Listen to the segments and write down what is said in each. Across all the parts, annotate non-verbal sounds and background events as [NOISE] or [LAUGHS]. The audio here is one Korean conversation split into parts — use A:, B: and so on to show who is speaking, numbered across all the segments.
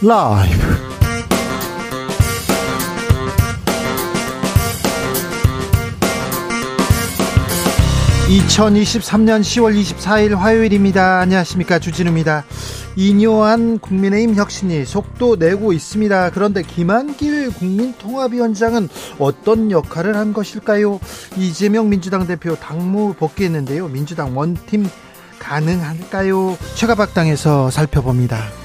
A: 라이브. 2023년 10월 24일 화요일입니다. 안녕하십니까. 주진우입니다. 이뇨한 국민의힘 혁신이 속도 내고 있습니다. 그런데 김한길 국민통합위원장은 어떤 역할을 한 것일까요? 이재명 민주당 대표 당무 복귀했는데요. 민주당 원팀 가능할까요? 최가박당에서 살펴봅니다.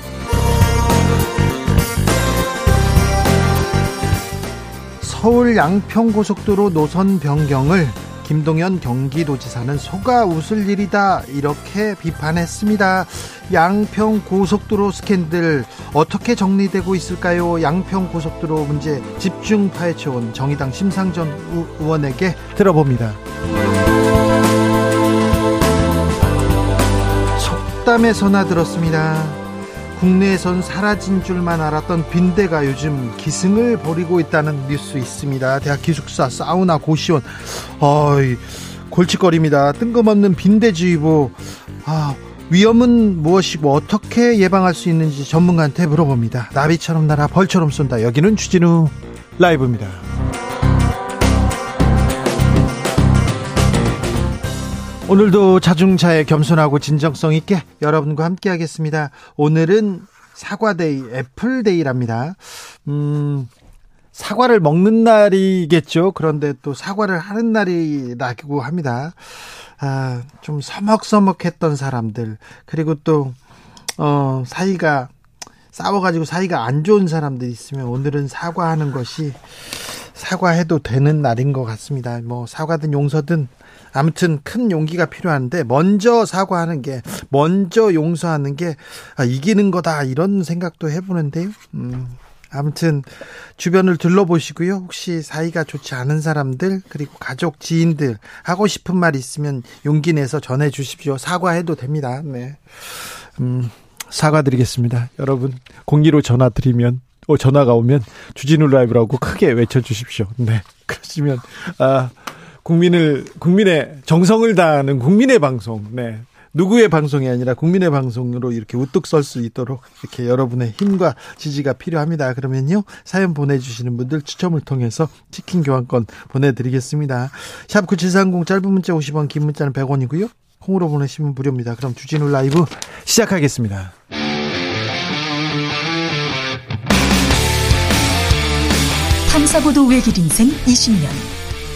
A: 서울 양평고속도로 노선 변경을 김동연 경기도지사는 속아 웃을 일이다 이렇게 비판했습니다. 양평 고속도로 스캔들 어떻게 정리되고 있을까요? 양평 고속도로 문제 집중 파헤쳐온 정의당 심상전 의원에게 들어봅니다. 선화 들었습니다. 국내에선 사라진 줄만 알았던 빈대가 요즘 기승을 벌이고 있다는 뉴스 있습니다. 대학 기숙사, 사우나, 고시원, 어이, 골칫거립니다. 뜬금없는 빈대주의보, 아, 위험은 무엇이고 어떻게 예방할 수 있는지 전문가한테 물어봅니다. 나비처럼 날아 벌처럼 쏜다. 여기는 주진우 라이브입니다. 오늘도 자중차에 겸손하고 진정성 있게 여러분과 함께 하겠습니다. 오늘은 사과데이, 애플데이랍니다. 음, 사과를 먹는 날이겠죠. 그런데 또 사과를 하는 날이라고 합니다. 아, 좀 서먹서먹했던 사람들, 그리고 또, 어, 사이가, 싸워가지고 사이가 안 좋은 사람들이 있으면 오늘은 사과하는 것이 사과해도 되는 날인 것 같습니다. 뭐, 사과든 용서든 아무튼 큰 용기가 필요한데 먼저 사과하는 게 먼저 용서하는 게 아, 이기는 거다 이런 생각도 해보는데요. 음. 아무튼 주변을 둘러보시고요. 혹시 사이가 좋지 않은 사람들 그리고 가족 지인들 하고 싶은 말 있으면 용기 내서 전해 주십시오. 사과해도 됩니다. 네. 음, 사과드리겠습니다. 여러분 공기로 전화 드리면 어, 전화가 오면 주진우 라이브라고 크게 외쳐 주십시오. 네. [LAUGHS] 그러시면 아 국민을 국민의 정성을 다하는 국민의 방송. 네. 누구의 방송이 아니라 국민의 방송으로 이렇게 우뚝 설 수 있도록 이렇게 여러분의 힘과 지지가 필요합니다. 그러면요. 사연 보내주시는 분들 추첨을 통해서 치킨 교환권 보내드리겠습니다. 샵9730 짧은 문자 50원 긴 문자는 100원이고요. 콩으로 보내시면 무료입니다. 그럼 주진우 라이브 시작하겠습니다.
B: 탐사보도 외길 인생 20년.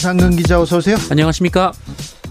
A: 정상근 기자 어서 오세요.
C: 안녕하십니까?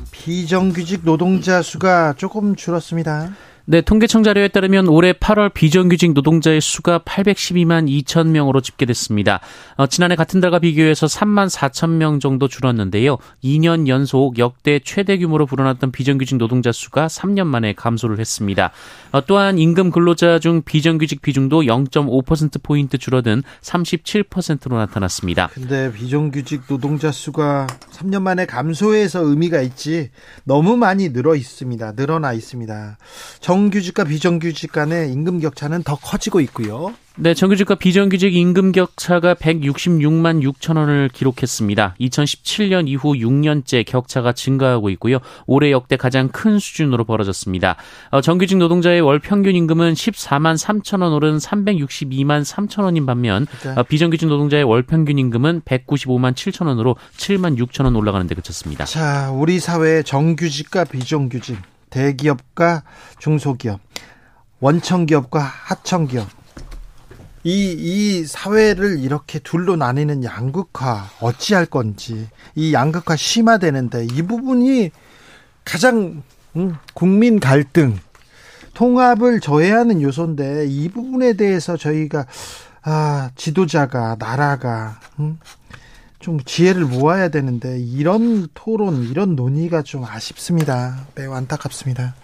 A: 비정규직 노동자 수가 조금 줄었습니다.
C: 네, 통계청 자료에 따르면 올해 8월 비정규직 노동자의 수가 812만 2천 명으로 집계됐습니다. 어, 지난해 같은 달과 비교해서 3만 4천 명 정도 줄었는데요. 2년 연속 역대 최대 규모로 불어났던 비정규직 노동자 수가 3년 만에 감소를 했습니다. 어, 또한 임금 근로자 중 비정규직 비중도 0.5% 포인트 줄어든 37%로 나타났습니다.
A: 근데 비정규직 노동자 수가 3년 만에 감소해서 의미가 있지 너무 많이 늘어 있습니다. 늘어나 있습니다. 정 정규직과 비정규직 간의 임금 격차는 더 커지고 있고요.
C: 네, 정규직과 비정규직 임금 격차가 166만 6천 원을 기록했습니다. 2017년 이후 6년째 격차가 증가하고 있고요. 올해 역대 가장 큰 수준으로 벌어졌습니다. 어, 정규직 노동자의 월 평균 임금은 14만 3천 원 오른 362만 3천 원인 반면 네. 어, 비정규직 노동자의 월 평균 임금은 195만 7천 원으로 7만 6천 원 올라가는 데 그쳤습니다.
A: 자, 우리 사회의 정규직과 비정규직 대기업과 중소기업, 원청기업과 하청기업. 이, 이 사회를 이렇게 둘로 나뉘는 양극화, 어찌할 건지, 이 양극화 심화되는데, 이 부분이 가장, 음, 국민 갈등, 통합을 저해하는 요소인데, 이 부분에 대해서 저희가, 아, 지도자가, 나라가, 음, 좀 지혜를 모아야 되는데 이런 토론, 이런 논의가 좀 아쉽습니다. 매우 안타깝습니다.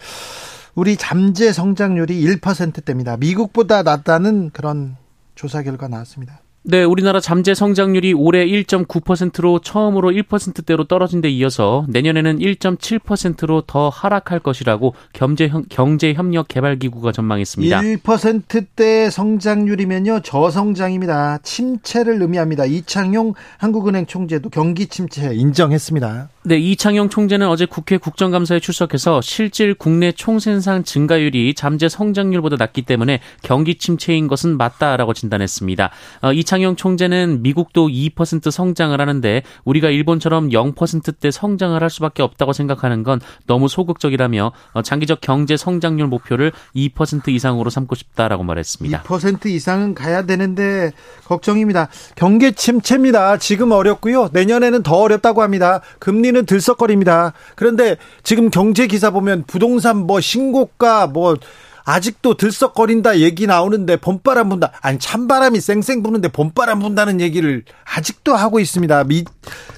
A: 우리 잠재 성장률이 1%대입니다. 미국보다 낮다는 그런 조사 결과 나왔습니다.
C: 네, 우리나라 잠재 성장률이 올해 1.9%로 처음으로 1%대로 떨어진 데 이어서 내년에는 1.7%로 더 하락할 것이라고 경제 경제협력 개발 기구가 전망했습니다.
A: 1%대 성장률이면요 저성장입니다. 침체를 의미합니다. 이창용 한국은행 총재도 경기 침체 인정했습니다.
C: 네, 이창용 총재는 어제 국회 국정감사에 출석해서 실질 국내 총생산 증가율이 잠재 성장률보다 낮기 때문에 경기 침체인 것은 맞다라고 진단했습니다. 어, 이창용 총재는 미국도 2% 성장을 하는데 우리가 일본처럼 0%대 성장을 할 수밖에 없다고 생각하는 건 너무 소극적이라며 어, 장기적 경제 성장률 목표를 2% 이상으로 삼고 싶다라고 말했습니다.
A: 2% 이상은 가야 되는데 걱정입니다. 경기 침체입니다. 지금 어렵고요. 내년에는 더 어렵다고 합니다. 금리 경기는 들썩거립니다. 그런데 지금 경제 기사 보면 부동산 뭐 신고가 뭐 아직도 들썩거린다 얘기 나오는데 봄바람 분다. 아니 찬바람이 쌩쌩 부는데 봄바람 분다는 얘기를 아직도 하고 있습니다. 미,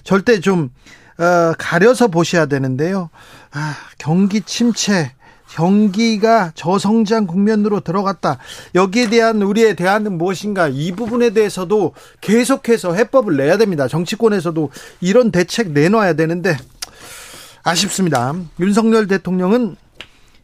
A: 절대 좀 어, 가려서 보셔야 되는데요. 아, 경기 침체 경기가 저성장 국면으로 들어갔다. 여기에 대한 우리의 대안은 무엇인가? 이 부분에 대해서도 계속해서 해법을 내야 됩니다. 정치권에서도 이런 대책 내놔야 되는데 아쉽습니다. 윤석열 대통령은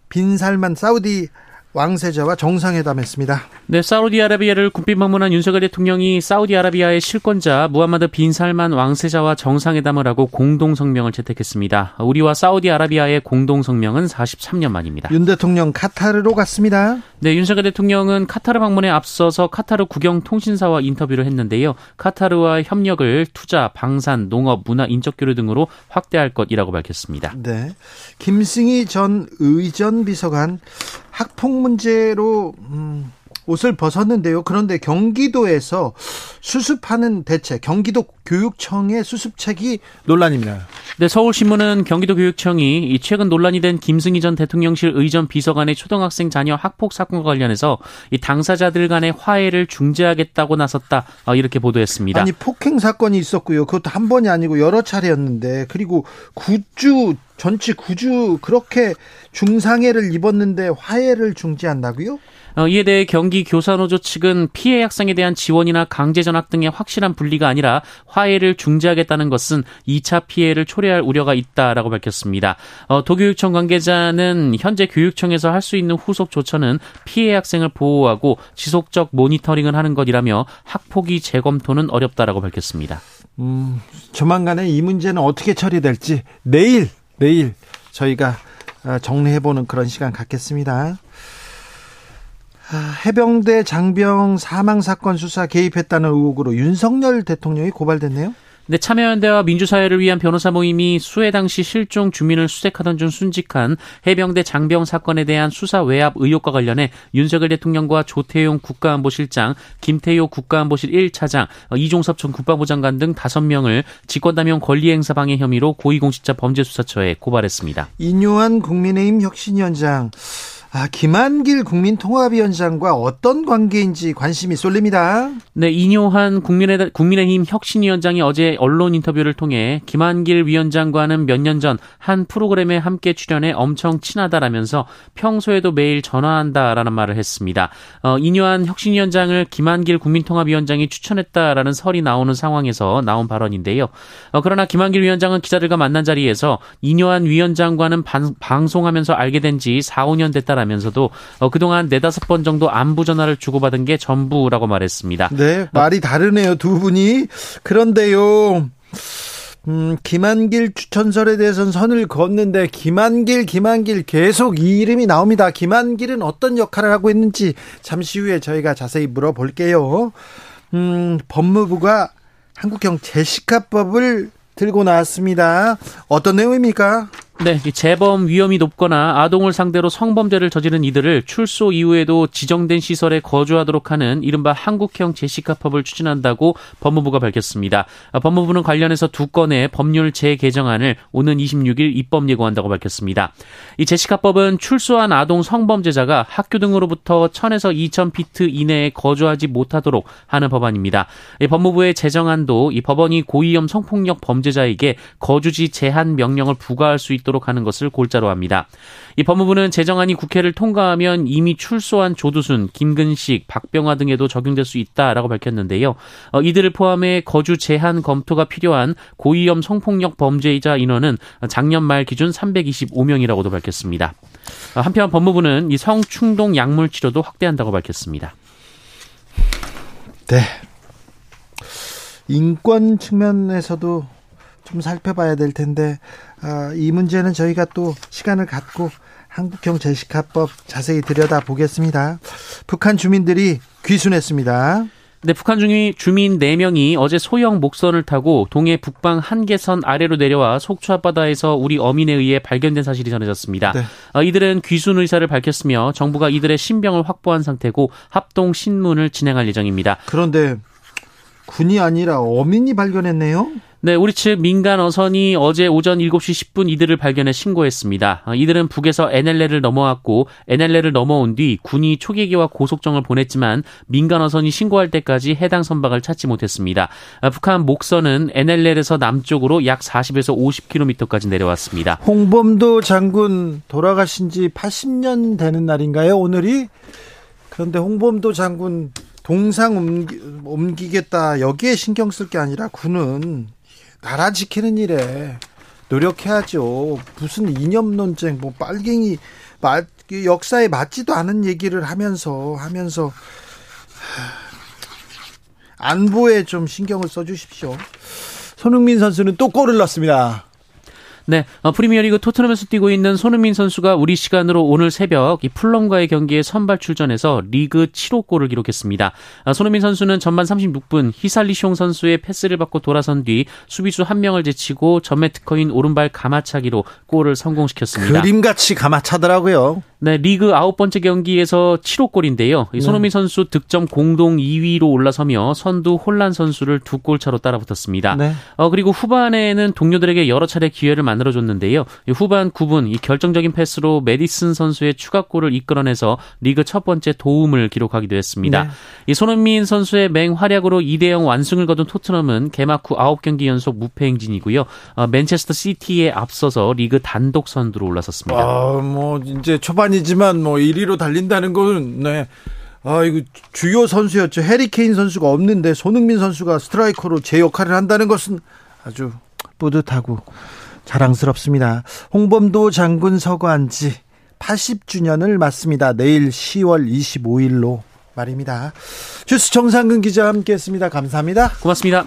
A: 빈살만 사우디 왕세자와 정상회담했습니다.
C: 네, 사우디아라비아를 군빛 방문한 윤석열 대통령이 사우디아라비아의 실권자 무함마드 빈 살만 왕세자와 정상회담을 하고 공동 성명을 채택했습니다. 우리와 사우디아라비아의 공동 성명은 43년 만입니다.
A: 윤 대통령 카타르로 갔습니다.
C: 네, 윤석열 대통령은 카타르 방문에 앞서서 카타르 국영 통신사와 인터뷰를 했는데요. 카타르와 협력을 투자, 방산, 농업, 문화, 인적 교류 등으로 확대할 것이라고 밝혔습니다.
A: 네. 김승희 전 의전 비서관 학폭 문제로 음, 옷을 벗었는데요. 그런데 경기도에서 수습하는 대책, 경기도 교육청의 수습책이 논란입니다.
C: 네, 서울신문은 경기도 교육청이 최근 논란이 된 김승희 전 대통령실 의전 비서관의 초등학생 자녀 학폭 사건과 관련해서 이 당사자들 간의 화해를 중재하겠다고 나섰다 어, 이렇게 보도했습니다.
A: 아니 폭행 사건이 있었고요. 그것도 한 번이 아니고 여러 차례였는데 그리고 구주 전치 구주 그렇게 중상해를 입었는데 화해를 중지한다고요?
C: 어, 이에 대해 경기 교사노조 측은 피해 학생에 대한 지원이나 강제 전학 등의 확실한 분리가 아니라 화해를 중지하겠다는 것은 2차 피해를 초래할 우려가 있다라고 밝혔습니다. 어, 도교육청 관계자는 현재 교육청에서 할 수 있는 후속 조처는 피해 학생을 보호하고 지속적 모니터링을 하는 것이라며 학폭위 재검토는 어렵다라고 밝혔습니다.
A: 음, 조만간에 이 문제는 어떻게 처리될지 내일 내일 저희가 어, 정리해보는 그런 시간 갖겠습니다. 아, 해병대 장병 사망 사건 수사 개입했다는 의혹으로 윤석열 대통령이 고발됐네요.
C: 네, 참여연대와 민주사회를 위한 변호사 모임이 수해 당시 실종 주민을 수색하던 중 순직한 해병대 장병 사건에 대한 수사 외압 의혹과 관련해 윤석열 대통령과 조태용 국가안보실장, 김태효 국가안보실 1차장, 이종섭 전 국방부 장관 등 5명을 직권남용 권리행사 방해 혐의로 고위공직자 범죄수사처에 고발했습니다.
A: 인요한 국민의힘 혁신위원장 아, 김한길 국민통합위원장과 어떤 관계인지 관심이 쏠립니다.
C: 네, 이뇨한 국민의, 국민의힘 혁신위원장이 어제 언론 인터뷰를 통해 김한길 위원장과는 몇 년 전 한 프로그램에 함께 출연해 엄청 친하다라면서 평소에도 매일 전화한다라는 말을 했습니다. 어, 이뇨한 혁신위원장을 김한길 국민통합위원장이 추천했다라는 설이 나오는 상황에서 나온 발언인데요. 어, 그러나 김한길 위원장은 기자들과 만난 자리에서 이뇨한 위원장과는 반, 방송하면서 알게 된 지 4, 5년 됐다라 하면서도 어, 그동안 네다섯 번 정도 안부 전화를 주고받은 게 전부라고 말했습니다.
A: 네, 말이 다르네요, 두 분이. 그런데요. 음, 김한길 추천설에 대해서는 선을 걷는데 김한길 김한길 계속 이 이름이 나옵니다. 김한길은 어떤 역할을 하고 있는지 잠시 후에 저희가 자세히 물어볼게요. 음, 법무부가 한국형 제시카법을 들고 나왔습니다. 어떤 내용입니까?
C: 네, 재범 위험이 높거나 아동을 상대로 성범죄를 저지른 이들을 출소 이후에도 지정된 시설에 거주하도록 하는 이른바 한국형 제시카법을 추진한다고 법무부가 밝혔습니다. 법무부는 관련해서 두 건의 법률 재개정안을 오는 26일 입법 예고한다고 밝혔습니다. 이 제시카법은 출소한 아동 성범죄자가 학교 등으로부터 1000에서 2000피트 이내에 거주하지 못하도록 하는 법안입니다. 법무부의 제정안도 이 법원이 고위험 성폭력 범죄자에게 거주지 제한 명령을 부과할 수 있도록 있도록 하는 것을 골자로 합니다. 이 법무부는 제정안이 국회를 통과하면 이미 출소한 조두순, 김근식, 박병화 등에도 적용될 수 있다라고 밝혔는데요. 어, 이들을 포함해 거주 제한 검토가 필요한 고위험 성폭력 범죄이자 인원은 작년 말 기준 325명이라고도 밝혔습니다. 어, 한편 법무부는 이 성충동 약물 치료도 확대한다고 밝혔습니다.
A: 네. 인권 측면에서도 좀 살펴봐야 될 텐데 아, 이 문제는 저희가 또 시간을 갖고 한국형 제시카법 자세히 들여다 보겠습니다. 북한 주민들이 귀순했습니다.
C: 네, 북한 중위 주민 4명이 어제 소형 목선을 타고 동해 북방 한계선 아래로 내려와 속초 앞바다에서 우리 어민에 의해 발견된 사실이 전해졌습니다. 네. 어, 이들은 귀순 의사를 밝혔으며 정부가 이들의 신병을 확보한 상태고 합동 신문을 진행할 예정입니다.
A: 그런데 군이 아니라 어민이 발견했네요.
C: 네, 우리 측 민간 어선이 어제 오전 7시 10분 이들을 발견해 신고했습니다. 어, 이들은 북에서 NLL을 넘어왔고 NLL을 넘어온 뒤 군이 초계기와 고속정을 보냈지만 민간 어선이 신고할 때까지 해당 선박을 찾지 못했습니다. 어, 북한 목선은 NLL에서 남쪽으로 약 40에서 50km까지 내려왔습니다.
A: 홍범도 장군 돌아가신 지 80년 되는 날인가요, 오늘이? 그런데 홍범도 장군 동상 옮기, 옮기겠다 여기에 신경 쓸 게 아니라 군은 나라 지키는 일에 노력해야죠. 무슨 이념 논쟁, 뭐 빨갱이 마, 역사에 맞지도 않은 얘기를 하면서 하면서 안보에 좀 신경을 써주십시오. 손흥민 선수는 또 골을 넣었습니다.
C: 네, 어, 프리미어리그 토트넘에서 뛰고 있는 손흥민 선수가 우리 시간으로 오늘 새벽 이 풀럼과의 경기에 선발 출전해서 리그 7호 골을 기록했습니다. 어, 손흥민 선수는 전반 36분 히살리숑 선수의 패스를 받고 돌아선 뒤 수비수 한 명을 제치고 전매 특허인 오른발 가마차기로 골을 성공시켰습니다.
A: 그림같이 가마차더라고요.
C: 네, 리그 아홉 번째 경기에서 7호 골인데요. 네. 손흥민 선수 득점 공동 2위로 올라서며 선두 혼란 선수를 두 골 차로 따라붙었습니다. 네. 어, 그리고 후반에는 동료들에게 여러 차례 기회를 만 들어줬는데요. 후반 9분 이 결정적인 패스로 메디슨 선수의 추가골을 이끌어내서 리그 첫 번째 도움을 기록하기도 했습니다. 네. 이 손흥민 선수의 맹활약으로 2대0 완승을 거둔 토트넘은 개막 후 9경기 연속 무패 행진이고요. 어, 맨체스터 시티에 앞서서 리그 단독 선두로 올라섰습니다.
A: 아, 뭐 이제 초반이지만 뭐 1위로 달린다는 건 네. 아, 이거 주요 선수였죠. 해리 케인 선수가 없는데 손흥민 선수가 스트라이커로 제 역할을 한다는 것은 아주 뿌듯하고 자랑스럽습니다. 홍범도 장군 서거한 지 80주년을 맞습니다. 내일 10월 25일로 말입니다. 주스 정상근 기자 함께 했습니다. 감사합니다.
C: 고맙습니다.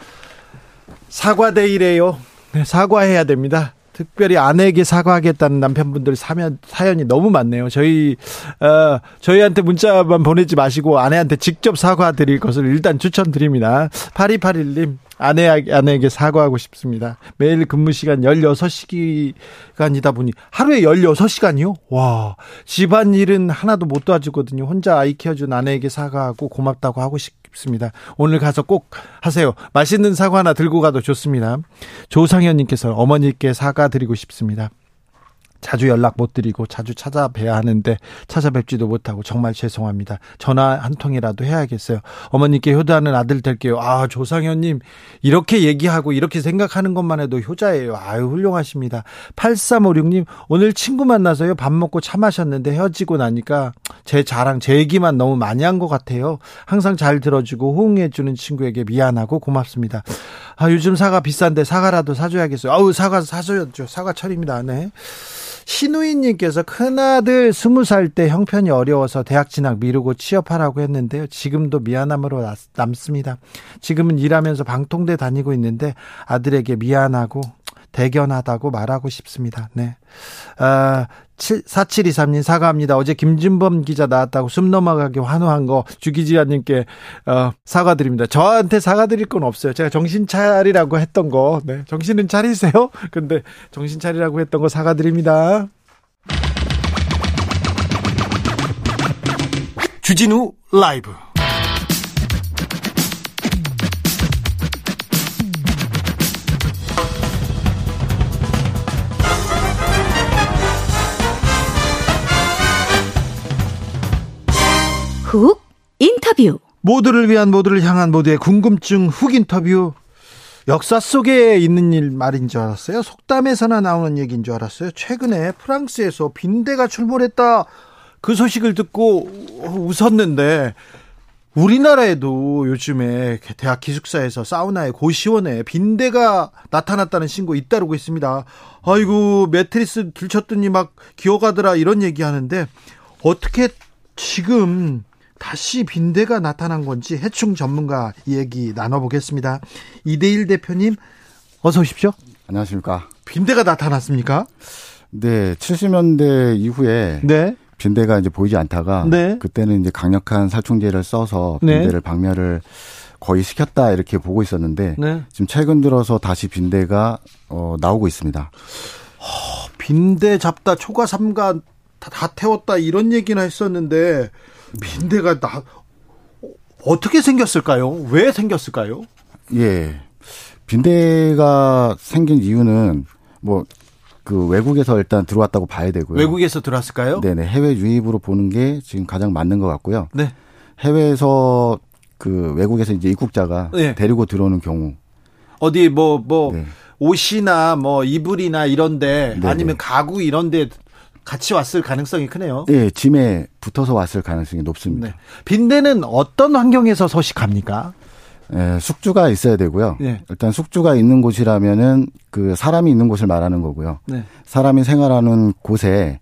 A: 사과데이래요. 네, 사과해야 됩니다. 특별히 아내에게 사과하겠다는 남편분들 사연, 사연이 너무 많네요. 저희, 어, 저희한테 문자만 보내지 마시고 아내한테 직접 사과드릴 것을 일단 추천드립니다. 8281님, 아내, 아내에게 사과하고 싶습니다. 매일 근무 시간 16시간이다 보니 하루에 16시간이요? 와, 집안 일은 하나도 못 도와주거든요. 혼자 아이 키워준 아내에게 사과하고 고맙다고 하고 싶습니다. 오늘 가서 꼭 하세요. 맛있는 사과 하나 들고 가도 좋습니다. 조상현님께서 어머니께 사과드리고 싶습니다. 자주 연락 못 드리고 자주 찾아뵈야 하는데 찾아뵙지도 못하고 정말 죄송합니다. 전화 한 통이라도 해야겠어요. 어머니께 효도하는 아들 될게요. 아, 조상현님, 이렇게 얘기하고 이렇게 생각하는 것만 해도 효자예요. 아유, 훌륭하십니다. 8356님, 오늘 친구 만나서요. 밥 먹고 차 마셨는데 헤어지고 나니까 제 자랑, 제 얘기만 너무 많이 한 것 같아요. 항상 잘 들어주고 호응해주는 친구에게 미안하고 고맙습니다. 아, 요즘 사과 비싼데 사과라도 사줘야겠어요. 아우, 사과 사줘야죠. 사과 철입니다. 네. 신우인님께서 큰아들 스무 살 때 형편이 어려워서 대학 진학 미루고 취업하라고 했는데요. 지금도 미안함으로 남습니다. 지금은 일하면서 방통대 다니고 있는데 아들에게 미안하고 대견하다고 말하고 싶습니다. 네. 아, 4723님 사과합니다. 어제 김진범 기자 나왔다고 숨 넘어가게 환호한 거 주기지아님께 어, 사과드립니다. 저한테 사과드릴 건 없어요. 제가 정신 차리라고 했던 거, 네, 정신은 차리세요. [LAUGHS] 근데 정신 차리라고 했던 거 사과드립니다. 주진우 라이브
B: 훅 인터뷰.
A: 모두를 위한 모두를 향한 모두의 궁금증 훅 인터뷰. 역사 속에 있는 일 말인 줄 알았어요. 속담에서나 나오는 얘기인 줄 알았어요. 최근에 프랑스에서 빈대가 출몰했다. 그 소식을 듣고 웃었는데 우리나라에도 요즘에 대학 기숙사에서 사우나에 고시원에 빈대가 나타났다는 신고 잇따르고 있습니다. 아이고 매트리스 들쳤더니 막 기어가더라 이런 얘기하는데 어떻게 지금 다시 빈대가 나타난 건지 해충 전문가 얘기 나눠보겠습니다. 이대일 대표님 어서 오십시오.
D: 안녕하십니까.
A: 빈대가 나타났습니까?
D: 네, 70년대 이후에
A: 네.
D: 빈대가 이제 보이지 않다가
A: 네.
D: 그때는 이제 강력한 살충제를 써서
A: 네.
D: 빈대를 박멸을 거의 시켰다 이렇게 보고 있었는데
A: 네.
D: 지금 최근 들어서 다시 빈대가 어, 나오고 있습니다.
A: 빈대 잡다 초가 삼가 다, 다 태웠다 이런 얘기나 했었는데 빈대가 나 어떻게 생겼을까요? 왜 생겼을까요?
D: 예. 빈대가 생긴 이유는 뭐 그 외국에서 일단 들어왔다고 봐야 되고요.
A: 외국에서 들어왔을까요?
D: 네네 해외 유입으로 보는 게 지금 가장 맞는 것 같고요.
A: 네.
D: 해외에서 그 외국에서 이제 입국자가
A: 네.
D: 데리고 들어오는 경우
A: 어디 뭐뭐
D: 네.
A: 옷이나 뭐 이불이나 이런데
D: 네네.
A: 아니면 가구 이런데 같이 왔을 가능성이 크네요.
D: 예, 짐에 붙어서 왔을 가능성이 높습니다.
A: 네. 빈대는 어떤 환경에서 서식합니까?
D: 예, 숙주가 있어야 되고요.
A: 네.
D: 일단 숙주가 있는 곳이라면은 그 사람이 있는 곳을 말하는 거고요.
A: 네.
D: 사람이 생활하는 곳에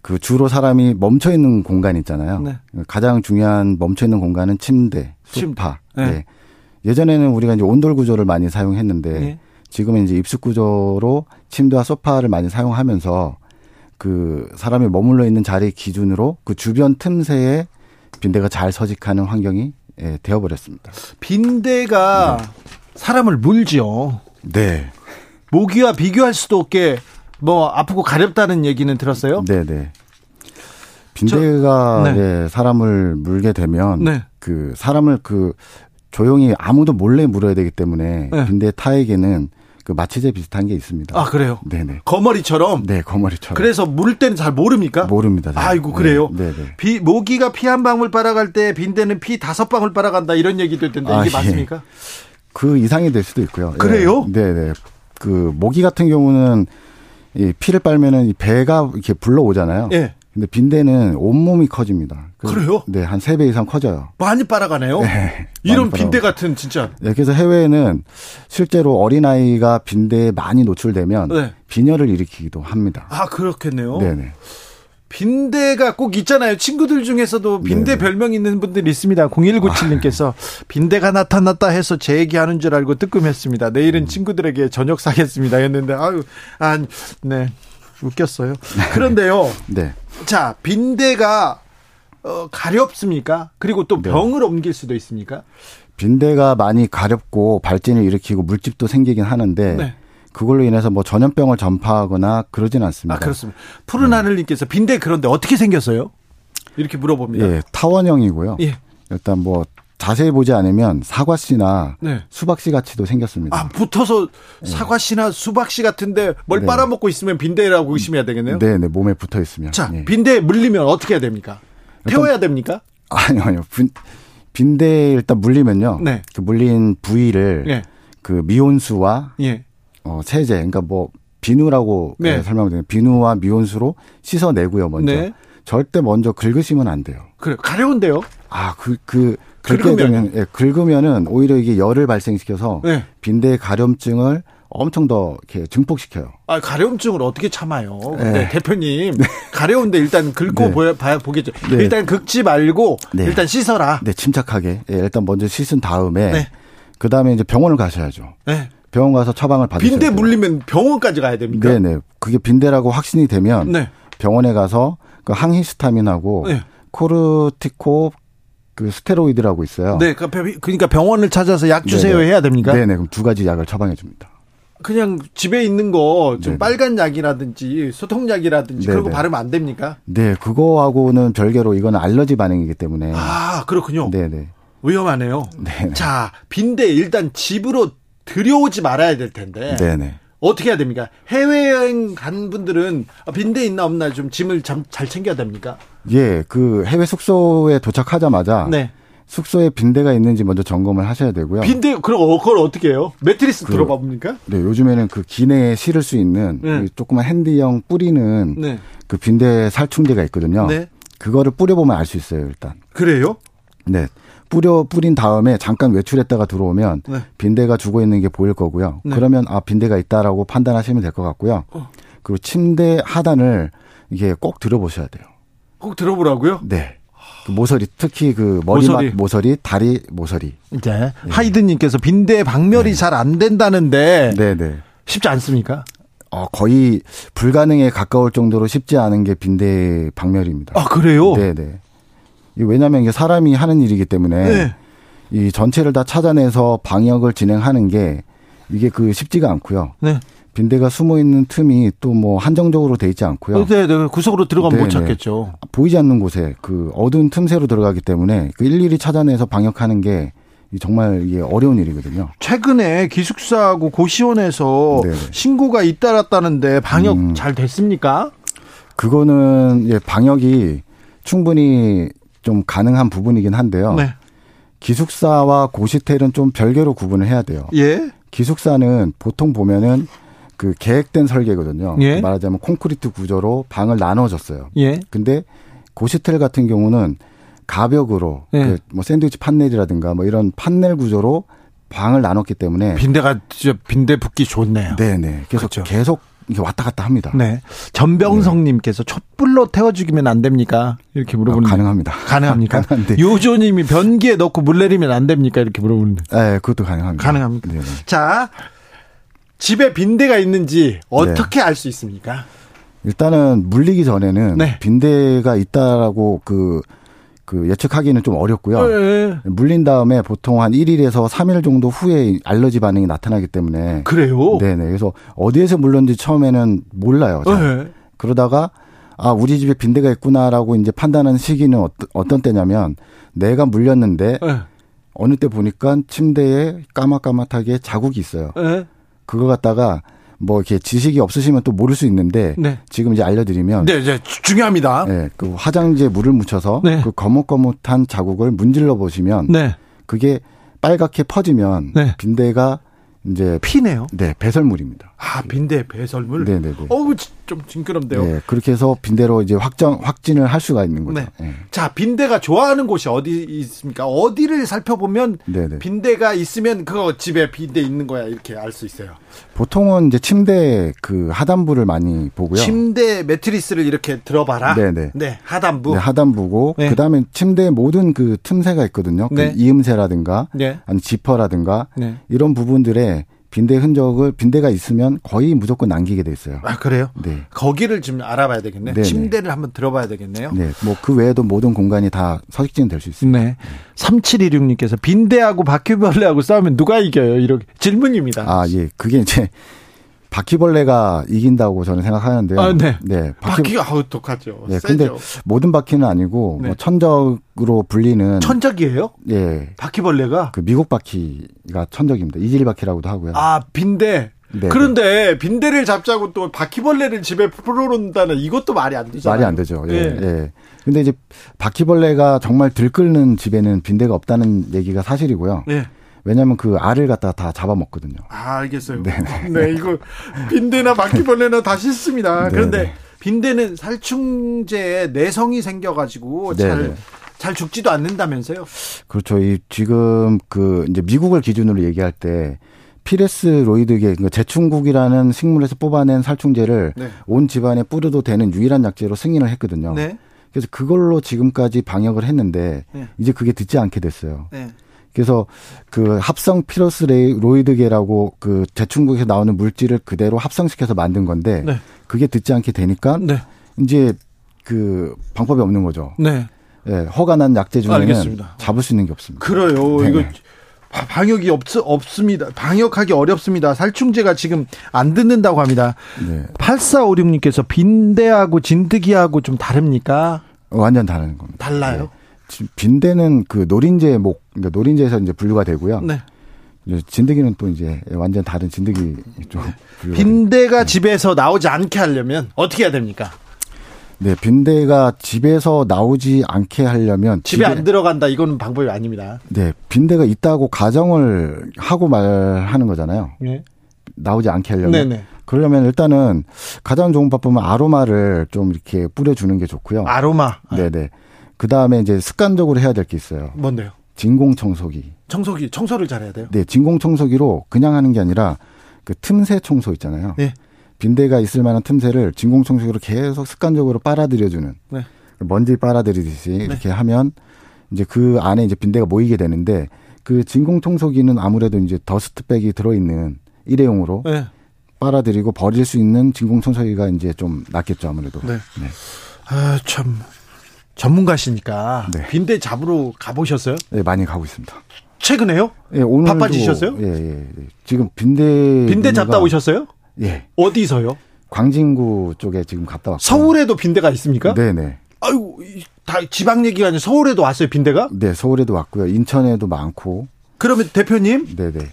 D: 그 주로 사람이 멈춰 있는 공간 있잖아요.
A: 네.
D: 가장 중요한 멈춰 있는 공간은 침대, 소파.
A: 네.
D: 예. 예전에는 우리가 이제 온돌 구조를 많이 사용했는데
A: 네.
D: 지금은 이제 입숙 구조로 침대와 소파를 많이 사용하면서 그 사람이 머물러 있는 자리 기준으로 그 주변 틈새에 빈대가 잘 서식하는 환경이 예, 되어버렸습니다.
A: 빈대가 사람을 물죠.
D: 네.
A: 모기와 비교할 수도 없게 뭐 아프고 가렵다는 얘기는 들었어요.
D: 네네. 빈대가
A: 네.
D: 네, 사람을 물게 되면
A: 네.
D: 그 사람을 그 조용히 아무도 몰래 물어야 되기 때문에
A: 네.
D: 빈대 타에게는 그 마취제 비슷한 게 있습니다.
A: 아 그래요?
D: 네네.
A: 거머리처럼.
D: 네, 거머리처럼.
A: 그래서 물 때는 잘 모릅니까?
D: 모릅니다. 잘.
A: 아이고 그래요.
D: 네, 네.
A: 비 모기가 피 한 방울 빨아갈 때 빈대는 피 다섯 방울 빨아간다 이런 얘기도 있던데
D: 아,
A: 이게
D: 예.
A: 맞습니까?
D: 그 이상이 될 수도 있고요. 예.
A: 그래요?
D: 네 네. 그 모기 같은 경우는 이 피를 빨면은 이 배가 이렇게 불러오잖아요.
A: 예.
D: 근데 빈대는 온몸이 커집니다. 그-
A: 그래요?
D: 네, 한 세 배 이상 커져요.
A: 많이 빨아가네요.
D: 네,
A: 이런 빈대. 같은 진짜.
D: 네, 그래서 해외에는 실제로 어린아이가 빈대에 많이 노출되면
A: 네.
D: 빈혈을 일으키기도 합니다.
A: 아 그렇겠네요.
D: 네네.
A: 빈대가 꼭 있잖아요. 친구들 중에서도 빈대
D: 네.
A: 별명 있는 분들이 있습니다. 0197님께서 빈대가 나타났다 해서 제 얘기하는 줄 알고 뜨끔했습니다. 내일은
D: 음.
A: 친구들에게 저녁 사겠습니다. 했는데 아유, 아, 네. 웃겼어요. 그런데요.
D: 네.
A: 자, 빈대가 어, 가렵습니까? 그리고 또
D: 네.
A: 병을 옮길 수도 있습니까?
D: 빈대가 많이 가렵고 발진을 일으키고 물집도 생기긴 하는데
A: 네.
D: 그걸로 인해서 뭐 전염병을 전파하거나 그러진 않습니다.
A: 아, 그렇습니다. 푸른 하늘님께서 빈대 그런데 어떻게 생겼어요? 이렇게 물어봅니다.
D: 예, 타원형이고요.
A: 예.
D: 일단 뭐 자세히 보지 않으면 사과씨나
A: 네.
D: 수박씨 같이도 생겼습니다.
A: 아, 붙어서 사과씨나 수박씨 같은데 뭘
D: 네.
A: 빨아먹고 있으면 빈대라고 의심해야 되겠네요.
D: 네, 네, 몸에 붙어 있으면.
A: 자,
D: 예.
A: 빈대 물리면 어떻게 해야 됩니까? 태워야 됩니까?
D: 아니요, 아니요. 빈, 빈대 일단 물리면요.
A: 네.
D: 그 물린 부위를
A: 예.
D: 그 미온수와
A: 예.
D: 어, 세제, 그러니까 뭐 비누라고
A: 네.
D: 네. 설명드리면 비누와 미온수로 씻어내고요. 먼저
A: 네.
D: 절대 먼저 긁으시면 안 돼요.
A: 그래 가려운데요.
D: 아, 그, 그, 긁게. 되면, 예, 긁으면은 오히려 이게 열을 발생시켜서
A: 네.
D: 빈대 가려움증을 엄청 더 이렇게 증폭시켜요.
A: 아, 가려움증을 어떻게 참아요?
D: 네.
A: 네, 대표님. 가려운데 일단 긁고
D: 네.
A: 보여, 봐야 보겠죠.
D: 네.
A: 일단 긁지 말고
D: 네.
A: 일단 씻어라.
D: 네, 침착하게. 예, 일단 먼저 씻은 다음에
A: 네.
D: 그 다음에 이제 병원을 가셔야죠.
A: 네.
D: 병원 가서 처방을 받으셔야
A: 빈대. 물리면 병원까지 가야 됩니까?
D: 네네. 그게 빈대라고 확신이 되면
A: 네.
D: 병원에 가서 그 항히스타민하고
A: 네.
D: 코르티코 그 스테로이드라고 있어요.
A: 네, 그러니까 병- 그러니까 병원을 찾아서 약 주세요
D: 네네.
A: 해야 됩니까?
D: 네 네. 그럼 두 가지 약을 처방해 줍니다.
A: 그냥 집에 있는 거 좀. 빨간 약이라든지 소통약이라든지 그런 거. 바르면 안 됩니까?
D: 네, 그거하고는 별개로 이거는 알러지 반응이기 때문에.
A: 아, 그렇군요.
D: 네 네.
A: 위험하네요.
D: 네.
A: 자, 빈대 일단 집으로 들여오지 말아야 될 텐데.
D: 네네.
A: 어떻게 해야 됩니까? 해외여행 간 분들은 아, 빈대 있나 없나 좀 짐을 참- 잘 챙겨야 됩니까?
D: 예, 그 해외 숙소에 도착하자마자
A: 네.
D: 숙소에 빈대가 있는지 먼저 점검을 하셔야 되고요.
A: 빈대 그럼 어, 그걸 어떻게 해요? 매트리스
D: 그-
A: 들어봐 봅니까?
D: 네, 요즘에는 그 기내에 실을 수 있는
A: 네.
D: 그 조그만 핸디형 뿌리는
A: 네.
D: 그 빈대 살충제가 있거든요.
A: 네.
D: 그거를 뿌려보면 알 수 있어요, 일단.
A: 그래요?
D: 네. 뿌려 뿌린 다음에 잠깐 외출했다가 들어오면
A: 네.
D: 빈대가 죽어 있는 게 보일 거고요.
A: 네.
D: 그러면 아 빈대가 있다라고 판단하시면 될 것 같고요.
A: 어.
D: 그리고 침대 하단을 이게 꼭 들어보셔야 돼요.
A: 꼭 들어보라고요?
D: 네. 그 모서리 특히 그 머리맡
A: 모서리.
D: 모서리. 다리 모서리.
A: 이제 하이든님께서 빈대 박멸이 잘 안 된다는데
D: 네, 네.
A: 쉽지 않습니까?
D: 어, 거의 불가능에 가까울 정도로 쉽지 않은 게 빈대 박멸입니다.
A: 아 그래요?
D: 네, 네. 이 왜냐하면 이게 사람이 하는 일이기 때문에
A: 네.
D: 이 전체를 다 찾아내서 방역을 진행하는 게 이게 그 쉽지가 않고요.
A: 네.
D: 빈대가 숨어 있는 틈이 또 뭐 한정적으로 돼 있지 않고요.
A: 네, 네. 구석으로 들어가면 못
D: 네, 네.
A: 찾겠죠.
D: 보이지 않는 곳에 그 어두운 틈새로 들어가기 때문에 그 일일이 찾아내서 방역하는 게 정말 이게 어려운 일이거든요.
A: 최근에 기숙사하고 고시원에서
D: 네네.
A: 신고가 잇따랐다는데 방역
D: 음.
A: 잘 됐습니까?
D: 그거는 예, 방역이 충분히 좀 가능한 부분이긴 한데요.
A: 네.
D: 기숙사와 고시텔은 좀 별개로 구분을 해야 돼요.
A: 예.
D: 기숙사는 보통 보면은 그 계획된 설계거든요.
A: 예.
D: 말하자면 콘크리트 구조로 방을 나눠줬어요.
A: 예.
D: 근데 고시텔 같은 경우는 가벽으로
A: 예.
D: 그뭐 샌드위치 판넬이라든가 뭐 이런 판넬 구조로 방을 나눴기 때문에
A: 빈대가 진짜 빈대 붙기 좋네요.
D: 네네 계속
A: 그렇죠.
D: 계속 이게 왔다 갔다 합니다.
A: 네. 전병성님께서 촛불로 태워 죽이면 안 됩니까? 이렇게
D: 아,
A: 물어보는
D: 가능합니다.
A: 가능합니까? [LAUGHS]
D: 가능한데.
A: 요조님이 변기에 넣고 물 내리면 안 됩니까? 이렇게 물어보는데
D: 네, 그것도 가능합니다.
A: 가능합니까?
D: 네네.
A: 자 집에 빈대가 있는지 어떻게 알수 있습니까?
D: 일단은 물리기 전에는
A: 네.
D: 빈대가 있다라고 그, 그 예측하기는 좀 어렵고요.
A: 예.
D: 물린 다음에 보통 한 1일에서 3일 정도 후에 알러지 반응이 나타나기 때문에
A: 그래요?
D: 네네. 그래서 어디에서 물렸는지 처음에는 몰라요. 잘.
A: 예.
D: 그러다가 아 우리 집에 빈대가 있구나라고 이제 판단하는 시기는 어떤, 어떤 때냐면 내가 물렸는데
A: 예.
D: 어느 때 보니까 침대에 까맣까맣하게 자국이 있어요.
A: 예.
D: 그거 갖다가 뭐 이렇게 지식이 없으시면 또 모를 수 있는데
A: 네.
D: 지금 이제 알려드리면
A: 네, 주- 중요합니다.
D: 예, 그 화장지에 물을 묻혀서
A: 네.
D: 그 거뭇거뭇한 자국을 문질러 보시면
A: 네.
D: 그게 빨갛게 퍼지면
A: 네.
D: 빈대가 이제
A: 피네요.
D: 네 배설물입니다.
A: 아, 빈대 배설물.
D: 네네네.
A: 어우, 지- 좀 징그럽네요.
D: 네, 그렇게 해서 빈대로 이제 확정 확진을 할 수가 있는 거죠.
A: 네.
D: 예.
A: 자, 빈대가 좋아하는 곳이 어디 있습니까? 어디를 살펴보면
D: 네네.
A: 빈대가 있으면 그거 집에 빈대 있는 거야 이렇게 알 수 있어요.
D: 보통은 이제 침대 그 하단부를 많이 보고요.
A: 침대 매트리스를 이렇게 들어봐라.
D: 네네.
A: 네, 하단부.
D: 네, 하단부고
A: 네.
D: 그다음에 침대 모든 그 틈새가 있거든요.
A: 네.
D: 그 이음새라든가
A: 네.
D: 아니 지퍼라든가
A: 네.
D: 이런 부분들에 빈대 흔적을 빈대가 있으면 거의 무조건 남기게 돼 있어요.
A: 아, 그래요?
D: 네.
A: 거기를 좀 알아봐야 되겠네.
D: 네네.
A: 침대를 한번 들어봐야 되겠네요.
D: 네. 뭐 그 외에도 모든 공간이 다 서식지는 될 수 있습니다.
A: 네. 3716님께서 빈대하고 바퀴벌레하고 싸우면 누가 이겨요? 이렇게 질문입니다.
D: 아, 예. 그게 이제 바퀴벌레가 이긴다고 저는 생각하는데요.
A: 아, 네.
D: 네. 바퀴,
A: 바퀴 가 아우 독하죠.
D: 네.
A: 세죠.
D: 근데 모든 바퀴는 아니고
A: 네.
D: 뭐 천적으로 불리는
A: 천적이에요?
D: 예.
A: 바퀴벌레가?
D: 그 미국 바퀴가 천적입니다. 이질 바퀴라고도 하고요.
A: 아, 빈대.
D: 네,
A: 그런데 빈대를 잡자고 또 바퀴벌레를 집에 풀어놓는다는 이것도 말이 안 되잖아요.
D: 말이 안 되죠. 예.
A: 예.
D: 예. 근데 이제 바퀴벌레가 정말 들끓는 집에는 빈대가 없다는 얘기가 사실이고요.
A: 예.
D: 왜냐하면 그 알을 갖다가 다 잡아먹거든요.
A: 아, 알겠어요.
D: 네, [LAUGHS]
A: 네, 이거 빈대나 바퀴벌레나 다 싫습니다.
D: 네,
A: 그런데
D: 네.
A: 빈대는 살충제에 내성이 생겨가지고
D: 네,
A: 잘,
D: 네.
A: 잘 죽지도 않는다면서요?
D: 그렇죠. 이 지금 그 이제 미국을 기준으로 얘기할 때 피레스 로이드계 그 제충국이라는 식물에서 뽑아낸 살충제를
A: 네.
D: 온 집안에 뿌려도 되는 유일한 약제로 승인을 했거든요.
A: 네.
D: 그래서 그걸로 지금까지 방역을 했는데
A: 네.
D: 이제 그게 듣지 않게 됐어요.
A: 네.
D: 그래서 그 합성 피러스 레이- 로이드계라고 그 제충국에서 나오는 물질을 그대로 합성시켜서 만든 건데
A: 네.
D: 그게 듣지 않게 되니까
A: 네.
D: 이제 그 방법이 없는 거죠.
A: 네.
D: 예, 허가 난 약제 중에는
A: 알겠습니다.
D: 잡을 수 있는 게 없습니다.
A: 그래요.
D: 네.
A: 이거 바- 방역이 없, 없습니다. 방역하기 어렵습니다. 살충제가 지금 안 듣는다고 합니다.
D: 네.
A: 8456님께서 빈대하고 진드기하고 좀 다릅니까?
D: 완전 다른 겁니다.
A: 달라요?
D: 네. 지- 빈대는 그 노린재 목, 그러니까 노린재에서 이제 분류가 되고요.
A: 네.
D: 진드기는 또 이제 완전 다른 진드기 쪽
A: 빈대가 집에서 나오지 않게 하려면 어떻게 해야 됩니까?
D: 네, 빈대가 집에서 나오지 않게 하려면
A: 집에 안 들어간다 이거는 방법이 아닙니다.
D: 네, 빈대가 있다고 가정을 하고 말하는 거잖아요.
A: 네.
D: 나오지 않게 하려면.
A: 네네.
D: 그러려면 일단은 가장 좋은 방법은 아로마를 좀 이렇게 뿌려주는 게 좋고요.
A: 아로마.
D: 네네. 그 다음에 이제 습관적으로 해야 될 게 있어요.
A: 뭔데요?
D: 진공 청소기.
A: 청소기 청소를 잘해야 돼요.
D: 네, 진공 청소기로 그냥 하는 게 아니라 그 틈새 청소 있잖아요.
A: 네.
D: 빈대가 있을 만한 틈새를 진공 청소기로 계속 습관적으로 빨아들여주는
A: 네.
D: 먼지 빨아들이듯이 이렇게 하면 이제 그 안에 이제 빈대가 모이게 되는데 그 진공 청소기는 아무래도 이제 더스트백이 들어있는 일회용으로
A: 네.
D: 빨아들이고 버릴 수 있는 진공 청소기가 이제 좀 낫겠죠 아무래도.
A: 네. 아, 참 전문가시니까
D: 네.
A: 빈대 잡으러 가보셨어요?
D: 네, 많이 가고 있습니다.
A: 최근에요?
D: 예, 오늘
A: 바빠지셨어요?
D: 예, 예, 예. 지금 빈대
A: 빈대 잡다 오셨어요?
D: 예.
A: 어디서요?
D: 광진구 쪽에 지금 갔다 왔고.
A: 서울에도 빈대가 있습니까?
D: 네, 네.
A: 아유, 이- 다 지방 얘기가 아니라 서울에도 왔어요, 빈대가?
D: 네, 서울에도 왔고요. 인천에도 많고.
A: 그러면 대표님,
D: 네, 네.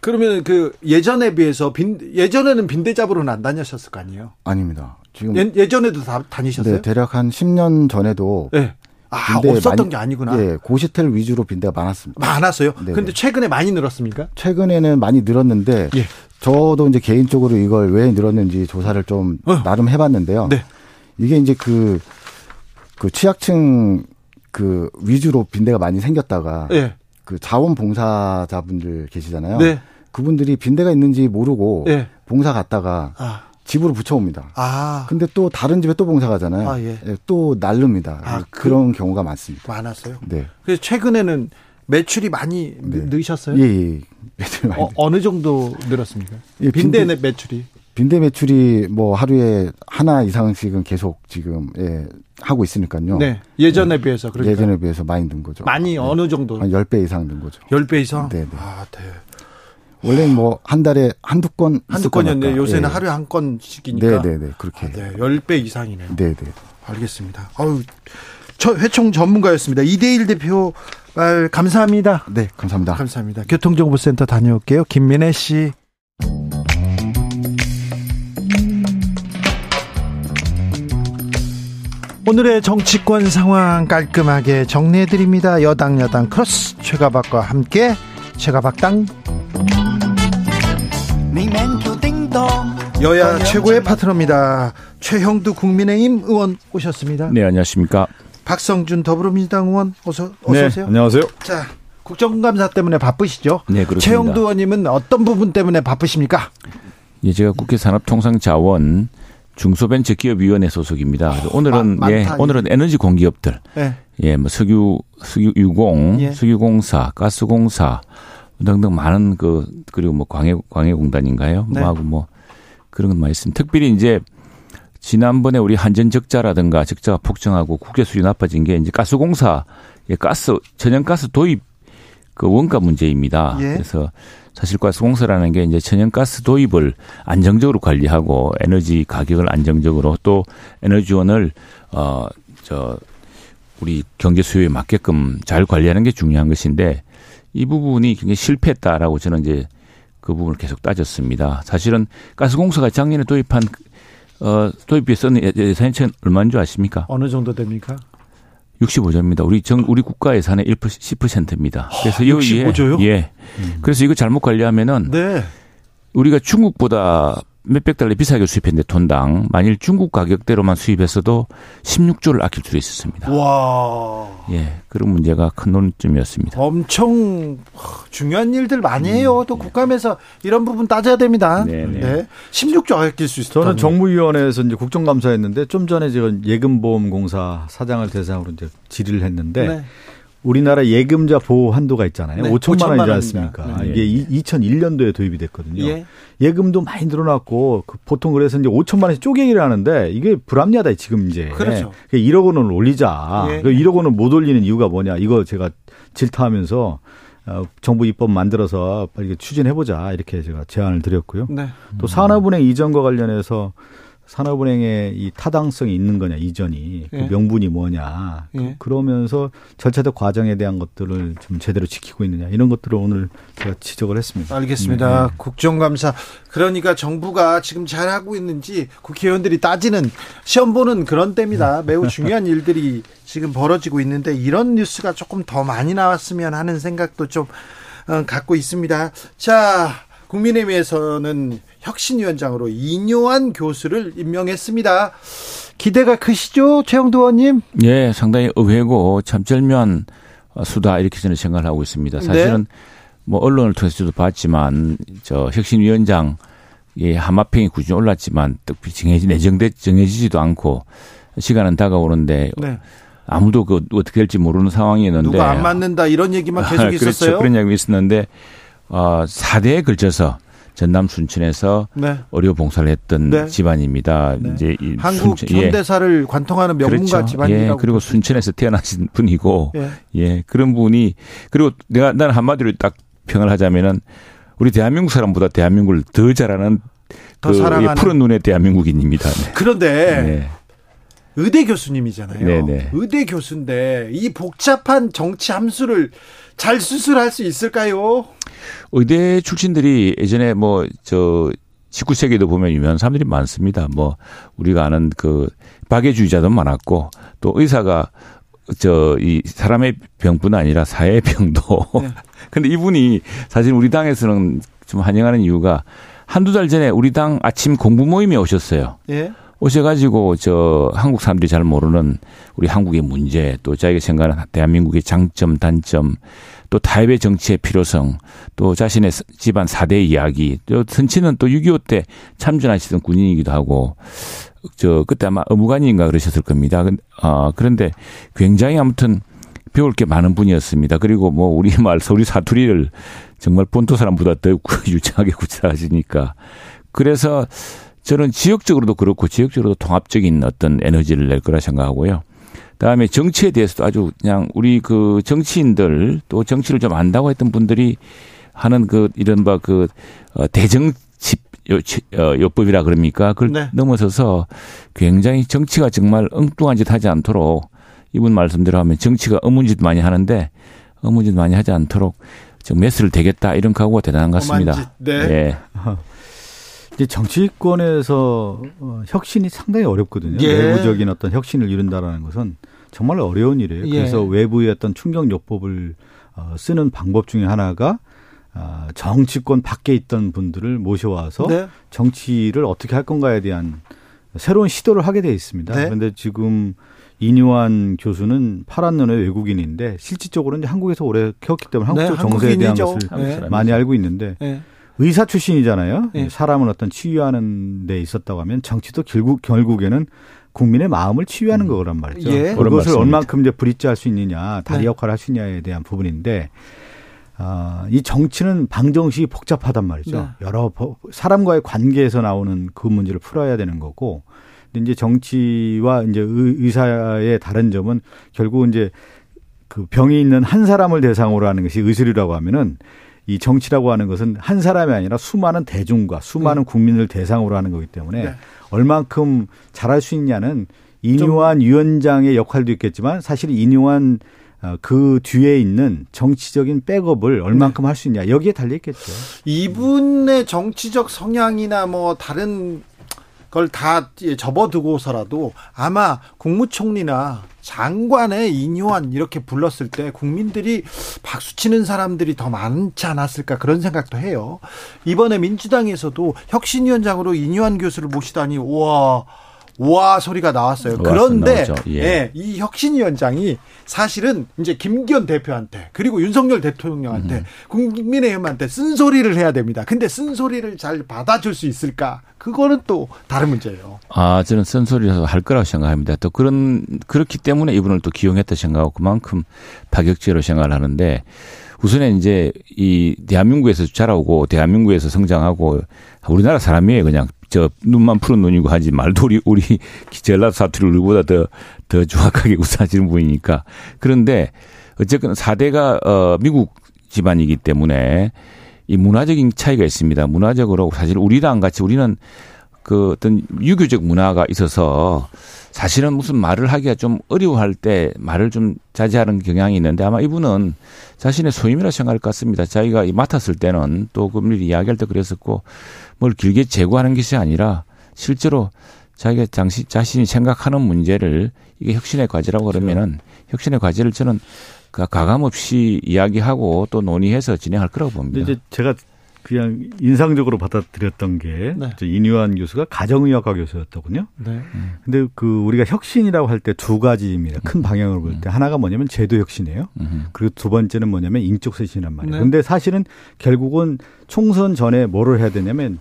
A: 그러면 그 예전에 비해서 빈 예전에는 빈대 잡으러는 안 다녔었을 거 아니에요?
D: 아닙니다. 지금
A: 예, 예전에도 다 다니셨어요?
D: 네, 대략 한 10년 전에도
A: 네. 아, 없었던
D: 많이-
A: 게 아니구나.
D: 예, 고시텔 위주로 빈대가 많았습니다.
A: 많았어요.
D: 네,
A: 근데
D: 네.
A: 최근에 많이 늘었습니까?
D: 최근에는 많이 늘었는데
A: 예.
D: 저도 이제 개인적으로 이걸 왜 늘었는지 조사를 좀
A: 어.
D: 나름 해 봤는데요.
A: 네.
D: 이게 이제 그, 그 취약층 그 위주로 빈대가 많이 생겼다가
A: 예.
D: 그 자원봉사자분들 계시잖아요.
A: 네.
D: 그분들이 빈대가 있는지 모르고
A: 예.
D: 봉사 갔다가
A: 아.
D: 집으로 붙여옵니다.
A: 아.
D: 근데 또 다른 집에 또 봉사 가잖아요.
A: 아, 예.
D: 또 날릅니다.
A: 아,
D: 그런 경우가 많습니다.
A: 많았어요.
D: 네.
A: 그래서 최근에는 매출이 많이
D: 네.
A: 느- 늘으셨어요?
D: 예, 예. [LAUGHS] 매출 많이
A: 어, 어느 정도 늘었습니까?
D: 예,
A: 빈대
D: 빈대-
A: 매출이.
D: 빈대 매출이 뭐 하루에 하나 이상씩은 계속 지금 예, 하고 있으니까요.
A: 네. 예전에 비해서 그러니까
D: 예전에 비해서 많이 는 거죠.
A: 많이
D: 네.
A: 어느 정도?
D: 한 10배 이상 는 거죠.
A: 10배 이상?
D: 네, 네.
A: 아, 네.
D: 원래는 뭐 한 달에 한두 건
A: 한두 건이었는데. 요새는
D: 예.
A: 하루에 한 건씩이니까.
D: 네, 네, 네. 그렇게.
A: 아, 네. 10배 이상이네요.
D: 네, 네.
A: 알겠습니다. 아유, 저 회총 전문가였습니다. 이대일 대표 말 감사합니다.
D: 네, 감사합니다.
A: 감사합니다. 교통정보센터 다녀올게요. 김민혜 씨. 오늘의 정치권 상황 깔끔하게 정리해드립니다. 여당 여당 크로스 최가박과 함께 최가박당 여야 최고의 파트너입니다. 최형두 국민의힘 의원 오셨습니다.
E: 네, 안녕하십니까.
A: 박성준 더불어민주당 의원 어서 어서
E: 네,
A: 오세요.
E: 안녕하세요.
A: 자, 국정감사 때문에 바쁘시죠?
E: 네, 그렇습니다.
A: 최영두 의원님은 어떤 부분 때문에 바쁘십니까?
E: 예, 제가 국회 산업통상자원 중소벤처기업위원회 소속입니다. 그래서 오늘은
A: 마-
E: 예, 오늘은 에너지 공기업들,
A: 네.
E: 예, 뭐 석유, 석유 유공,
A: 예.
E: 석유공사, 가스공사 등등 많은 그 그리고 뭐 광해 광해공단인가요?
A: 네.
E: 뭐 하고 뭐 그런 건 많이 있습니다. 특별히 이제 지난번에 우리 한전 적자라든가 적자가 폭증하고 국제 수준이 나빠진 게 이제 가스공사의 가스 천연가스 도입 그 원가 문제입니다.
A: 예.
E: 그래서 사실 가스공사라는 게 이제 천연가스 도입을 안정적으로 관리하고 에너지 가격을 안정적으로 또 에너지원을 어저 우리 경제 수요에 맞게끔 잘 관리하는 게 중요한 것인데 이 부분이 굉장히 실패했다라고 저는 이제 그 부분을 계속 따졌습니다. 사실은 가스공사가 작년에 도입한 어 도입비에 썼는 예- 예산이 얼마인 줄 아십니까?
A: 어느 정도 됩니까?
E: 65조입니다. 우리 정 우리 국가 예산의 1% 10%입니다. 그래서 이
A: 65 조요?
E: 예. 그래서 이거 잘못 관리하면은
A: 네.
E: 우리가 중국보다 몇백 달러 비싸게 수입했는데 톤당 만일 중국 가격대로만 수입했어도 16조를 아낄 수 있었습니다.
A: 와.
E: 예, 그런 문제가 큰 논점이었습니다.
A: 엄청 중요한 일들 많이 해요. 또 국감에서 이런 부분 따져야 됩니다.
E: 음. 네, 네.
A: 16조 아낄 수 있어요.
F: 저는 정무위원회에서 이제 국정감사했는데 좀 전에 제가 예금보험공사 사장을 대상으로 이제 질의를 했는데
A: 네.
F: 우리나라 예금자 보호 한도가 있잖아요.
A: 네,
F: 5천만
A: 5천만
F: 원이지. 않습니까?
E: 네.
F: 이게 이 2001년도에 도입이 됐거든요.
A: 예.
F: 예금도 많이 늘어났고 그 보통 그래서 이제 5천만 원씩 쪼개기를 하는데 이게 불합리하다 지금 이제.
A: 그렇죠.
F: 1억 원을 올리자.
A: 예.
F: 그 1억 원을 못 올리는 이유가 뭐냐? 이거 제가 질타하면서 어, 정부 입법 만들어서 빨리 추진해 보자 이렇게 제가 제안을 드렸고요.
A: 네.
F: 또 산업은행 이전과 관련해서 산업은행의 이 타당성이 있는 거냐 이전이 그
A: 예.
F: 명분이 뭐냐
A: 예.
F: 그, 러면서 절차적 과정에 대한 것들을 좀 제대로 지키고 있느냐 이런 것들을 오늘 제가 지적을 했습니다.
A: 알겠습니다.
F: 네.
A: 국정감사. 그러니까 정부가 지금 잘 하고 있는지 국회의원들이 따지는 시험 보는 그런 때입니다. 매우 중요한 일들이 지금 벌어지고 있는데 이런 뉴스가 조금 더 많이 나왔으면 하는 생각도 좀 어, 갖고 있습니다. 자, 국민의힘에서는 혁신위원장으로 이뇨한 교수를 임명했습니다. 기대가 크시죠, 최영도 의원님?
E: 예, 상당히 의외고 참 절묘한 수다 이렇게 저는 생각을 하고 있습니다. 사실은 뭐 언론을 통해서도 봤지만 저 혁신위원장 예, 하마평이 꾸준히 올랐지만 특히 정해지 내정돼 정해지지도 않고 시간은 다가오는데
A: 네.
E: 아무도 그 어떻게 될지 모르는 상황이었는데
A: 누가 안 맞는다 이런 얘기만 계속
E: 아, [LAUGHS]
A: 있었어요.
E: 그렇죠. 그런 이야기 있었는데 어 4대에 걸쳐서 전남 순천에서
A: 네.
E: 의료 봉사를 했던
A: 네.
E: 집안입니다.
A: 네.
E: 이제 이
A: 한국
E: 순천- 예.
A: 현대사를 관통하는 명문가
E: 그렇죠.
A: 집안이라고.
E: 예, 그리고 순천에서 태어나신 분이고,
A: 예.
E: 예, 그런 분이, 그리고 내가, 나는 한마디로 딱 평을 하자면은, 우리 대한민국 사람보다 대한민국을 더 잘하는,
A: 더
E: 그,
A: 사랑하는.
E: 예, 푸른 눈의 대한민국인입니다. 네.
A: 그런데
E: 네.
A: 의대 교수님이잖아요.
E: 네네.
A: 의대 교수인데 이 복잡한 정치 함수를 잘 수술할 수 있을까요?
E: 의대 출신들이 예전에 뭐, 저, 19세기도 보면 유명한 사람들이 많습니다. 뭐, 우리가 아는 그, 박애주의자도 많았고, 또 의사가, 저, 이 사람의 병뿐 아니라 사회의 병도.
A: 네. [LAUGHS]
E: 근데 이분이 사실 우리 당에서는 좀 환영하는 이유가 한두 달 전에 우리 당 아침 공부 모임에 오셨어요.
A: 예.
E: 오셔가지고 저 한국 사람들이 잘 모르는 우리 한국의 문제 또 자기가 생각하는 대한민국의 장점 단점 또 타협의 정치의 필요성 또 자신의 집안 사대 이야기 또 선치는 또 6.25 때 참전하시던 군인이기도 하고 저 그때 아마 의무관인가 그러셨을 겁니다. 근- 아 그런데 굉장히 아무튼 배울 게 많은 분이었습니다. 그리고 뭐 우리 [LAUGHS] 말 우리 사투리를 정말 본토 사람보다 더 [LAUGHS] 유창하게 구사하시니까 그래서 저는 지역적으로도 그렇고 지역적으로도 통합적인 어떤 에너지를 낼 거라 생각하고요. 그다음에 정치에 대해서도 아주 그냥 우리 그 정치인들 또 정치를 좀 안다고 했던 분들이 하는 그 이른바 그 어, 대정치 요- 어, 요법이라 그럽니까? 그걸
A: 네.
E: 넘어서서 굉장히 정치가 정말 엉뚱한 짓 하지 않도록 이분 말씀대로 하면 정치가 어문짓 많이 하는데 어문짓 많이 하지 않도록 좀 메스를 대겠다 이런 각오가 대단한 것 같습니다.
A: 어만짓, 네.
E: 예. [LAUGHS]
F: 이제 정치권에서 어, 혁신이 상당히 어렵거든요.
A: 예.
F: 외부적인 어떤 혁신을 이룬다라는 것은 정말 어려운 일이에요.
A: 예.
F: 그래서 외부의 어떤 충격요법을 어, 쓰는 방법 중에 하나가 아, 정치권 밖에 있던 분들을 모셔와서
A: 네.
F: 정치를 어떻게 할 건가에 대한 새로운 시도를 하게 돼 있습니다.
A: 네.
F: 그런데 지금 이뇨한 교수는 파란 눈의 외국인인데 실질적으로 이제 한국에서 오래 키웠기 때문에 한국
A: 네,
F: 쪽 정세에 대한. 것을. 많이 알고 있는데
A: 네.
F: 의사 출신이잖아요.
A: 네.
F: 사람을 어떤 치유하는 데 있었다고 하면 정치도 결국 결국에는 국민의 마음을 치유하는 거란 말이죠.
A: 예.
E: 그런
F: 그것을. 얼만큼 이제 브릿지할 수 있느냐, 다리
A: 네.
F: 역할을 할 수 있냐에 대한 부분인데 아, 이 정치는 방정식이 복잡하단 말이죠.
A: 네.
F: 여러 법- 사람과의 관계에서 나오는 그 문제를 풀어야 되는 거고. 근데 이제 정치와 이제 의- 의사의 다른 점은 결국 이제 그 병이 있는 한 사람을 대상으로 하는 것이 의술이라고 하면은 이 정치라고 하는 것은 한 사람이 아니라 수많은 대중과 수많은 국민을 대상으로 하는 거기 때문에
A: 네.
F: 얼만큼 잘할 수 있냐는 이뇨한 위원장의 역할도 있겠지만 사실 이뇨한 어, 그 뒤에 있는 정치적인 백업을
A: 네.
F: 얼만큼 할수 있냐 여기에 달려 있겠죠.
A: 이분의 정치적 성향이나 뭐 다른 걸 다 접어두고서라도 아마 국무총리나 장관의 인요한 이렇게 불렀을 때 국민들이 박수 치는 사람들이 더 많지 않았을까 그런 생각도 해요. 이번에 민주당에서도 혁신위원장으로 인요한 교수를 모시다니 우와 와 소리가 나왔어요.
E: 와,
A: 그런데.
E: 예.
A: 예, 이 혁신위원장이 사실은 이제 김기현 대표한테 그리고 윤석열 대통령한테
E: 음.
A: 국민의힘한테 쓴소리를 해야 됩니다. 근데 쓴소리를 잘 받아줄 수 있을까? 그거는 또 다른 문제예요.
E: 아, 저는 쓴소리라서 할 거라고 생각합니다. 또 그런, 그렇기 때문에 이분을 또 기용했다 생각하고 그만큼 파격적으로 생각을 하는데 우선에 이제 이 대한민국에서 자라오고 대한민국에서 성장하고 우리나라 사람이에요. 그냥 저 눈만 푸른 눈이고 하지 말도 우리, 우리 전라도 사투리를 우리보다 더, 더 정확하게 [LAUGHS] 우사하시는 분이니까. 그런데 어쨌건 4대가 어, 미국 집안이기 때문에 이 문화적인 차이가 있습니다. 문화적으로 사실 우리랑 같이 우리는 그 어떤 유교적 문화가 있어서 사실은 무슨 말을 하기가 좀 어려워할 때 말을 좀 자제하는 경향이 있는데 아마 이분은 자신의 소임이라 생각할 것 같습니다. 자기가 맡았을 때는 또 금리 이야기할 때 그랬었고 뭘 길게 제고하는 것이 아니라 실제로 자기가 당시 자신이 생각하는 문제를 이게 혁신의 과제라고 그러면은 혁신의 과제를 저는 가감 없이 이야기하고 또 논의해서 진행할 거라고 봅니다.
F: 이제 제가 그냥 인상적으로 받아들였던 게 네. 이뉴한 교수가 가정의학과 교수였더군요. 네. 근데 그 우리가 혁신이라고 할 때 두 가지입니다. 큰 방향을 볼때 하나가 뭐냐면 제도 혁신이에요. 그리고 두 번째는 뭐냐면 인적 쇄신이란 말이에요. 네. 근데 사실은 결국은 총선 전에 뭐를 해야 되냐면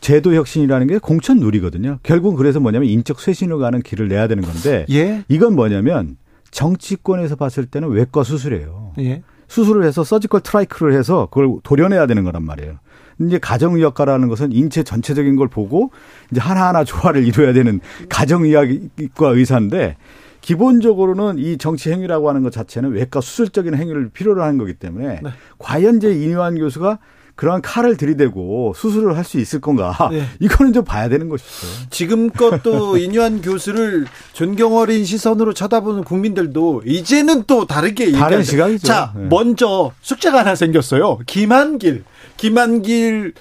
F: 제도 혁신이라는 게 공천 누리거든요. 결국은 그래서 뭐냐면 인적 쇄신으로 가는 길을 내야 되는 건데 예? 이건 뭐냐면 정치권에서 봤을 때는 외과 수술이에요. 예? 수술을 해서 서지컬 트라이크를 해서 그걸 도려내야 되는 거란 말이에요. 이제 가정의학과라는 것은 인체 전체적인 걸 보고 이제 하나하나 조화를 이루어야 되는 가정의학과 의사인데 기본적으로는 이 정치 행위라고 하는 것 자체는 외과 수술적인 행위를 필요로 하는 거기 때문에 네. 과연 이제 이뇨한 교수가 그러한 칼을 들이대고 수술을 할 수 있을 건가? 네. [LAUGHS] 이거는 좀 봐야 되는 것이죠.
A: 지금껏 또 이뇨한 교수를 존경 어린 시선으로 쳐다보는 국민들도 이제는 또 다르게
F: 다른 시각이죠.
A: 자, 네. 먼저 숙제가 하나 생겼어요. 김한길, 김한길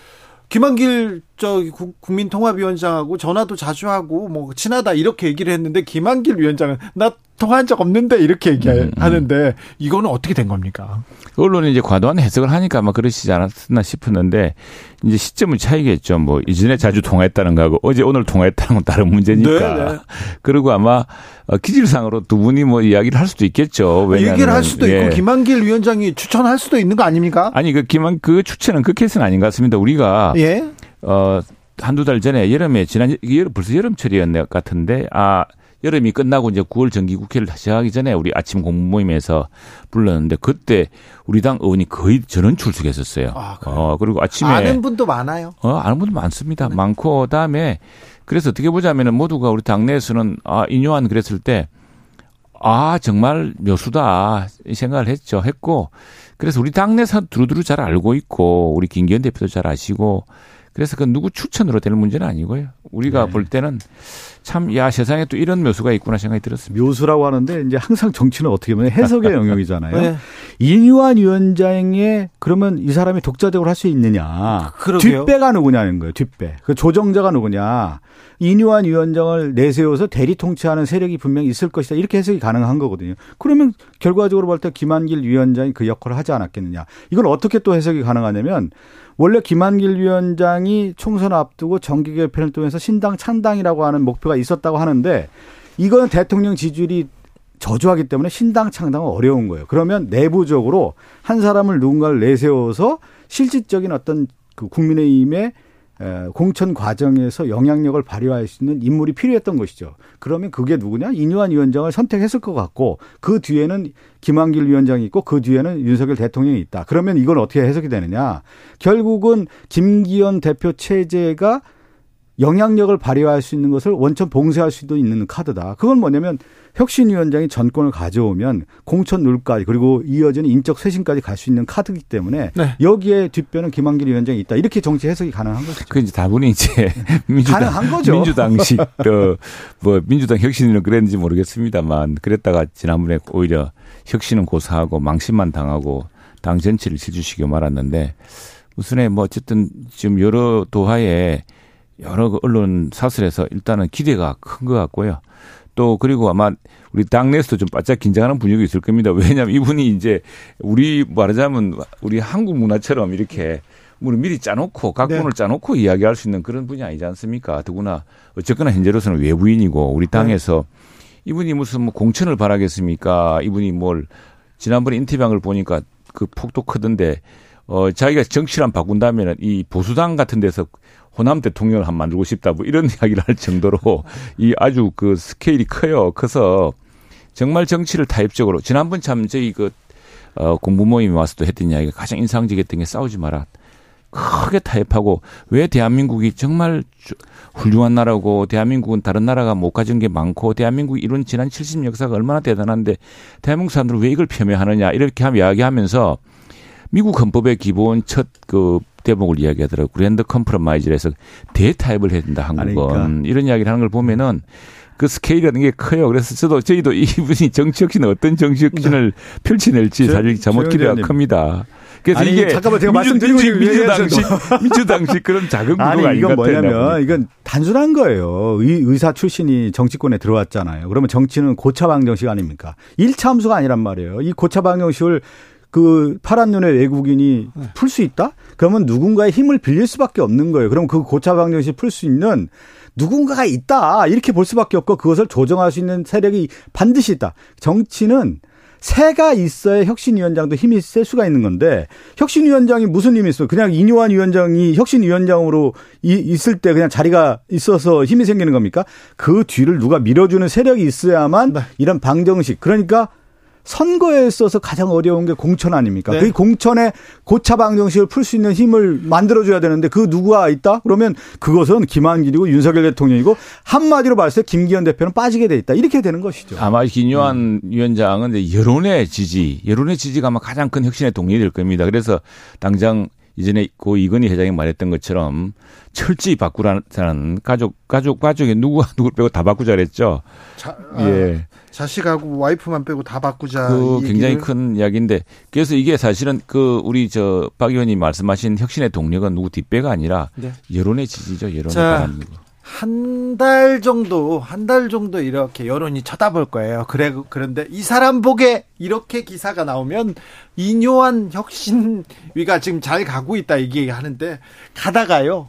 A: 김한길 저 국민통합위원장하고 전화도 자주 하고 뭐 친하다 이렇게 얘기를 했는데 김한길 위원장은 나 통화한 적 없는데 이렇게 얘기하는데 음, 음. 이거는 어떻게 된 겁니까?
E: 언론이 이제 과도한 해석을 하니까 아마 그러시지 않았나 싶었는데 이제 시점은 차이겠죠. 뭐 이전에 자주 통화했다는 거하고 어제 오늘 통화했다는 건 다른 문제니까. 네, 네. [LAUGHS] 그리고 아마 어, 기질상으로 두 분이 뭐 이야기를 할 수도 있겠죠.
A: 왜냐하면 얘기를 할 수도 예. 있고 김한길 위원장이 추천할 수도 있는 거 아닙니까?
E: 아니 그 김한 그 추천은 그 케이스는 아닌 것 같습니다. 우리가 예. 어 한두 달 전에 여름에 지난 벌써 여름철이었네 같은데 아 여름이 끝나고 이제 9월 정기국회를 시작하기 전에 우리 아침 공부 모임에서 불렀는데 그때 우리 당 의원이 거의 전원 출석했었어요. 아, 어, 그리고 아침에
A: 아는 분도 많아요.
E: 어, 아는 분도 많습니다. 네. 많고 그다음에 그래서 어떻게 보자면은 모두가 우리 당내에서는 아, 인요한 그랬을 때 아, 정말 묘수다. 이 생각을 했죠. 했고, 그래서 우리 당내에서 두루두루 잘 알고 있고, 우리 김기현 대표도 잘 아시고, 그래서 그 누구 추천으로 되는 문제는 아니고요. 우리가 네. 볼 때는 참, 야, 세상에 또 이런 묘수가 있구나 생각이 들었습니다.
F: 묘수라고 하는데 이제 항상 정치는 어떻게 보면 해석의 [LAUGHS] 영역이잖아요. 네. 이유한 위원장의 그러면 이 사람이 독자적으로 할 수 있느냐. 그러게요. 뒷배가 누구냐는 거예요. 뒷배. 그 조정자가 누구냐. 이뉴한 위원장을 내세워서 대리 통치하는 세력이 분명히 있을 것이다. 이렇게 해석이 가능한 거거든요. 그러면 결과적으로 볼 때 김한길 위원장이 그 역할을 하지 않았겠느냐. 이걸 어떻게 또 해석이 가능하냐면 원래 김한길 위원장이 총선 앞두고 정기 개편을 통해서 신당 창당이라고 하는 목표가 있었다고 하는데 이거는 대통령 지지율이 저조하기 때문에 신당 창당은 어려운 거예요. 그러면 내부적으로 한 사람을 누군가를 내세워서 실질적인 어떤 그 국민의힘의 공천 과정에서 영향력을 발휘할 수 있는 인물이 필요했던 것이죠. 그러면 그게 누구냐? 이뇨한 위원장을 선택했을 것 같고 그 뒤에는 김한길 위원장이 있고 그 뒤에는 윤석열 대통령이 있다. 그러면 이건 어떻게 해석이 되느냐? 결국은 김기현 대표 체제가 영향력을 발휘할 수 있는 것을 원천 봉쇄할 수도 있는 카드다. 그건 뭐냐면 혁신위원장이 전권을 가져오면 공천 룰까지 그리고 이어지는 인적 쇄신까지 갈 수 있는 카드이기 때문에 네. 여기에 뒷변은 김한길 위원장이 있다. 이렇게 정치 해석이 가능한 거죠.
E: 그 이제 다분히 이제 [LAUGHS] 민주당 가능한 거죠. 민주당식 뭐 민주당 혁신은 그랬는지 모르겠습니다만 그랬다가 지난번에 오히려 혁신은 고사하고 망신만 당하고 당 전체를 실주시켜 말았는데 우선에 뭐 어쨌든 지금 여러 도하에 여러 그 언론 사설에서 일단은 기대가 큰 것 같고요. 또 그리고 아마 우리 당내에서도 좀 바짝 긴장하는 분위기 있을 겁니다. 왜냐하면 이분이 이제 우리 말하자면 우리 한국 문화처럼 이렇게 우리 미리 짜놓고 각본을 네. 짜놓고 이야기할 수 있는 그런 분이 아니지 않습니까? 더구나 어쨌거나 현재로서는 외부인이고 우리 당에서 네. 이분이 무슨 뭐 공천을 바라겠습니까? 이분이 뭘 지난번에 인터뷰한 보니까 그 폭도 크던데 어 자기가 정치란 바꾼다면은 이 보수당 같은 데서 호남 대통령을 한 만들고 싶다 뭐 이런 [LAUGHS] 이야기를 할 정도로 이 아주 그 스케일이 커요. 커서 정말 정치를 타입적으로 지난번 참 저희 그 어, 공부 모임에 와서도 했던 이야기가 가장 인상적이었던 게 싸우지 마라. 크게 타협하고 왜 대한민국이 정말 훌륭한 나라고 대한민국은 다른 나라가 못 가진 게 많고 대한민국이 이런 지난 70 역사가 얼마나 대단한데 대한민국 사람들은 왜 이걸 폄훼하느냐 이렇게 하면 이야기하면서 미국 헌법의 기본 첫 그 대목을 이야기하더라고요. grand compromise에서 대타협을 해야 된다 한국은 그러니까. 이런 이야기를 하는 걸 보면은 그 스케일이라는 게 커요. 그래서 저도 저희도 이분이 정치 혁신은 어떤 정치 혁신을 네. 펼쳐낼지 사실 잘못 기대가 큽니다. 그래서
F: 아니,
E: 이게
F: 잠깐만 제가 말씀드리고
E: 민주당식 민주당식 [LAUGHS] 그런 작은 구도가
F: 아니 이건 뭐냐면 이건 단순한 거예요. 의, 의사 출신이 정치권에 들어왔잖아요. 그러면 정치는 고차 방정식 아닙니까? 1차 함수가 아니란 말이에요. 이 고차 방정식을 그 파란 눈의 외국인이 네. 풀수 있다? 그러면 누군가의 힘을 빌릴 수밖에 없는 거예요. 그럼 그 고차 방정식 풀수 있는 누군가가 있다. 이렇게 볼 수밖에 없고 그것을 조정할 수 있는 세력이 반드시 있다. 정치는 새가 있어야 혁신위원장도 힘이 셀 수가 있는 건데 혁신위원장이 무슨 힘이 있어요? 그냥 이뇨한 위원장이 혁신위원장으로 이, 있을 때 그냥 자리가 있어서 힘이 생기는 겁니까? 그 뒤를 누가 밀어주는 세력이 있어야만 네. 이런 방정식 그러니까 선거에 있어서 가장 어려운 게 공천 아닙니까? 네. 그 공천에 고차 방정식을 풀 수 있는 힘을 만들어줘야 되는데 그 누구가 있다? 그러면 그것은 김한길이고 윤석열 대통령이고 한마디로 말해서 김기현 대표는 빠지게 돼 있다. 이렇게 되는 것이죠.
E: 아마 김요한 음. 위원장은 여론의 지지, 여론의 지지가 아마 가장 큰 혁신의 동력이 될 겁니다. 그래서 당장 이전에 고 이건희 회장이 말했던 것처럼 철저히 바꾸라는 가족 가족 가족에 누구 [LAUGHS] 누구 빼고 다 바꾸자 그랬죠. 자,
A: 아, 예. 자식하고 와이프만 빼고 다 바꾸자.
E: 그 굉장히 큰 이야기인데 그래서 이게 사실은 그 우리 저박 의원님 말씀하신 혁신의 동력은 누구 뒷배가 아니라 네. 여론의 지지죠. 여론의 바람이고.
A: 한 달 정도 한 달 정도 이렇게 여론이 쳐다볼 거예요. 그래 그런데 이 사람 보게 이렇게 기사가 나오면 이뇨한 혁신위가 지금 잘 가고 있다 이게 하는데 가다가요.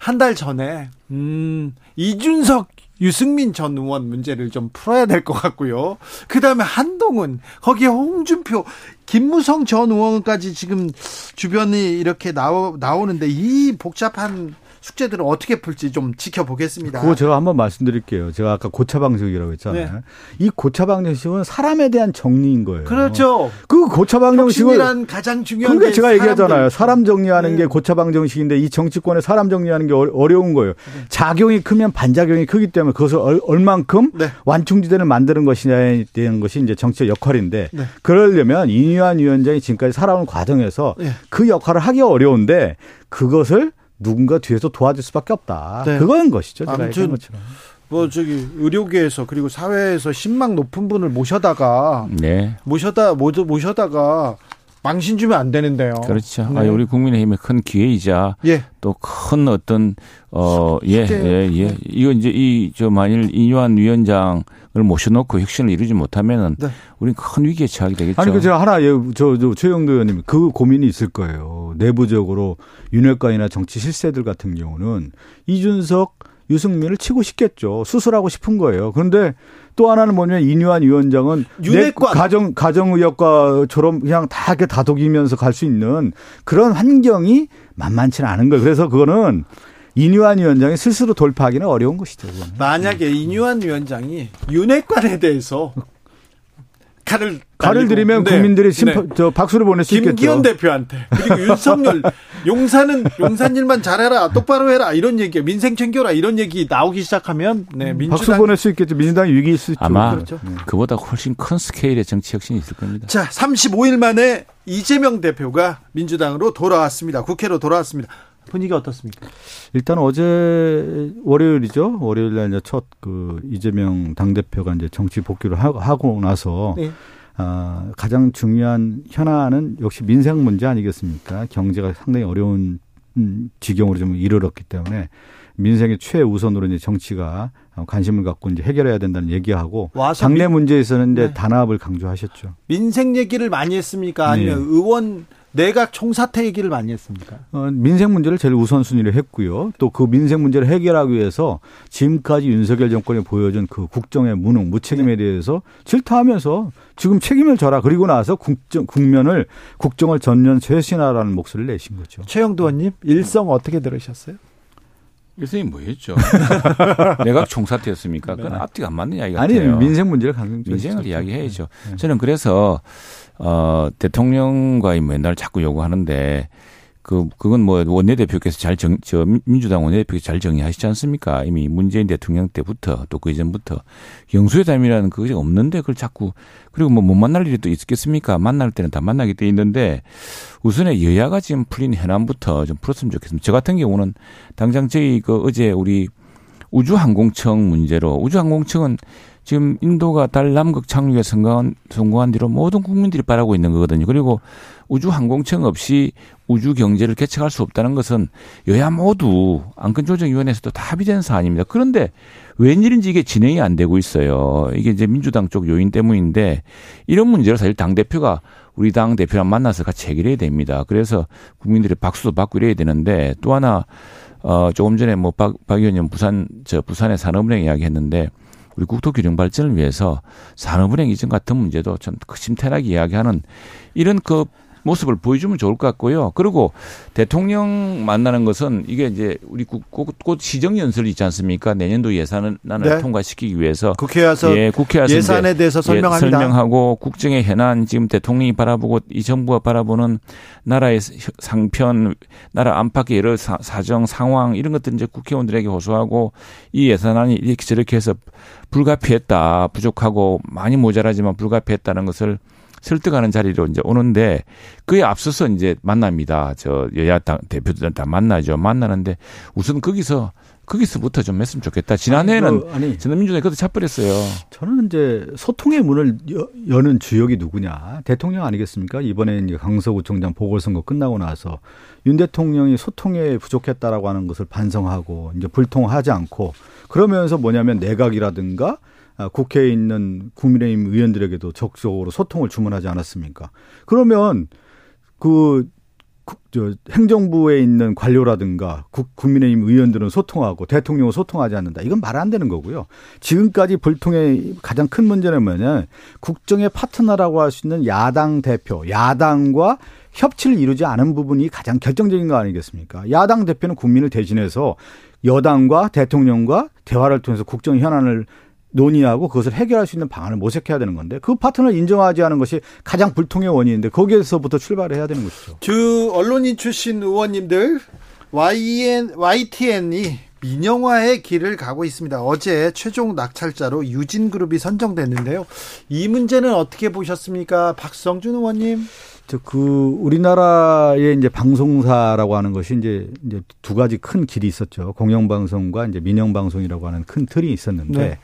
A: 한 달 전에 음 이준석 유승민 전 의원 문제를 좀 풀어야 될 것 같고요. 그 다음에 한동훈, 거기에 홍준표, 김무성 전 의원까지 지금 주변이 이렇게 나오, 나오는데 이 복잡한 숙제들을 어떻게 풀지 좀 지켜보겠습니다.
F: 그거 제가 한번 말씀드릴게요. 제가 아까 고차 방식이라고 했잖아요. 네. 이 고차 방식은 사람에 대한 정리인 거예요.
A: 그렇죠.
F: 그 고차 방식은
A: 가장 중요한
F: 그러니까 제가 얘기하잖아요. 사람 정리하는 네. 게 고차 방정식인데 이 정치권에 사람 정리하는 게 어려운 거예요. 네. 작용이 크면 반작용이 크기 때문에 그것을 얼만큼 네. 완충지대를 만드는 것이냐에 대한 것이 이제 정치의 역할인데 네. 그러려면 이유한 위원장이 지금까지 살아온 과정에서 네. 그 역할을 하기 어려운데 그것을 누군가 뒤에서 도와줄 수밖에 없다. 네. 그건 것이죠. 제가 아무튼 것처럼.
A: 뭐 저기 의료계에서 그리고 사회에서 신망 높은 분을 모셔다가 네. 모셔다 모두 모셔다가 망신 주면 안 되는데요.
E: 그렇죠. 네. 아, 우리 국민의힘의 큰 기회이자 예. 또큰 어떤 어예예 예, 예. 이거 이제 이 저 만일 이유한 위원장 을 모셔놓고 혁신을 이루지 못하면은 네. 우리는 큰 위기에 처하게 되겠죠.
F: 아니 그 제가 하나 저, 저 최영도 의원님 그 고민이 있을 거예요. 내부적으로 윤핵관이나 정치 실세들 같은 경우는 이준석 유승민을 치고 싶겠죠. 수술하고 싶은 거예요. 그런데 또 하나는 뭐냐면 이뉴한 위원장은 윤핵관 가정 가정의학과처럼 그냥 다 이렇게 다독이면서 갈 수 있는 그런 환경이 만만치는 않은 거예요. 그래서 그거는 이뉴한 위원장이 스스로 돌파하기는 어려운 것이죠. 그거는.
A: 만약에 이뉴한 위원장이 윤핵관에 대해서 칼을
F: 칼을 들이면 네. 국민들이 심파, 네. 저 박수를 보낼 수
A: 김기현
F: 있겠죠. 김기현
A: 대표한테 그리고 [LAUGHS] 윤석열 용산은 용산 일만 잘해라 똑바로 해라 이런 얘기 민생 챙겨라 이런 얘기 나오기 시작하면 네
F: 민주당 박수 보낼 수 있겠죠. 민주당이 위기일 수 있죠.
E: 아마 그렇죠. 네. 그보다 훨씬 큰 스케일의 정치 혁신이 있을 겁니다.
A: 자, 35일 만에 이재명 대표가 민주당으로 돌아왔습니다. 국회로 돌아왔습니다. 분위기 어떻습니까?
F: 일단 어제 월요일이죠. 월요일 날 첫 그 이재명 당 대표가 이제 정치 복귀를 하고 나서 네. 아, 가장 중요한 현안은 역시 민생 문제 아니겠습니까? 경제가 상당히 어려운 음, 지경으로 좀 이르렀기 때문에 민생의 최우선으로 이제 정치가 관심을 갖고 이제 해결해야 된다는 얘기하고 당내 문제에서는 이제 네. 단합을 강조하셨죠.
A: 민생 얘기를 많이 했습니까? 아니면 네. 의원 내각 총사퇴 얘기를 많이 했습니까?
F: 어, 민생 문제를 제일 우선순위로 했고요. 또 그 민생 문제를 해결하기 위해서 지금까지 윤석열 정권이 보여준 그 국정의 무능, 무책임에 네. 대해서 질타하면서 지금 책임을 져라. 그리고 나서 국정, 국면을 국정을 전면 쇄신하라는 목소리를 내신 거죠.
A: 최영도 의원님 일성 어떻게 들으셨어요?
E: 일성이 뭐였죠? [LAUGHS] 내각 총사퇴였습니까? 그건 네. 앞뒤가 안 맞는 이야기
F: 같아요. 아니 민생 문제를 강조
E: 민생을 이야기해야죠. 네. 저는 그래서 어, 대통령과의 맨날 자꾸 요구하는데 그 그건 뭐 원내대표께서 잘 정 저 민주당 원내대표께서 잘 정리하시지 않습니까? 이미 문재인 대통령 때부터 또 그 이전부터 영수회담이라는 그것이 없는데 그걸 자꾸 그리고 뭐 못 만날 일이 또 있겠습니까? 만날 때는 다 만나게 돼 있는데 우선에 여야가 지금 풀린 현안부터 좀 풀었으면 좋겠습니다. 저 같은 경우는 당장 저희 그 어제 우리 우주항공청 문제로 우주항공청은 지금 인도가 달 남극 착륙에 성공한, 성공한 뒤로 모든 국민들이 바라고 있는 거거든요. 그리고 우주 항공청 없이 우주 경제를 개척할 수 없다는 것은 여야 모두 안건조정위원회에서도 다 합의된 사안입니다. 그런데 웬일인지 이게 진행이 안 되고 있어요. 이게 이제 민주당 쪽 요인 때문인데 이런 문제로 사실 당대표가 우리 당 대표랑 만나서 같이 해결해야 됩니다. 그래서 국민들의 박수도 받고 이래야 되는데 또 하나 어 조금 전에 뭐박 박 의원님 부산 저 부산의 산업은행 이야기했는데 우리 국토 균형 발전을 위해서 산업은행 이전 같은 문제도 좀 심태하게 이야기하는 이런 그 모습을 보여주면 좋을 것 같고요. 그리고 대통령 만나는 것은 이게 이제 우리 곧 시정 연설이 있지 않습니까? 내년도 예산을 네. 통과시키기 위해서
A: 국회 와서 예, 국회 와서 예산에 대해서 설명합니다.
E: 예, 설명하고 국정의 현안 지금 대통령이 바라보고 이 정부가 바라보는 나라의 상편, 나라 안팎의 여러 사정 상황 이런 것들 이제 국회의원들에게 호소하고 이 예산안이 이렇게 저렇게 해서 불가피했다, 부족하고 많이 모자라지만 불가피했다는 것을 설득하는 자리로 이제 오는데 그에 앞서서 이제 만납니다. 저 여야 당 대표들 다 만나죠. 만나는데 우선 거기서 거기서부터 좀 했으면 좋겠다. 지난해에는 그, 민주당이 그것도 차버렸어요.
F: 저는 이제 소통의 문을 여, 는 주역이 누구냐? 대통령 아니겠습니까? 이번에 이제 강서구청장 보궐선거 끝나고 나서 윤 대통령이 소통에 부족했다라고 하는 것을 반성하고 이제 불통하지 않고 그러면서 뭐냐면 내각이라든가 아, 국회에 있는 국민의힘 의원들에게도 적극적으로 소통을 주문하지 않았습니까? 그러면 그, 저, 행정부에 있는 관료라든가 국, 국민의힘 의원들은 소통하고 대통령은 소통하지 않는다. 이건 말 안 되는 거고요. 지금까지 불통의 가장 큰 문제는 뭐냐면 국정의 파트너라고 할 수 있는 야당 대표, 야당과 협치를 이루지 않은 부분이 가장 결정적인 거 아니겠습니까? 야당 대표는 국민을 대신해서 여당과 대통령과 대화를 통해서 국정 현안을 논의하고 그것을 해결할 수 있는 방안을 모색해야 되는 건데 그 파트너를 인정하지 않은 것이 가장 불통의 원인인데 거기에서부터 출발을 해야 되는 것이죠.
A: 주 언론인 출신 의원님들 YN, YTN이 민영화의 길을 가고 있습니다. 어제 최종 낙찰자로 유진그룹이 선정됐는데요. 이 문제는 어떻게 보셨습니까? 박성준 의원님.
F: 그 우리나라의 이제 방송사라고 하는 것이 이제 이제 두 가지 큰 길이 있었죠. 공영방송과 이제 민영방송이라고 하는 큰 틀이 있었는데 네.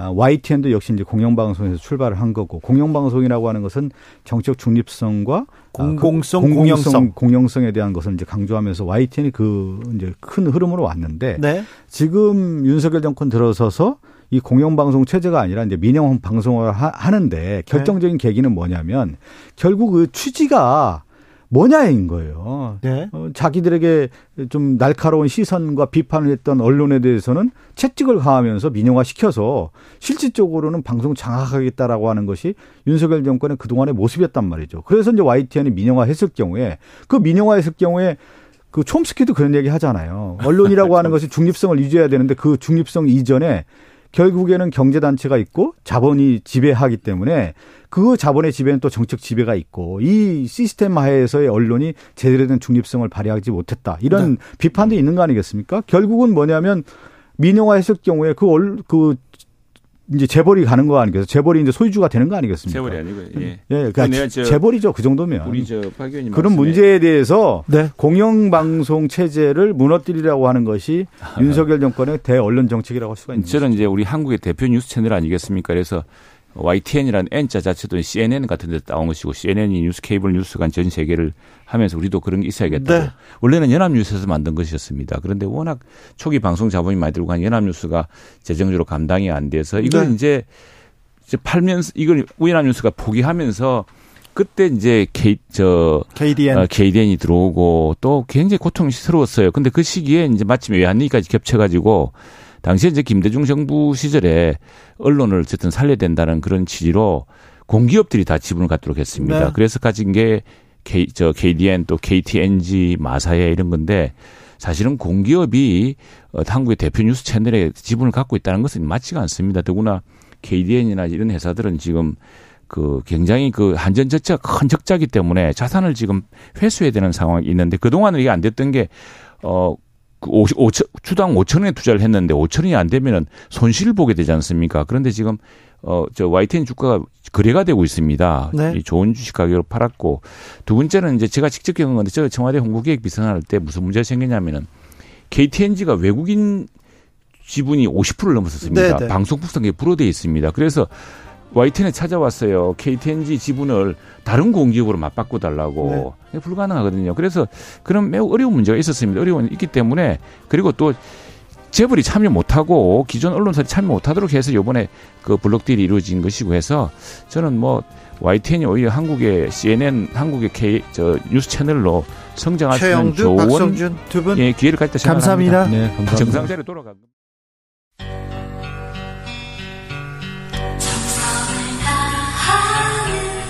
F: 아, YTN도 역시 이제 공영방송에서 출발을 한 거고 공영방송이라고 하는 것은 정책 중립성과 아,
A: 공공성,
F: 그 공영성, 공영성 에 대한 것을 이제 강조하면서 YTN이 그 이제 큰 흐름으로 왔는데 네. 지금 윤석열 정권 들어서서 이 공영방송 체제가 아니라 이제 민영 방송을 하는데 결정적인 네. 계기는 뭐냐면 결국 그 취지가 뭐냐인 거예요. 네. 어, 자기들에게 좀 날카로운 시선과 비판을 했던 언론에 대해서는 채찍을 가하면서 민영화 시켜서 실질적으로는 방송 장악하겠다라고 하는 것이 윤석열 정권의 그동안의 모습이었단 말이죠. 그래서 이제 YTN이 민영화 했을 경우에 그 민영화 했을 경우에 그 촘스키도 그런 얘기 하잖아요. 언론이라고 하는 [LAUGHS] 것이 중립성을 유지해야 되는데 그 중립성 이전에 결국에는 경제단체가 있고 자본이 지배하기 때문에 그 자본의 지배는 또 정책 지배가 있고 이 시스템 하에서의 언론이 제대로 된 중립성을 발휘하지 못했다. 이런 네. 비판도 있는 거 아니겠습니까? 결국은 뭐냐면 민영화 했을 경우에 그, 얼, 그 이제 재벌이 가는 거 아니겠어요? 재벌이 이제 소유주가 되는 거 아니겠습니까?
E: 재벌이 아니고 예.
F: 예, 그러니까 재벌이죠. 그 정도면.
E: 우리 저박 의원님
F: 그런 문제에 대해서 네. 공영방송 체제를 무너뜨리라고 하는 것이 아, 윤석열 정권의 대언론 정책이라고 할 수가 있는
E: 저는 이제 우리 한국의 대표 뉴스 채널 아니겠습니까? 그래서 YTN이라는 N자 자체도 CNN 같은 데 나온 것이고 CNN이 뉴스 케이블 뉴스가 전 세계를 하면서 우리도 그런 게 있어야겠다고. 네. 원래는 연합뉴스에서 만든 것이었습니다. 그런데 워낙 초기 방송 자본이 많이 들고 간 연합뉴스가 재정적으로 감당이 안 돼서 이걸 네. 이제 이제 팔면서 이걸 연합뉴스가 포기하면서 그때 이제 K 저
A: KDN 어,
E: KDN이 들어오고 또 굉장히 고통스러웠어요. 근데 그 시기에 이제 마침 외환위기까지 겹쳐가지고 당시에 이제 김대중 정부 시절에 언론을 어쨌든 살려야 된다는 그런 취지로 공기업들이 다 지분을 갖도록 했습니다. 네. 그래서 가진 게 K, 저 KDN 또 KTNG 마사회 이런 건데 사실은 공기업이 어, 한국의 대표 뉴스 채널에 지분을 갖고 있다는 것은 맞지가 않습니다. 더구나 KDN이나 이런 회사들은 지금 그 굉장히 그 한전 적자가 큰 적자기 때문에 자산을 지금 회수해야 되는 상황이 있는데 그동안은 이게 안 됐던 게 어, 그 50, 5천, 주당 5천 원에 투자를 했는데 5천 원이 안 되면은 손실을 보게 되지 않습니까? 그런데 지금 어, 저 YTN 주가가 거래가 되고 있습니다.
A: 네.
E: 이 좋은 주식 가격으로 팔았고 두 번째는 이제 제가 직접 겪은 건데 저 청와대 홍보기획 비서할 때 무슨 문제가 생기냐면은 KTNG가 외국인 지분이 50%를 넘었었습니다.
A: 네, 네.
E: 방송국상에 불어돼 있습니다. 그래서 YTN에 찾아왔어요. KTNG 지분을 다른 공기업으로 맞바꿔 달라고.
A: 네.
E: 불가능하거든요. 그래서 그런 매우 어려운 문제가 있었습니다. 어려움이 있기 때문에 그리고 또 재벌이 참여 못하고 기존 언론사들이 참여 못하도록 해서 요번에 그 블록딜이 이루어진 것이고 해서 저는 뭐 YTN이 오히려 한국의 CNN, 한국의 K 저 뉴스 채널로 성장할 수 있는 좋은
A: 박성준 두 분
E: 예, 기회를
A: 감사합니다.
E: 생각합니다.
F: 네, 감사합니다.
E: 정상자리로 돌아가.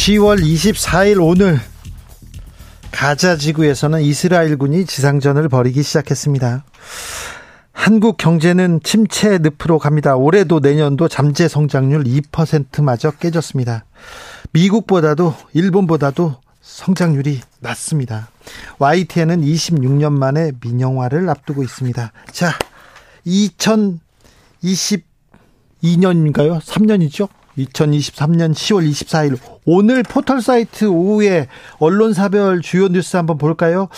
A: 10월 24일 오늘 가자 지구에서는 이스라엘군이 지상전을 벌이기 시작했습니다. 한국 경제는 침체 늪으로 갑니다. 올해도 내년도 잠재 성장률 2%마저 깨졌습니다. 미국보다도 일본보다도 성장률이 낮습니다. YTN은 26년 만에 민영화를 앞두고 있습니다. 자, 2022년인가요? 3년이죠? 2023년 10월 24일 오늘 포털 사이트 오후에 언론사별 주요 뉴스 한번 볼까요?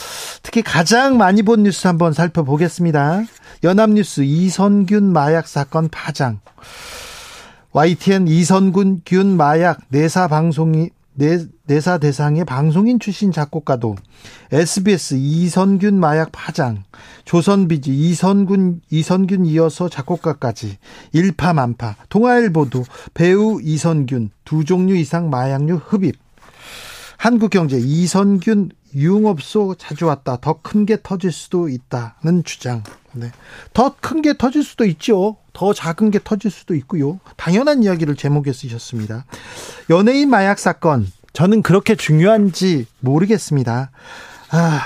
A: 특히 가장 많이 본 뉴스 한번 살펴보겠습니다. 연합뉴스 이선균 마약 사건 파장. YTN 이선균 균 마약 내사 방송이 내, 내사 대상의 방송인 출신 작곡가도 SBS 이선균 마약 파장 조선비지 이선균 이선균 이어서 작곡가까지 일파만파 동아일보도 배우 이선균 두 종류 이상 마약류 흡입 한국경제 이선균 유흥업소 자주 왔다 더 큰 게 터질 수도 있다는 주장 네. 더 큰 게 터질 수도 있죠. 더 작은 게 터질 수도 있고요. 당연한 이야기를 제목에 쓰셨습니다. 연예인 마약 사건 저는 그렇게 중요한지 모르겠습니다. 아,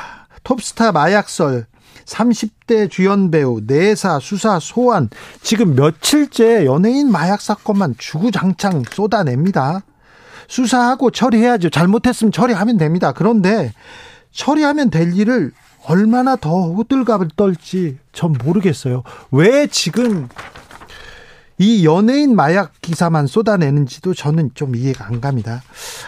A: 톱스타 마약설 30대 주연 배우 내사 수사 소환 지금 며칠째 연예인 마약 사건만 주구장창 쏟아냅니다. 수사하고 처리해야죠. 잘못했으면 처리하면 됩니다. 그런데 처리하면 될 일을 얼마나 더 호들갑을 떨지 전 모르겠어요. 왜 지금 이 연예인 마약 기사만 쏟아내는지도 저는 좀 이해가 안 갑니다.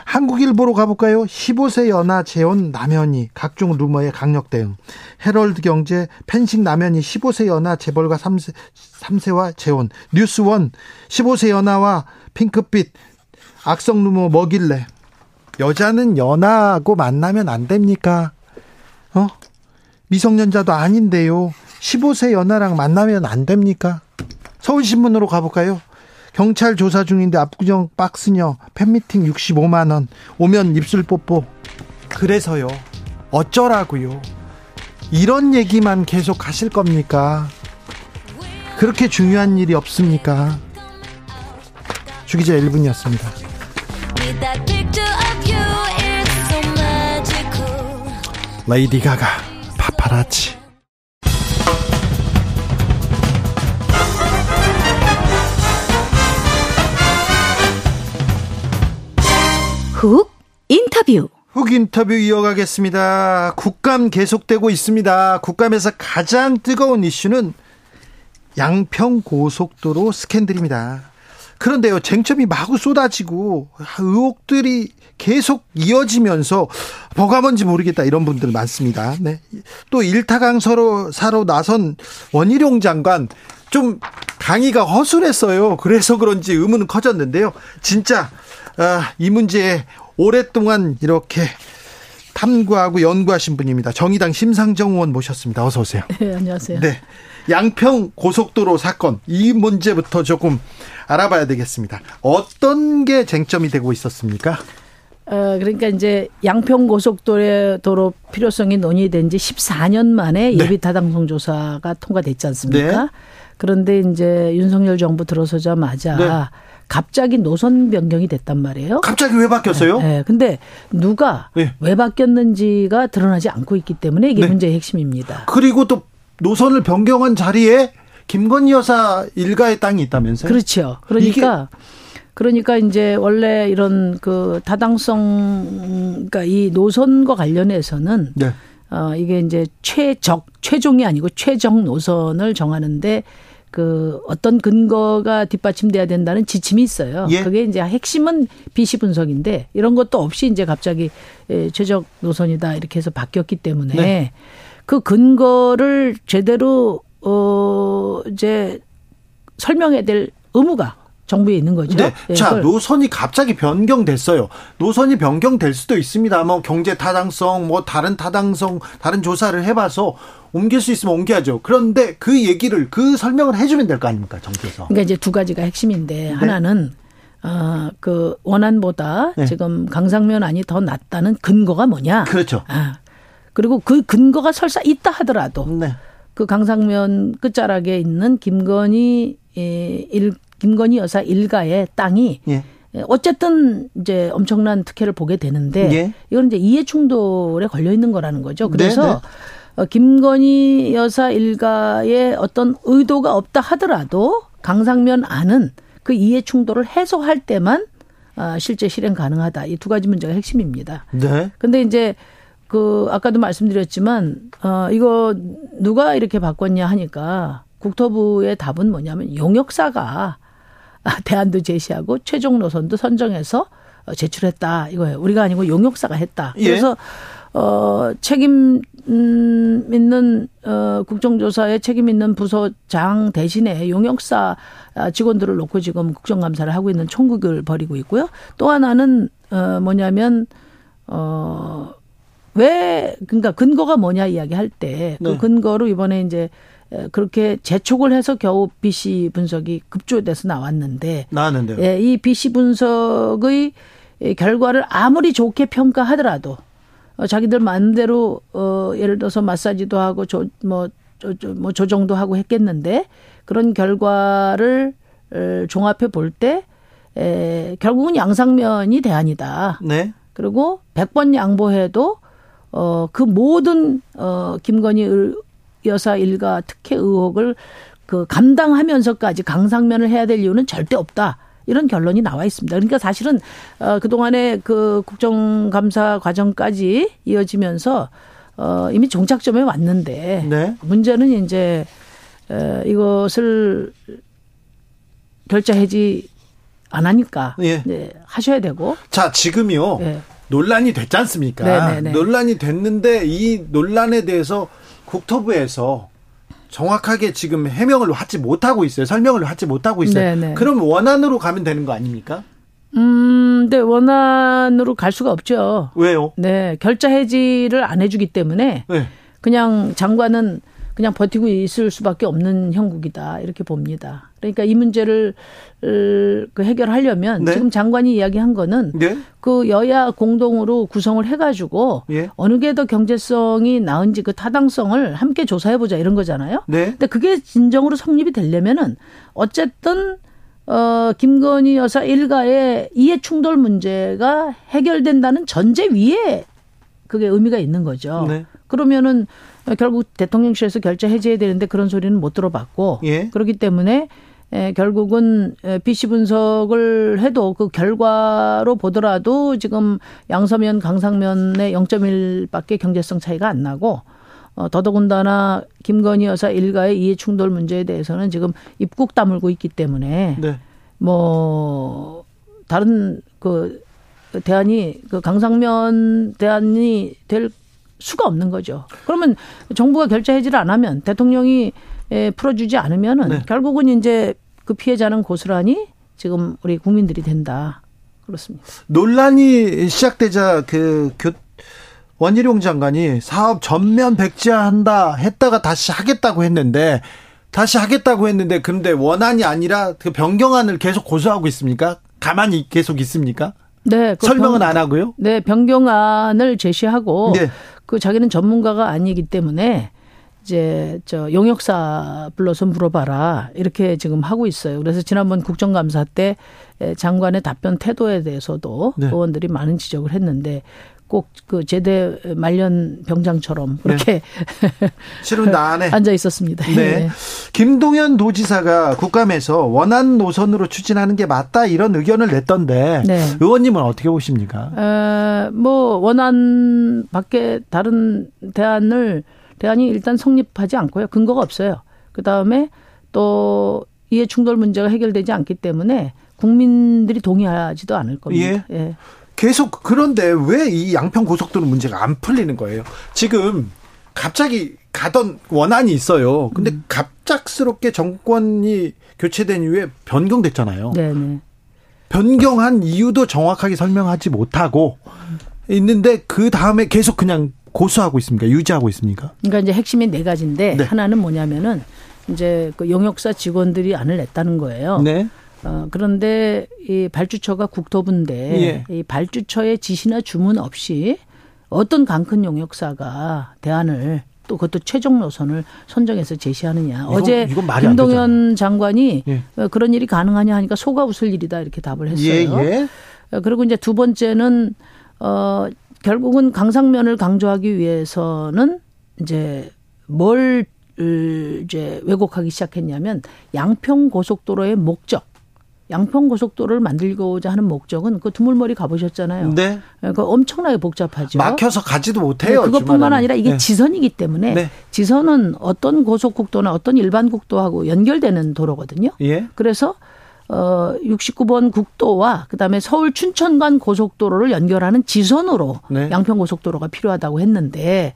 A: 한국일보로 가볼까요? 15세 연하 재혼 남연이 각종 루머에 강력 대응. 헤럴드 경제 펜싱 남연이 15세 연하 재벌가 3세, 3세와 재혼. 뉴스원 15세 연하와 핑크빛 악성 루머 먹일래. 여자는 연하고 만나면 안 됩니까? 어? 미성년자도 아닌데요. 15세 연하랑 만나면 안 됩니까? 서울신문으로 가볼까요? 경찰 조사 중인데 압구정 박스녀 팬미팅 65만 원 오면 입술 뽀뽀 그래서요 어쩌라고요 이런 얘기만 계속 하실 겁니까 그렇게 중요한 일이 없습니까 주기자 1분이었습니다
G: With that picture of you, it's so magical.
A: 레이디 가가 파파라치
B: 훅 인터뷰.
A: 훅 인터뷰 이어가겠습니다. 국감 계속되고 있습니다. 국감에서 가장 뜨거운 이슈는 양평 고속도로 스캔들입니다. 그런데요, 쟁점이 마구 쏟아지고 의혹들이 계속 이어지면서 뭐가 뭔지 모르겠다 이런 분들 많습니다. 네. 또 일타강 서로 사로 나선 원희룡 장관 좀 강의가 허술했어요. 그래서 그런지 의문은 커졌는데요. 진짜 아, 이 문제에 오랫동안 이렇게 탐구하고 연구하신 분입니다. 정의당 심상정 의원 모셨습니다. 어서 오세요.
H: 네, 안녕하세요.
A: 네. 양평 고속도로 사건 이 문제부터 조금 알아봐야 되겠습니다. 어떤 게 쟁점이 되고 있었습니까?
H: 어, 그러니까 이제 양평 고속도로 도로 필요성이 논의된 지 14년 만에
A: 네.
H: 예비 타당성 조사가 통과됐지 않습니까?
A: 네.
H: 그런데 이제 윤석열 정부 들어서자마자
A: 네.
H: 갑자기 노선 변경이 됐단 말이에요.
A: 갑자기 왜 바뀌었어요?
H: 네, 근데 누가
A: 네.
H: 왜 바뀌었는지가 드러나지 않고 있기 때문에 이게
A: 네.
H: 문제의 핵심입니다.
A: 그리고 또 노선을 변경한 자리에 김건희 여사 일가의 땅이 있다면서요?
H: 그렇죠. 그러니까 그러니까 이제 원래 이런 그 타당성 그러니까 이 노선과 관련해서는
A: 네.
H: 어 이게 이제 최적 최종이 아니고 최적 노선을 정하는데 그 어떤 근거가 뒷받침돼야 된다는 지침이 있어요.
A: 예.
H: 그게 이제 핵심은 비시 분석인데 이런 것도 없이 이제 갑자기 예, 최적 노선이다 이렇게 해서 바뀌었기 때문에
A: 네.
H: 그 근거를 제대로 어 이제 설명해야 될 의무가 정부에 있는 거죠.
A: 네.
H: 예,
A: 자,
H: 그걸
A: 노선이 갑자기 변경됐어요. 노선이 변경될 수도 있습니다. 뭐 경제 타당성, 뭐 다른 타당성, 다른 조사를 해봐서 옮길 수 있으면 옮겨야죠. 그런데 그 얘기를 그 설명을 해주면 될 거 아닙니까, 정부에서?
H: 그러니까 이제 두 가지가 핵심인데 하나는 어그 원안보다
A: 네.
H: 지금 강상면 안이 더 낫다는 근거가 뭐냐?
A: 그렇죠.
H: 아 그리고 그 근거가 설사 있다 하더라도
A: 네.
H: 그 강상면 끝자락에 있는 김건희 예, 일 김건희 여사 일가의 땅이
A: 예.
H: 예, 어쨌든 이제 엄청난 특혜를 보게 되는데
A: 예.
H: 이건 이제 이해 충돌에 걸려 있는 거라는 거죠.
A: 네,
H: 그래서 어, 김건희 여사 일가의 어떤 의도가 없다 하더라도 강상면 안은 그 이해 충돌을 해소할 때만 아, 실제 실행 가능하다. 이 두 가지 문제가 핵심입니다.
A: 네.
H: 근데 이제 그 아까도 말씀드렸지만 어 이거 누가 이렇게 바꿨냐 하니까 국토부의 답은 뭐냐면 용역사가 아, 대안도 제시하고 최종 노선도 선정해서 어, 제출했다 이거예요. 우리가 아니고 용역사가 했다.
A: 예.
H: 그래서 어 책임 음, 있는 어 국정조사에 책임 있는 부서장 대신에 용역사 아, 직원들을 놓고 지금 국정감사를 하고 있는 총국을 벌이고 있고요. 또 하나는 어 뭐냐면 어, 왜, 그러니까 근거가 뭐냐 이야기할 때그
A: 네.
H: 근거로 이번에 이제 에, 그렇게 재촉을 해서 겨우 BC 분석이 급조돼서 나왔는데
A: 나왔는데요.
H: 예, 이 BC 분석의 이 결과를 아무리 좋게 평가하더라도 어, 자기들 마음대로 어, 예를 들어서 마사지도 하고 조뭐 뭐 조정도 하고 했겠는데 그런 결과를 어, 종합해 볼때 에, 결국은 양상면이 대안이다.
A: 네.
H: 그리고 100번 양보해도 어 그 모든 어 김건희 을- 여사 일가 특혜 의혹을 그 감당하면서까지 강상면을 해야 될 이유는 절대 없다. 이런 결론이 나와 있습니다. 그러니까 사실은 어 그동안에 그 국정감사 과정까지 이어지면서 어 이미 종착점에 왔는데
A: 네.
H: 문제는 이제 에 이것을 결자 해지 안 하니까
A: 예.
H: 네, 하셔야 되고
A: 자, 지금요.
H: 네.
A: 논란이 됐지 않습니까?
H: 네네네.
A: 논란이 됐는데 이 논란에 대해서 국토부에서 정확하게 지금 해명을 하지 못하고 있어요. 설명을 하지 못하고 있어요.
H: 네네.
A: 그럼 원안으로 가면 되는 거 아닙니까?
H: 음, 근데 원안으로 갈 수가 없죠.
A: 왜요?
H: 네, 결자 해지를 안 해주기 때문에
A: 네.
H: 그냥 장관은 그냥 버티고 있을 수밖에 없는 형국이다 이렇게 봅니다. 그러니까 이 문제를 을, 그 해결하려면
A: 네.
H: 지금 장관이 이야기한 거는
A: 네.
H: 그 여야 공동으로 구성을 해가지고
A: 예.
H: 어느 게 더 경제성이 나은지 그 타당성을 함께 조사해보자 이런 거잖아요.
A: 네.
H: 근데 그게 진정으로 성립이 되려면은 어쨌든 어 김건희 여사 일가의 이해 충돌 문제가 해결된다는 전제 위에 그게 의미가 있는 거죠.
A: 네.
H: 그러면은 결국 대통령실에서 결제 해제해야 되는데 그런 소리는 못 들어봤고
A: 예.
H: 그렇기 때문에 에, 결국은 에, BC 분석을 해도 그 결과로 보더라도 지금 양서면 강상면의 0.1밖에 경제성 차이가 안 나고 어, 더더군다나 김건희 여사 일가의 이해 충돌 문제에 대해서는 지금 입국 다물고 있기 때문에
A: 네.
H: 뭐 다른 그 대안이 그 강상면 대안이 될 수가 없는 거죠. 그러면 정부가 결제 해지를 안 하면 대통령이 에, 풀어주지 않으면은
A: 네.
H: 결국은 이제 그 피해자는 고스란히 지금 우리 국민들이 된다. 그렇습니다.
A: 논란이 시작되자 그 교, 원희룡 장관이 사업 전면 백지화한다 했다가 다시 하겠다고 했는데 다시 하겠다고 했는데 근데 원안이 아니라 그 변경안을 계속 고수하고 있습니까? 가만히 계속 있습니까?
H: 네, 그
A: 설명은
H: 변-
A: 안 하고요?
H: 네, 변경안을 제시하고
A: 네.
H: 그 자기는 전문가가 아니기 때문에 이제 저 용역사 불러서 물어봐라 이렇게 지금 하고 있어요. 그래서 지난번 국정감사 때 에, 장관의 답변 태도에 대해서도
A: 네.
H: 의원들이 많은 지적을 했는데 꼭 그 제대 말년 병장처럼 그렇게
A: 실은 나 안에 [LAUGHS]
H: 앉아 있었습니다.
A: 네.
H: 예.
A: 김동연 도지사가 국감에서 원안 노선으로 추진하는 게 맞다 이런 의견을 냈던데
H: 네.
A: 의원님은 어떻게 보십니까?
H: 에, 뭐 원안 밖에 다른 대안을 대안이 일단 성립하지 않고요. 근거가 없어요. 그 다음에 또 이해 충돌 문제가 해결되지 않기 때문에 국민들이 동의하지도 않을 겁니다. 예.
A: 계속 그런데 왜 이 양평 고속도로 문제가 안 풀리는 거예요? 지금 갑자기 가던 원안이 있어요. 근데
H: 음.
A: 갑작스럽게 정권이 교체된 이후에 변경됐잖아요.
H: 네네.
A: 변경한 이유도 정확하게 설명하지 못하고 있는데 그 다음에 계속 그냥 고수하고 있습니까? 유지하고 있습니까?
H: 그러니까 이제 핵심이 네 가지인데
A: 네.
H: 하나는 뭐냐면은 이제 그 용역사 직원들이 안을 냈다는 거예요.
A: 네.
H: 어, 그런데 이 발주처가 국토부인데
A: 예.
H: 이 발주처의 지시나 주문 없이 어떤 강큰 용역사가 대안을 또 그것도 최종 노선을 선정해서 제시하느냐.
A: 이건-
H: 어제
A: 이건
H: 김동연 장관이
A: 예.
H: 어, 그런 일이 가능하냐 하니까 속아 웃을 일이다 이렇게 답을 했어요.
A: 예, 예.
H: 어, 그리고 이제 두 번째는 어 결국은 강상면을 강조하기 위해서는 이제 뭘 을, 이제 왜곡하기 시작했냐면 양평 고속도로의 목적 양평 고속도로를 만들고자 하는 목적은 그 두물머리 가보셨잖아요.
A: 네.
H: 그 엄청나게 복잡하죠.
A: 막혀서 가지도 못해요.
H: 네, 그것뿐만. 아니라 이게
A: 네.
H: 지선이기 때문에
A: 네.
H: 지선은 어떤 고속국도나 어떤 일반 국도하고 연결되는 도로거든요.
A: 예.
H: 그래서 어 69번 국도와 그다음에 서울 춘천 간 고속도로를 연결하는 지선으로
A: 네.
H: 양평 고속도로가 필요하다고 했는데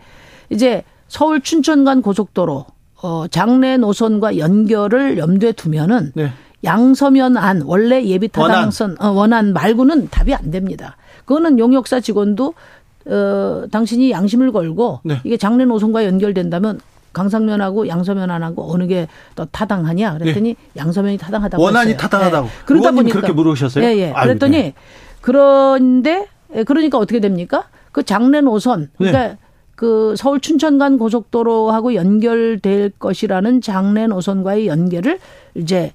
H: 이제 서울 춘천 간 고속도로 어 장래 노선과 연결을 염두에 두면은
A: 네.
H: 양서면 안 원래 예비 타당선 원안. 어, 원안 말고는 답이 안 됩니다. 그거는 용역사 직원도 어 당신이 양심을 걸고
A: 네.
H: 이게 장래 노선과 연결된다면 강상면하고 양서면안하고 어느 게 더 타당하냐 그랬더니 양서면이 타당하다고
A: 네. 원안이
H: 했어요.
A: 타당하다고.
H: 네. 그러다 보니까
A: 그렇게 물으셨어요?
H: 예, 예.
A: 아유,
H: 그랬더니
A: 네.
H: 그런데 예, 그러니까 어떻게 됩니까? 그 장래 노선 그러니까
A: 네.
H: 그 서울 춘천 간 고속도로하고 연결될 것이라는 장래 노선과의 연결을 이제 예,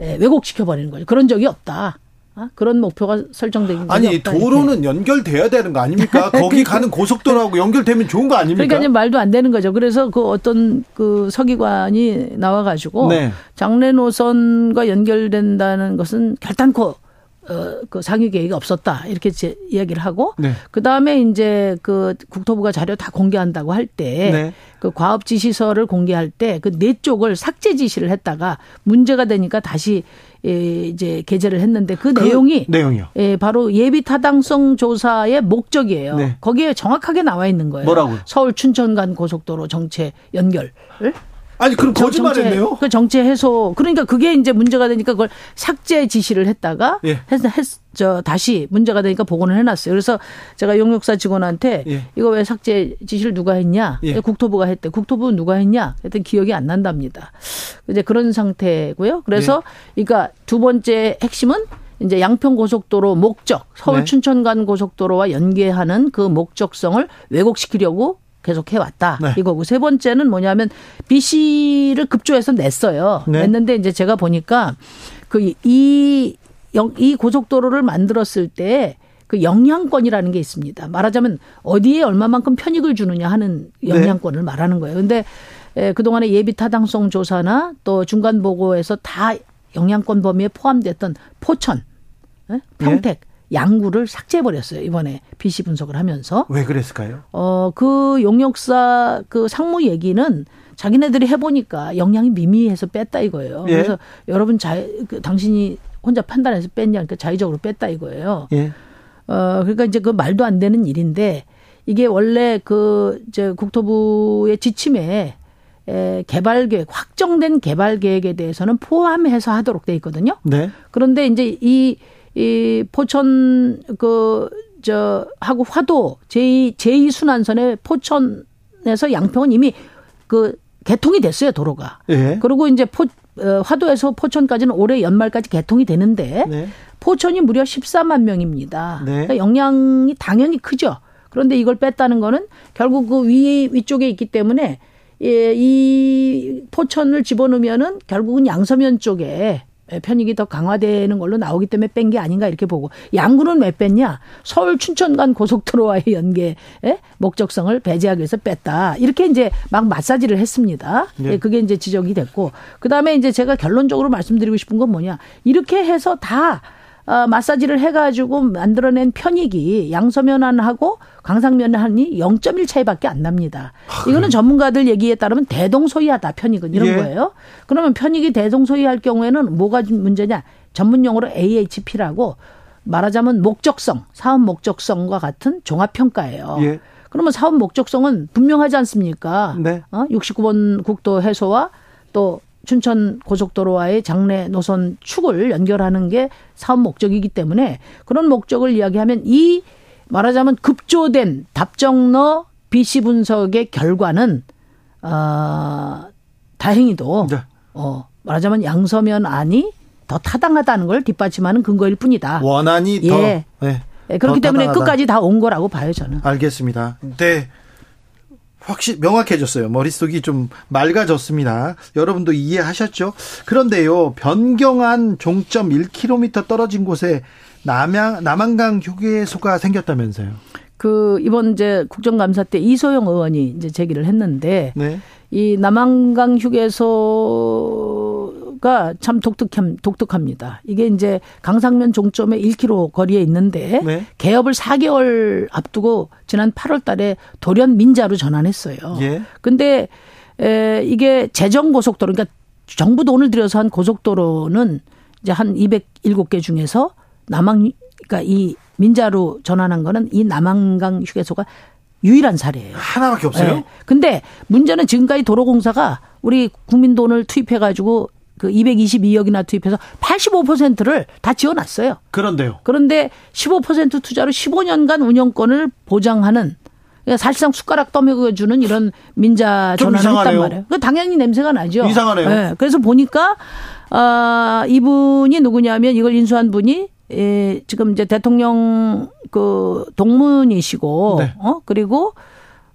H: 왜곡시켜 버리는 거죠. 그런 적이 없다. 아, 그런 목표가 설정된 적이
A: 아니. 도로는 연결돼야 되는 거 아닙니까? [LAUGHS] 거기 가는 고속도로하고 연결되면 좋은 거 아닙니까?
H: 그러니까 말도 안 되는 거죠. 그래서 그 어떤 그 서기관이 나와가지고
A: 네.
H: 장래 노선과 연결된다는 것은 결단코 어, 그 상위 계획이 없었다 이렇게 제 이야기를 하고
A: 네.
H: 그 다음에 이제 그 국토부가 자료 다 공개한다고 할때
A: 네.
H: 그 과업 지시서를 공개할 때 그 네 쪽을 삭제 지시를 했다가 문제가 되니까 다시 예, 이제 게재를 했는데 그,
A: 그
H: 내용이
A: 내용이요.
H: 예, 바로 예비 타당성 조사의 목적이에요.
A: 네.
H: 거기에 정확하게 나와 있는 거예요.
A: 뭐라고요?
H: 서울 춘천 간 고속도로 정체 연결.
A: 아니 그럼 거짓말했네요.
H: 그 정체 해소. 그러니까 그게 이제 문제가 되니까 그걸 삭제 지시를 했다가
A: 예.
H: 했, 했, 저 다시 문제가 되니까 복원을 해놨어요. 그래서 제가 용역사 직원한테
A: 예.
H: 이거 왜 삭제 지시를 누가 했냐?
A: 예.
H: 국토부가 했대. 국토부 누가 했냐? 했더니 기억이 안 난답니다. 이제 그런 상태고요. 그래서
A: 예.
H: 그러니까 두 번째 핵심은 이제 양평 고속도로 목적 서울
A: 네.
H: 춘천 간 고속도로와 연계하는 그 목적성을 왜곡시키려고 계속 해왔다
A: 네.
H: 이거고 세 번째는 뭐냐면 BC를 급조해서 냈어요.
A: 네.
H: 냈는데 이제 제가 보니까 그이이 고속도로를 만들었을 때 그 영향권이라는 게 있습니다. 말하자면 어디에 얼마만큼 편익을 주느냐 하는
A: 네.
H: 영향권을 말하는 거예요. 근데 에, 그동안의 예비 타당성 조사나 또 중간 보고에서 다 영향권 범위에 포함됐던 포천, 예? 평택, 양구를 삭제해 버렸어요. 이번에 BC 분석을 하면서.
A: 왜 그랬을까요?
H: 어, 그 용역사 그 상무 얘기는 자기네들이 해보니까 영향이 미미해서 뺐다 이거예요.
A: 예.
H: 그래서 여러분 자, 그 당신이 혼자 판단해서 뺐냐, 그러니까 자의적으로 뺐다 이거예요.
A: 예.
H: 어, 그러니까 이제 그 말도 안 되는 일인데 이게 원래 그, 이제 국토부의 지침에 에, 개발 계획, 확정된 개발 계획에 대해서는 포함해서 하도록 돼 있거든요.
A: 네.
H: 그런데 이제 이, 이 포천 그 저 하고 화도 제2 제2 순환선의 포천에서 양평은 이미 그 개통이 됐어요 도로가.
A: 예.
H: 그리고 이제 포 어, 화도에서 포천까지는 올해 연말까지 개통이 되는데
A: 네.
H: 포천이 무려 14만 명입니다.
A: 네.
H: 그러니까 영향이 당연히 크죠. 그런데 이걸 뺐다는 거는 결국 그 위 위쪽에 있기 때문에 예, 이 포천을 집어넣으면은 결국은 양서면 쪽에 편익이 더 강화되는 걸로 나오기 때문에 뺀 게 아닌가 이렇게 보고. 양구는 왜 뺐냐? 서울 춘천 간 고속도로와의 연계 목적성을 배제하기 위해서 뺐다. 이렇게 이제 막 마사지를 했습니다.
A: 네.
H: 예, 그게 이제 지적이 됐고. 그 다음에 이제 제가 결론적으로 말씀드리고 싶은 건 뭐냐? 이렇게 해서 다 어, 마사지를 해가지고 만들어낸 편익이 양서면한하고 강상면한이 0.1 차이밖에 안 납니다. 이거는 전문가들 얘기에 따르면 대동소이하다 편익은 이런
A: 예.
H: 거예요. 그러면 편익이 대동소이할 경우에는 뭐가 문제냐? 전문 용어로 AHP라고 말하자면 목적성, 사업 목적성과 같은 종합 평가예요.
A: 예.
H: 그러면 사업 목적성은 분명하지 않습니까?
A: 네.
H: 어? 69번 국도 해소와 또 춘천 고속도로와의 장래 노선 축을 연결하는 게 사업 목적이기 때문에 그런 목적을 이야기하면 이 말하자면 급조된 답정너 BC 분석의 결과는 어, 다행히도
A: 네.
H: 어, 말하자면 양서면 안이 더 타당하다는 걸 뒷받침하는 근거일 뿐이다.
A: 원안이 더
H: 예.
A: 네.
H: 예, 그렇기
A: 더
H: 때문에
A: 타당하다.
H: 끝까지 다 온 거라고 봐요 저는.
A: 알겠습니다. 네. 확실히 명확해졌어요. 머릿속이 좀 맑아졌습니다. 여러분도 이해하셨죠? 그런데요, 변경한 종점 1km 떨어진 곳에 남양, 남한강 휴게소가 생겼다면서요.
H: 그 이번 이제 국정감사 때 이소영 의원이 이제 제기를 했는데
A: 네.
H: 이 남한강 휴게소 가참 독특함 독특합니다. 이게 이제 강상면 종점에 1km 거리에 있는데
A: 네.
H: 개업을 4개월 앞두고 지난 8월 달에 돌연 민자로 전환했어요.
A: 예.
H: 근데 에 이게 재정 고속도로 그러니까 정부 돈을 들여서 한 고속도로는 이제 한 207개 중에서 남한 그러니까 이 민자로 전환한 거는 이 남한강 휴게소가 유일한 사례예요.
A: 하나밖에 없어요?
H: 네. 근데 문제는 지금까지 도로공사가 우리 국민 돈을 투입해 가지고 그 222억이나 투입해서 85%를 다 지어놨어요.
A: 그런데요.
H: 그런데 15% 투자로 15년간 운영권을 보장하는 그러니까 사실상 숟가락 떠먹여주는 이런 민자
A: 좀
H: 전환을 했단
A: 이상하네요.
H: 말이에요. 그 당연히 냄새가 나죠.
A: 이상하네요.
H: 네. 그래서 보니까 아 이분이 누구냐면 이걸 인수한 분이 예, 지금 이제 대통령 그 동문이시고
A: 네.
H: 어 그리고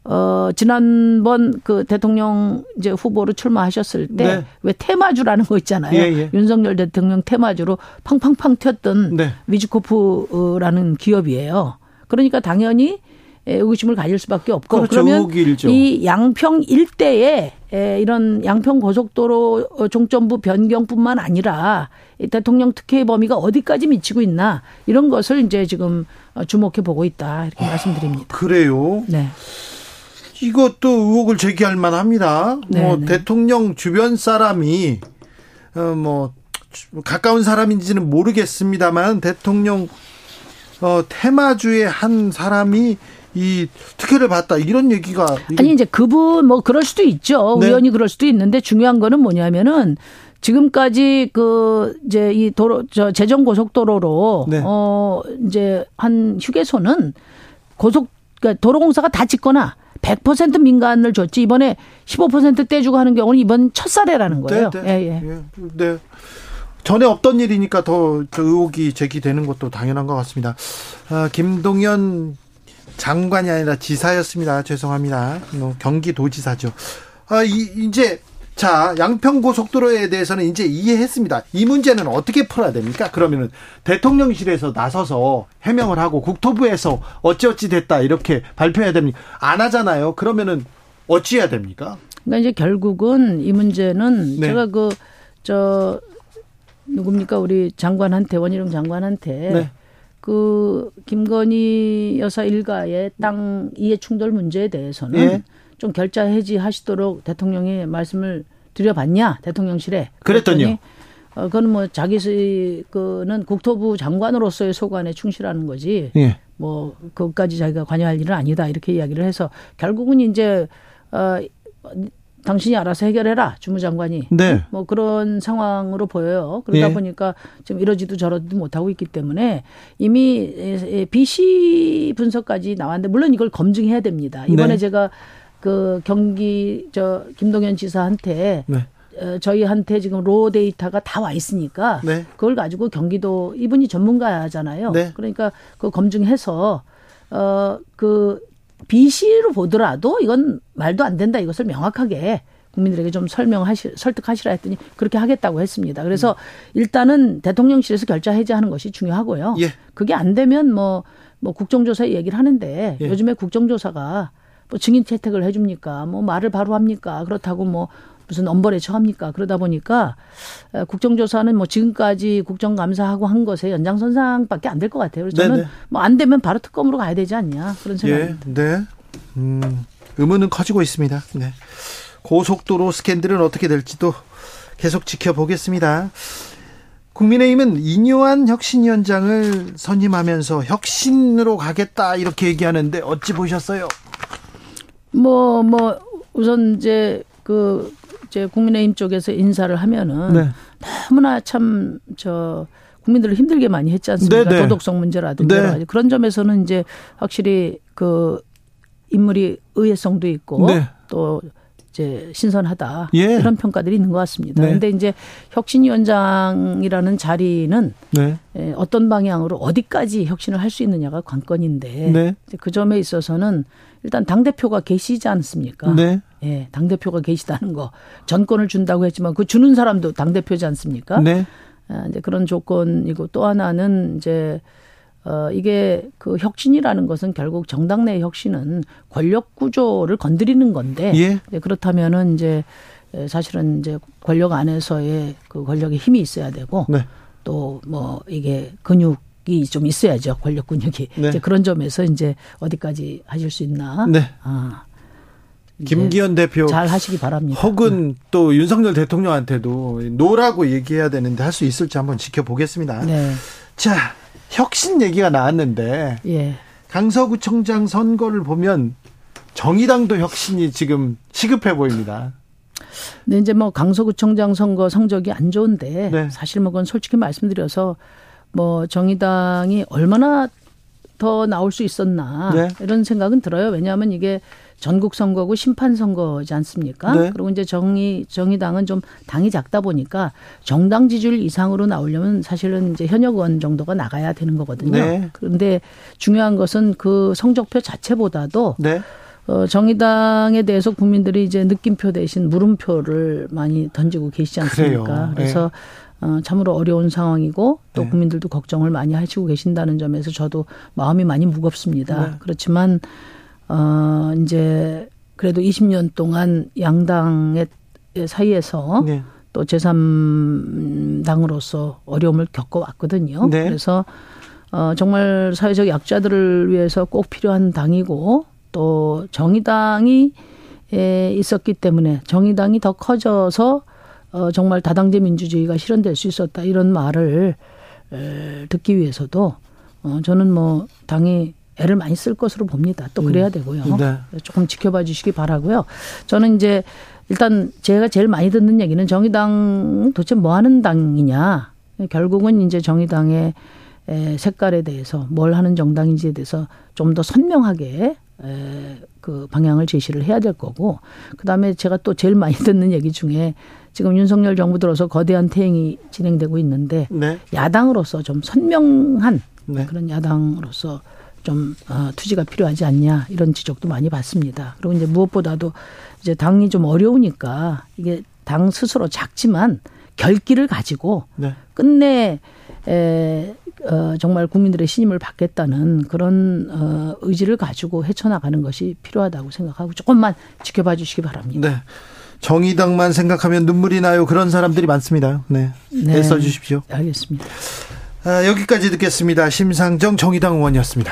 H: 어 지난번 그 대통령 이제 후보로 출마하셨을 때
A: 네.
H: 왜 테마주라는 거 있잖아요.
A: 예, 예.
H: 윤석열 대통령 테마주로 팡팡팡 튀었던
A: 네.
H: 위즈코프라는 기업이에요. 그러니까 당연히 에, 의구심을 가질 수밖에 없고
A: 그렇죠.
H: 러면
A: 의혹이 일죠.
H: 이 양평 일대에 에, 이런 양평 고속도로 어, 종점부 변경뿐만 아니라 이 대통령 특혜의 범위가 어디까지 미치고 있나 이런 것을 이제 지금 어, 주목해 보고 있다 이렇게 말씀드립니다.
A: 그래요.
H: 네.
A: 이것도 의혹을 제기할 만합니다.
H: 네,
A: 뭐
H: 네.
A: 대통령 주변 사람이 어뭐 가까운 사람인지는 모르겠습니다만 대통령 어 테마주의 한 사람이 이 특혜를 받다 이런 얘기가
H: 아니 이제 그분 뭐 그럴 수도 있죠.
A: 네.
H: 의원이 그럴 수도 있는데 중요한 거는 뭐냐면은 지금까지 그 이제 이 도로 저 재정 고속도로로
A: 네.
H: 어 이제 한 휴게소는 고속 그러니까 도로공사가 다 짓거나 100% 민간을 줬지 이번에 15% 떼주고 하는 경우는 이번 첫 사례라는 거예요.
A: 네, 네.
H: 예, 예.
A: 예, 네. 전에 없던 일이니까 더저 의혹이 제기되는 것도 당연한 것 같습니다. 아, 김동연 장관이 아니라 지사였습니다. 죄송합니다. 뭐, 경기도지사죠. 아, 이, 이제 자 양평 고속도로에 대해서는 이제 이해했습니다. 이 문제는 어떻게 풀어야 됩니까? 그러면은 대통령실에서 나서서 해명을 하고 국토부에서 어찌어찌 됐다 이렇게 발표해야 됩니까? 안 하잖아요. 그러면은 어찌해야 됩니까?
H: 그러니까 이제 결국은 이 문제는
A: 네.
H: 제가 그 저 누굽니까 우리 장관한테 원희룡 장관한테
A: 네.
H: 그 김건희 여사 일가의 땅 이해 충돌 문제에 대해서는
A: 예.
H: 좀 결자 해지하시도록 대통령이 말씀을 드려봤냐 대통령실에
A: 그랬더니요.
H: 그랬더니 어 그건 뭐 자기 스- 그는 국토부 장관으로서의 소관에 충실하는 거지
A: 예.
H: 뭐 그것까지 자기가 관여할 일은 아니다 이렇게 이야기를 해서 결국은 이제 어 당신이 알아서 해결해라 주무장관이
A: 네.
H: 뭐 그런 상황으로 보여요. 그러다
A: 예.
H: 보니까 지금 이러지도 저러지도 못하고 있기 때문에 이미 BC 분석까지 나왔는데 물론 이걸 검증해야 됩니다. 이번에
A: 네.
H: 제가 그 경기 저 김동연 지사한테
A: 네.
H: 어, 저희한테 지금 로 데이터가 다 와 있으니까
A: 네.
H: 그걸 가지고 경기도 이분이 전문가잖아요.
A: 네.
H: 그러니까 그 검증해서 어그 BC로 보더라도 이건 말도 안 된다 이것을 명확하게 국민들에게 좀 설명하시 설득하시라 했더니 그렇게 하겠다고 했습니다. 그래서 일단은 대통령실에서 결자 해제하는 것이 중요하고요.
A: 예.
H: 그게 안 되면 뭐뭐 국정조사 얘기를 하는데
A: 예.
H: 요즘에 국정조사가 뭐 증인 채택을 해줍니까? 뭐 말을 바로 합니까? 그렇다고 뭐 무슨 엄벌에 처합니까? 그러다 보니까 어, 국정조사는 뭐 지금까지 국정감사하고 한 것의 연장선상밖에 안 될 것 같아요. 그래서 저는
A: 네네.
H: 뭐안 되면 바로 특검으로 가야 되지 않냐 그런
A: 예,
H: 생각입니다.
A: 네. 음, 의문은 커지고 있습니다. 네. 고속도로 스캔들은 어떻게 될지도 계속 지켜보겠습니다. 국민의힘은 이뇨한 혁신위원장을 선임하면서 혁신으로 가겠다 이렇게 얘기하는데 어찌 보셨어요?
H: 뭐, 뭐, 우선 이제 그, 이제 국민의힘 쪽에서 인사를 하면은
A: 네.
H: 너무나 참, 저, 국민들을 힘들게 많이 했지 않습니까?
A: 네, 네.
H: 도덕성 문제라든지
A: 네.
H: 여러 가지. 그런 점에서는 이제 확실히 그 인물이 의외성도 있고
A: 네.
H: 또 이제 신선하다
A: 예.
H: 이런 평가들이 있는 것 같습니다.
A: 네.
H: 그런데 이제 혁신위원장이라는 자리는
A: 네.
H: 예, 어떤 방향으로 어디까지 혁신을 할 수 있느냐가 관건인데
A: 네.
H: 이제 그 점에 있어서는 일단 당 대표가 계시지 않습니까?
A: 네.
H: 예, 당 대표가 계시다는 거 전권을 준다고 했지만 그 주는 사람도 당 대표지 않습니까?
A: 네.
H: 아, 이제 그런 조건이고 또 하나는 이제 어 이게 그 혁신이라는 것은 결국 정당 내 혁신은 권력 구조를 건드리는 건데
A: 예.
H: 예, 그렇다면은 이제 에, 사실은 이제 권력 안에서의 그 권력의 힘이 있어야 되고
A: 네.
H: 또뭐 이게 근육 이 좀 있어야죠 권력 근육이
A: 네.
H: 이제 그런 점에서 이제 어디까지 하실 수 있나
A: 네.
H: 아,
A: 김기현 대표
H: 잘 하시기 바랍니다.
A: 혹은 또 윤석열 대통령한테도 노라고 얘기해야 되는데 할 수 있을지 한번 지켜보겠습니다.
H: 네,
A: 자, 혁신 얘기가 나왔는데
H: 예,
A: 강서구청장 선거를 보면 정의당도 혁신이 지금 시급해 보입니다.
H: 근데 이제 뭐 강서구청장 선거 성적이 안 좋은데
A: 네.
H: 사실 뭐 그건 솔직히 말씀드려서 뭐 정의당이 얼마나 더 나올 수 있었나
A: 네.
H: 이런 생각은 들어요. 왜냐하면 이게 전국 선거고 심판 선거지 않습니까?
A: 네.
H: 그리고 이제 정의 정의당은 좀 당이 작다 보니까 정당 지지율 이상으로 나오려면 사실은 이제 현역 의원 정도가 나가야 되는 거거든요.
A: 네.
H: 그런데 중요한 것은 그 성적표 자체보다도
A: 네.
H: 어, 정의당에 대해서 국민들이 이제 느낌표 대신 물음표를 많이 던지고 계시지 않습니까?
A: 그래요.
H: 그래서 어, 참으로 어려운 상황이고 또
A: 네.
H: 국민들도 걱정을 많이 하시고 계신다는 점에서 저도 마음이 많이 무겁습니다.
A: 네.
H: 그렇지만 어, 이제 그래도 20년 동안 양당의 사이에서
A: 네.
H: 또 제3당으로서 어려움을 겪어왔거든요.
A: 네.
H: 그래서 어, 정말 사회적 약자들을 위해서 꼭 필요한 당이고 또 정의당이 에, 있었기 때문에 정의당이 더 커져서 어, 정말 다당제 민주주의가 실현될 수 있었다 이런 말을 에, 듣기 위해서도 어, 저는 뭐 당이 애를 많이 쓸 것으로 봅니다. 또 그래야 되고요.
A: 네.
H: 조금 지켜봐 주시기 바라고요. 저는 이제 일단 제가 제일 많이 듣는 얘기는 정의당 도대체 뭐 하는 당이냐. 결국은 이제 정의당의 에, 색깔에 대해서 뭘 하는 정당인지에 대해서 좀 더 선명하게 에, 그 방향을 제시를 해야 될 거고 그다음에 제가 또 제일 많이 듣는 얘기 중에 지금 윤석열 정부 들어서 거대한 태행이 진행되고 있는데
A: 네.
H: 야당으로서 좀 선명한
A: 네.
H: 그런 야당으로서 좀 어, 투지가 필요하지 않냐 이런 지적도 많이 받습니다. 그리고 이제 무엇보다도 이제 당이 좀 어려우니까 이게 당 스스로 작지만 결기를 가지고
A: 네.
H: 끝내 에, 어, 정말 국민들의 신임을 받겠다는 그런 어, 의지를 가지고 헤쳐나가는 것이 필요하다고 생각하고 조금만 지켜봐 주시기 바랍니다.
A: 네. 정의당만 생각하면 눈물이 나요. 그런 사람들이 많습니다. 네.
H: 네.
A: 애써 주십시오.
H: 알겠습니다.
A: 아, 여기까지 듣겠습니다. 심상정 정의당 의원이었습니다.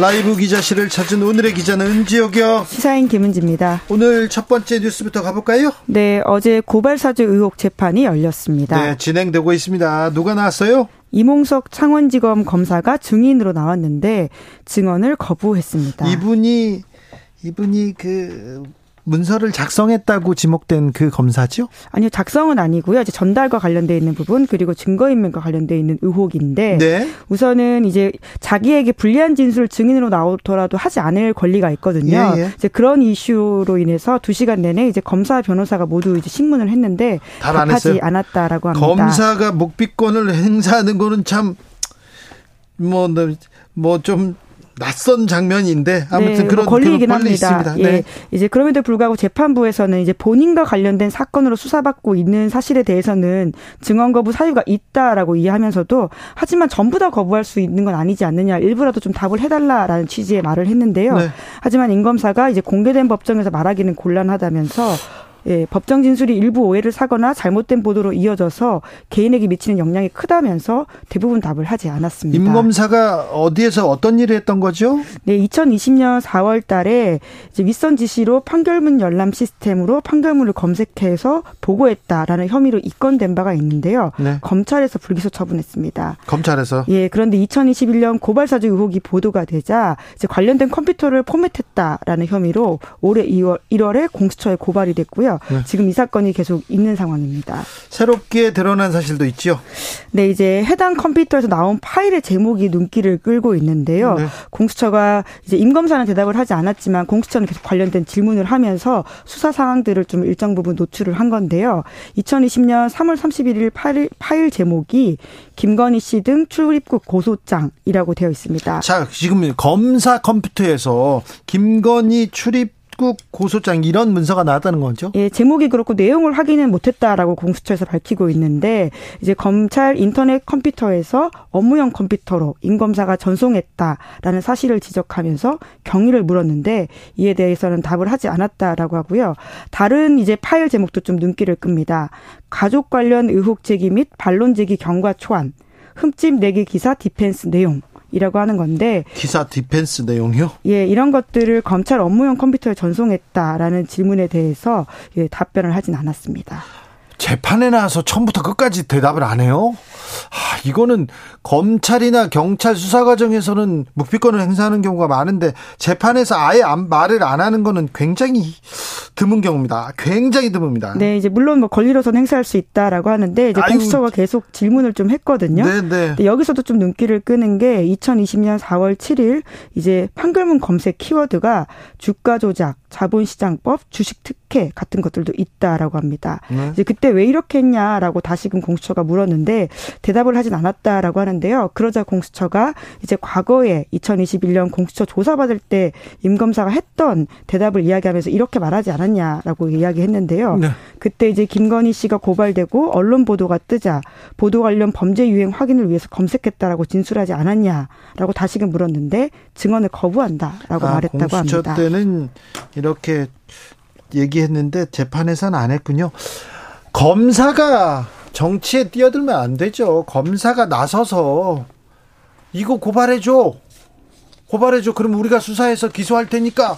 A: 라이브 기자실을 찾은 오늘의 기자는 은지혁이요.
I: 시사인 김은지입니다.
A: 오늘 첫 번째 뉴스부터 가볼까요?
I: 네, 어제 고발사주 의혹 재판이 열렸습니다.
A: 네, 진행되고 있습니다. 누가 나왔어요?
I: 이몽석 창원지검 검사가 증인으로 나왔는데 증언을 거부했습니다.
A: 이분이 이분이 그 문서를 작성했다고 지목된 그 검사죠?
I: 아니요, 작성은 아니고요. 이제 전달과 관련돼 있는 부분 그리고 증거인멸과 관련돼 있는 의혹인데
A: 네.
I: 우선은 이제 자기에게 불리한 진술을 증인으로 나오더라도 하지 않을 권리가 있거든요.
A: 예, 예.
I: 이제 그런 이슈로 인해서 두 시간 내내 이제 검사 변호사가 모두 이제 신문을 했는데 답하지? 않았다라고 합니다.
A: 검사가 묵비권을 행사하는 거는 참 뭐 뭐좀 낯선 장면인데 아무튼
I: 네,
A: 그런
I: 뭐 권리이긴
A: 그런 권리
I: 합니다.
A: 있습니다.
I: 예,
A: 네.
I: 이제 그럼에도 불구하고 재판부에서는 이제 본인과 관련된 사건으로 수사받고 있는 사실에 대해서는 증언 거부 사유가 있다라고 이해하면서도 하지만 전부 다 거부할 수 있는 건 아니지 않느냐 일부라도 좀 답을 해달라라는 취지의 말을 했는데요.
A: 네.
I: 하지만 임 검사가 이제 공개된 법정에서 말하기는 곤란하다면서 예, 법정 진술이 일부 오해를 사거나 잘못된 보도로 이어져서 개인에게 미치는 영향이 크다면서 대부분 답을 하지 않았습니다.
A: 임 검사가 어디에서 어떤 일을 했던 거죠?
I: 네, 2020년 4월 달에 윗선 지시로 판결문 열람 시스템으로 판결문을 검색해서 보고했다라는 혐의로 입건된 바가 있는데요.
A: 네.
I: 검찰에서 불기소 처분했습니다.
A: 검찰에서
I: 예, 그런데 2021년 고발사주 의혹이 보도가 되자 관련된 컴퓨터를 포맷했다라는 혐의로 올해 2월 1월에 공수처에 고발이 됐고요.
A: 네.
I: 지금 이 사건이 계속 있는 상황입니다.
A: 새롭게 드러난 사실도 있죠.
I: 네, 이제 해당 컴퓨터에서 나온 파일의 제목이 눈길을 끌고 있는데요.
A: 네.
I: 공수처가 이제 임 검사는 대답을 하지 않았지만 공수처는 계속 관련된 질문을 하면서 수사 상황들을 좀 일정 부분 노출을 한 건데요. 2020년 3월 31일 파일, 파일 제목이 김건희 씨 등 출입국 고소장이라고 되어 있습니다.
A: 자, 지금 검사 컴퓨터에서 김건희 출입 국 고소장 이런 문서가 나왔다는 거죠?
I: 예, 제목이 그렇고 내용을 확인은 못했다라고 공수처에서 밝히고 있는데 이제 검찰 인터넷 컴퓨터에서 업무용 컴퓨터로 임 검사가 전송했다라는 사실을 지적하면서 경위를 물었는데 이에 대해서는 답을 하지 않았다라고 하고요. 다른 이제 파일 제목도 좀 눈길을 끕니다. 가족 관련 의혹 제기 및 반론 제기 경과 초안, 흠집 내기 기사 디펜스 내용. 이라고 하는 건데
A: 기사 디펜스 내용이요?
I: 예, 이런 것들을 검찰 업무용 컴퓨터에 전송했다라는 질문에 대해서 예, 답변을 하진 않았습니다.
A: 재판에 나와서 처음부터 끝까지 대답을 안 해요? 아, 이거는 검찰이나 경찰 수사 과정에서는 묵비권을 행사하는 경우가 많은데 재판에서 아예 안- 말을 안 하는 거는 굉장히 드문 경우입니다. 굉장히 드뭅니다.
I: 네, 이제 물론 뭐 권리로선 행사할 수 있다라고 하는데 이제
A: 아유.
I: 공수처가 계속 질문을 좀 했거든요.
A: 네, 네.
I: 여기서도 좀 눈길을 끄는 게 2020년 4월 7일 이제 판결문 검색 키워드가 주가 조작, 자본시장법, 주식 특혜 같은 것들도 있다라고 합니다.
A: 네.
I: 이제 그때 왜 이렇게 했냐라고 다시금 공수처가 물었는데 대답을 하진 않았다라고 하는데요. 그러자 공수처가 이제 과거에 2021년 공수처 조사받을 때 임 검사가 했던 대답을 이야기하면서 이렇게 말하지 않았냐라고 이야기했는데요.
A: 네.
I: 그때 이제 김건희 씨가 고발되고 언론 보도가 뜨자 보도 관련 범죄 유행 확인을 위해서 검색했다라고 진술하지 않았냐라고 다시금 물었는데 증언을 거부한다라고
A: 아,
I: 말했다고
A: 공수처
I: 합니다.
A: 때는 이렇게 얘기했는데 재판에서는 안 했군요. 검사가 정치에 뛰어들면 안 되죠. 검사가 나서서 이거 고발해줘. 고발해줘. 그럼 우리가 수사해서 기소할 테니까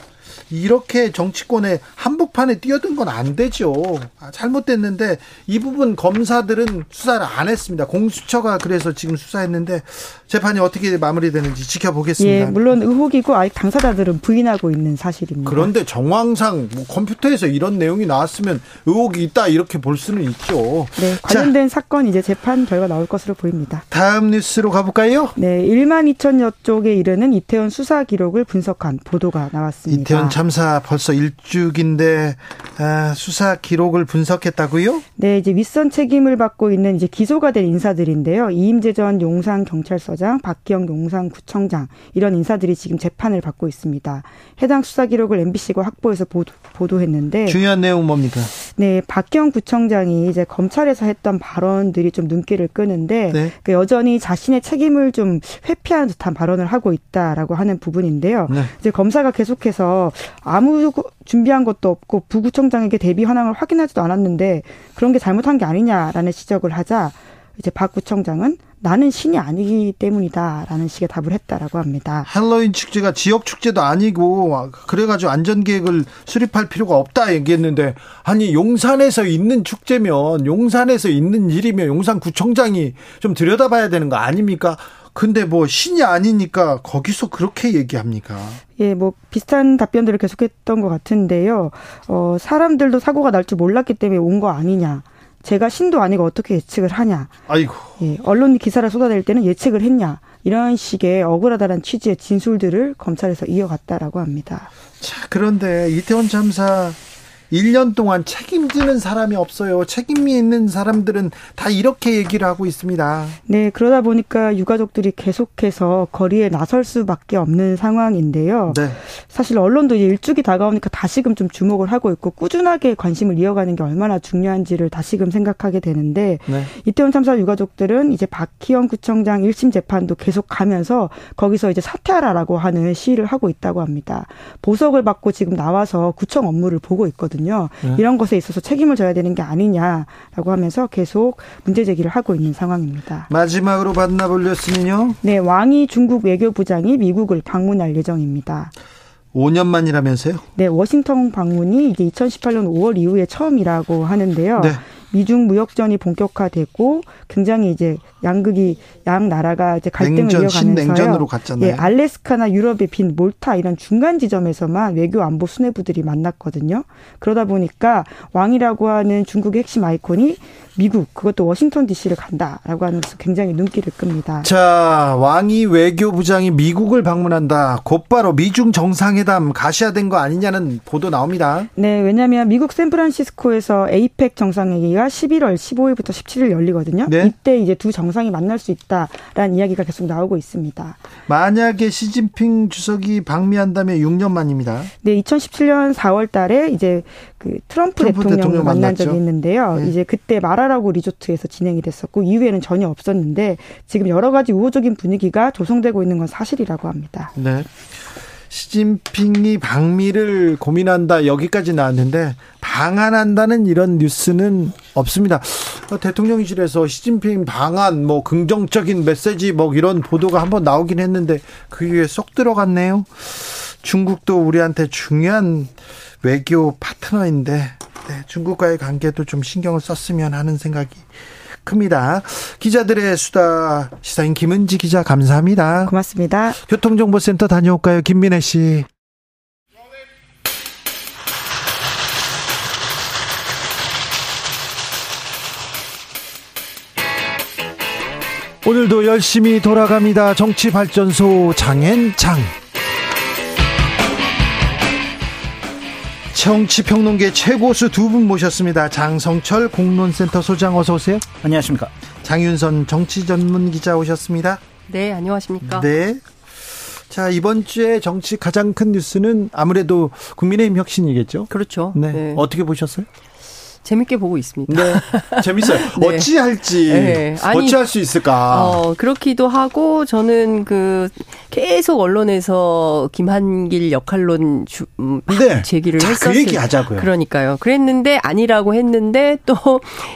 A: 이렇게 정치권의 한복판에 뛰어든 건 안 되죠. 아, 잘못됐는데 이 부분 검사들은 수사를 안 했습니다. 공수처가 그래서 지금 수사했는데 재판이 어떻게 마무리되는지 지켜보겠습니다.
I: 예, 물론 의혹이고 아직 당사자들은 부인하고 있는 사실입니다.
A: 그런데 정황상 뭐 컴퓨터에서 이런 내용이 나왔으면 의혹이 있다 이렇게 볼 수는 있죠.
I: 네, 관련된 사건 이제 재판 결과 나올 것으로 보입니다.
A: 다음 뉴스로 가볼까요?
I: 네, 1만 2천여 쪽에 이르는 이태원 수사 기록을 분석한 보도가 나왔습니다.
A: 이태원 참사 벌써 일주기인데 아, 수사 기록을 분석했다고요?
I: 네, 이제 윗선 책임을 받고 있는 이제 기소가 된 인사들인데요. 이임재 전 용산 경찰서장, 박기영 용산 구청장 이런 인사들이 지금 재판을 받고 있습니다. 해당 수사 기록을 MBC가 확보해서 보도, 보도했는데
A: 중요한 내용 뭡니까?
I: 네, 박기영 구청장이 이제 검찰에서 했던 발언들이 좀 눈길을 끄는데
A: 네.
I: 그 여전히 자신의 책임을 좀 회피하는 듯한 발언을 하고 있다라고 하는 부분인데요.
A: 네.
I: 이제 검사가 계속해서 아무 준비한 것도 없고 부구청장에게 대비 현황을 확인하지도 않았는데 그런 게 잘못한 게 아니냐라는 지적을 하자 이제 박 구청장은 나는 신이 아니기 때문이다라는 식의 답을 했다라고 합니다.
A: 할로윈 축제가 지역 축제도 아니고 그래가지고 안전 계획을 수립할 필요가 없다 얘기했는데 아니 용산에서 있는 축제면 용산에서 있는 일이면 용산구청장이 좀 들여다봐야 되는 거 아닙니까? 근데 뭐 신이 아니니까 거기서 그렇게 얘기합니까?
I: 예, 뭐 비슷한 답변들을 계속했던 것 같은데요. 어, 사람들도 사고가 날 줄 몰랐기 때문에 온 거 아니냐. 제가 신도 아니고 어떻게 예측을 하냐.
A: 아이고.
I: 예, 언론이 기사를 쏟아낼 때는 예측을 했냐. 이런 식의 억울하다는 취지의 진술들을 검찰에서 이어갔다라고 합니다.
A: 자, 그런데 이태원 참사 1년 동안 책임지는 사람이 없어요. 책임이 있는 사람들은 다 이렇게 얘기를 하고 있습니다.
I: 네, 그러다 보니까 유가족들이 계속해서 거리에 나설 수밖에 없는 상황인데요.
A: 네.
I: 사실 언론도 이제 일주기 다가오니까 다시금 좀 주목을 하고 있고 꾸준하게 관심을 이어가는 게 얼마나 중요한지를 다시금 생각하게 되는데
A: 네.
I: 이태원 참사 유가족들은 이제 박희영 구청장 1심 재판도 계속 가면서 거기서 이제 사퇴하라라고 하는 시위를 하고 있다고 합니다. 보석을 받고 지금 나와서 구청 업무를 보고 있거든요.
A: 네.
I: 이런 것에 있어서 책임을 져야 되는 게 아니냐라고 하면서 계속 문제 제기를 하고 있는 상황입니다.
A: 마지막으로 만나보렸으면요.
I: 네, 왕이 중국 외교부장이 미국을 방문할 예정입니다.
A: 5년 만이라면서요?
I: 네, 워싱턴 방문이 이게 2018년 5월 이후에 처음이라고 하는데요.
A: 네.
I: 미중 무역전이 본격화되고 굉장히 이제 양극이 양 나라가 이제 갈등을
A: 냉전,
I: 이어가면서요. 예, 알래스카나 유럽의 빈 몰타 이런 중간 지점에서만 외교 안보 수뇌부들이 만났거든요. 그러다 보니까 왕이라고 하는 중국의 핵심 아이콘이 미국 그것도 워싱턴 DC를 간다라고 하면서 굉장히 눈길을 끕니다.
A: 자, 왕이 외교부장이 미국을 방문한다. 곧바로 미중 정상회담 가셔야 된거 아니냐는 보도 나옵니다.
I: 네, 왜냐하면 미국 샌프란시스코에서 에이펙 정상회의가 11월 15일부터 17일 열리거든요.
A: 네.
I: 이때 이제 두 정상이 만날 수 있다라는 이야기가 계속 나오고 있습니다.
A: 만약에 시진핑 주석이 방미한다면 6년 만입니다.
I: 네, 2017년 4월 달에 이제 그 트럼프,
A: 트럼프
I: 대통령 만난
A: 만났죠.
I: 적이 있는데요.
A: 네.
I: 이제 그때 마라라고 리조트에서 진행이 됐었고 이후에는 전혀 없었는데 지금 여러 가지 우호적인 분위기가 조성되고 있는 건 사실이라고 합니다.
A: 네. 시진핑이 방미를 고민한다 여기까지 나왔는데 방한한다는 이런 뉴스는 없습니다. 어, 대통령실에서 시진핑 방한 뭐 긍정적인 메시지 뭐 이런 보도가 한번 나오긴 했는데 그게 쏙 들어갔네요. 중국도 우리한테 중요한 외교 파트너인데 네, 중국과의 관계도 좀 신경을 썼으면 하는 생각이 큽니다. 기자들의 수다 시사인 김은지 기자 감사합니다.
I: 고맙습니다.
A: 교통정보센터 다녀올까요, 김민혜 씨? 오늘도 열심히 돌아갑니다. 정치발전소 장앤장. 정치평론계 최고수 두 분 모셨습니다. 장성철 공론센터 소장 어서 오세요.
J: 안녕하십니까.
A: 장윤선 정치 전문 기자 오셨습니다.
K: 네, 안녕하십니까.
A: 네. 자, 이번 주에 정치 가장 큰 뉴스는 아무래도 국민의힘 혁신이겠죠?
K: 그렇죠.
A: 네.
K: 네.
A: 어떻게 보셨어요?
K: 재밌게 보고 있습니다.
A: 네. [LAUGHS] 재밌어요.
K: 네.
A: 어찌할지.
K: 네. 아니,
A: 어찌할 수 있을까.
K: 어, 그렇기도 하고 저는 그 계속 언론에서 김한길 역할론 주, 음, 막
A: 네.
K: 제기를
A: 자, 그
K: 했었어요.
A: 얘기 하자고요.
K: 그러니까요. 그랬는데 아니라고 했는데 또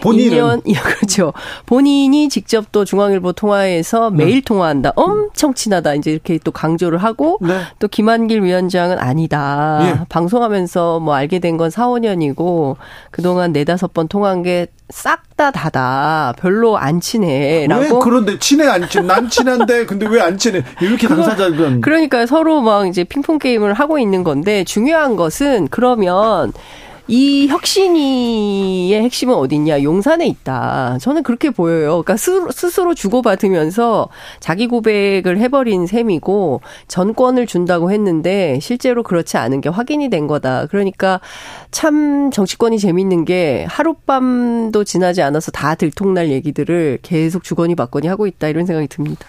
A: 본인은?
K: 2년 [LAUGHS] 그렇죠. 본인이 직접 또 중앙일보 통화에서
A: 네.
K: 매일 통화한다. 엄청 친하다. 이제 이렇게 또 강조를 하고
A: 네.
K: 또 김한길 위원장은 아니다.
A: 예.
K: 방송하면서 뭐 알게 된 건 4, 5년이고 그동안 네다섯 번 통한 게 싹 다 다다. 별로 안 친해.
A: 왜
K: 라고
A: 그런데 친해 안 친해? 난 친한데 근데 왜 안 친해? 이렇게 당사자들은
K: 그러니까 서로 막 이제 핑퐁 게임을 하고 있는 건데 중요한 것은 그러면 이 혁신이의 핵심은 어딨냐? 용산에 있다. 저는 그렇게 보여요. 그러니까 스스로, 스스로 주고받으면서 자기 고백을 해버린 셈이고 전권을 준다고 했는데 실제로 그렇지 않은 게 확인이 된 거다. 그러니까 참 정치권이 재밌는 게 하룻밤도 지나지 않아서 다 들통날 얘기들을 계속 주거니 받거니 하고 있다. 이런 생각이 듭니다.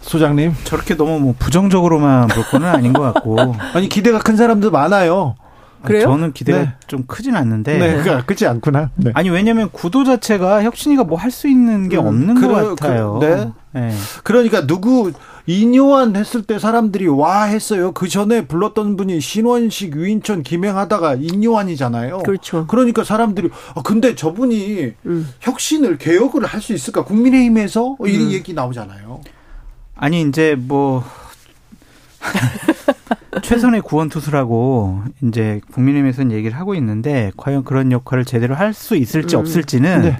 A: 소장님.
J: 저렇게 너무 뭐 부정적으로만 볼 거는 아닌 것 같고. [LAUGHS]
A: 아니 기대가 큰 사람도 많아요.
K: 그래요?
J: 저는 기대가
A: 네.
J: 좀 크진 않는데.
A: 네, 그 크지 않구나. 네.
J: 아니 왜냐면 구도 자체가 혁신이가 뭐 할 수 있는 게
A: 음,
J: 없는
A: 그러-
J: 것 같아요.
A: 그- 네.
J: 네.
A: 그러니까 누구 이뇨한 했을 때 사람들이 와 했어요. 그 전에 불렀던 분이 신원식, 유인천, 김행하다가 이뇨한이잖아요.
K: 그렇죠.
A: 그러니까 사람들이 아, 근데 저분이
K: 음.
A: 혁신을 개혁을 할 수 있을까? 국민의힘에서
J: 음.
A: 이 얘기 나오잖아요.
J: 아니 이제 뭐 [LAUGHS] 최선의 구원 투수라고 이제 국민의힘에서는 얘기를 하고 있는데 과연 그런 역할을 제대로 할 수 있을지
A: 음.
J: 없을지는
A: 네.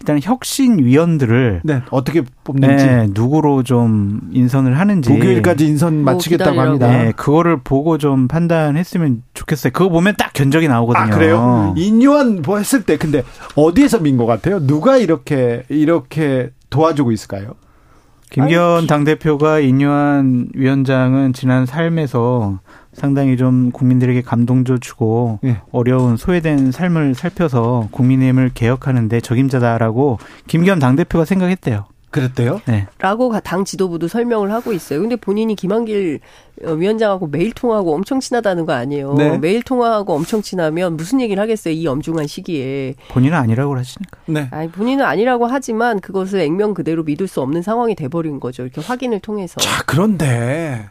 J: 일단 혁신 위원들을
A: 네, 어떻게 뽑는지
J: 네, 누구로 좀 인선을 하는지
A: 목요일까지 인선 마치겠다고
K: 기다리라고.
A: 합니다.
J: 네, 그거를 보고 좀 판단했으면 좋겠어요. 그거 보면 딱 견적이 나오거든요.
A: 아 그래요? 인요한 뭐 했을 때 근데 어디에서 민 것 같아요? 누가 이렇게 이렇게 도와주고 있을까요?
J: 김기현 당대표가 인요한 위원장은 지난 삶에서 상당히 좀 국민들에게 감동도 주고
A: 예.
J: 어려운 소외된 삶을 살펴서 국민의힘을 개혁하는데 적임자다라고 김기현 당대표가 생각했대요.
A: 그랬대요?
J: 네.
K: 라고 당 지도부도 설명을 하고 있어요. 근데 본인이 김한길 어, 위원장하고 매일 통화하고 엄청 친하다는 거 아니에요.
A: 네.
K: 매일 통화하고 엄청 친하면 무슨 얘기를 하겠어요. 이 엄중한 시기에.
J: 본인은 아니라고 하시니까.
A: 네.
K: 아니, 본인은 아니라고 하지만 그것을 액면 그대로 믿을 수 없는 상황이 돼버린 거죠. 이렇게 확인을 통해서.
A: 자, 그런데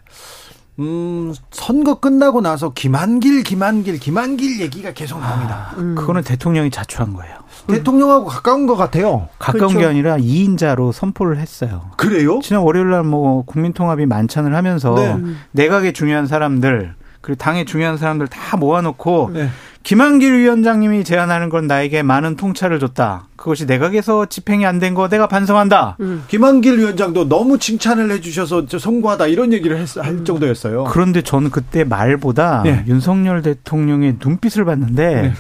A: 음, 선거 끝나고 나서 김한길, 김한길, 김한길 얘기가 계속 나옵니다.
K: 음.
J: 그거는 대통령이 자초한 거예요.
A: 대통령하고 가까운 것 같아요.
J: 가까운
K: 그렇죠.
J: 게 아니라 2인자로 선포를 했어요.
A: 그래요?
J: 지난 월요일 날 뭐 국민통합이 만찬을 하면서
A: 네.
J: 내각의 중요한 사람들 그리고 당의 중요한 사람들 다 모아놓고
A: 네.
J: 김한길 위원장님이 제안하는 건 나에게 많은 통찰을 줬다. 그것이 내각에서 집행이 안 된 거 내가 반성한다.
K: 음.
A: 김한길 위원장도 너무 칭찬을 해주셔서 저 성공하다 이런 얘기를 했, 할 정도였어요.
J: 그런데 저는 그때 말보다
A: 네.
J: 윤석열 대통령의 눈빛을 봤는데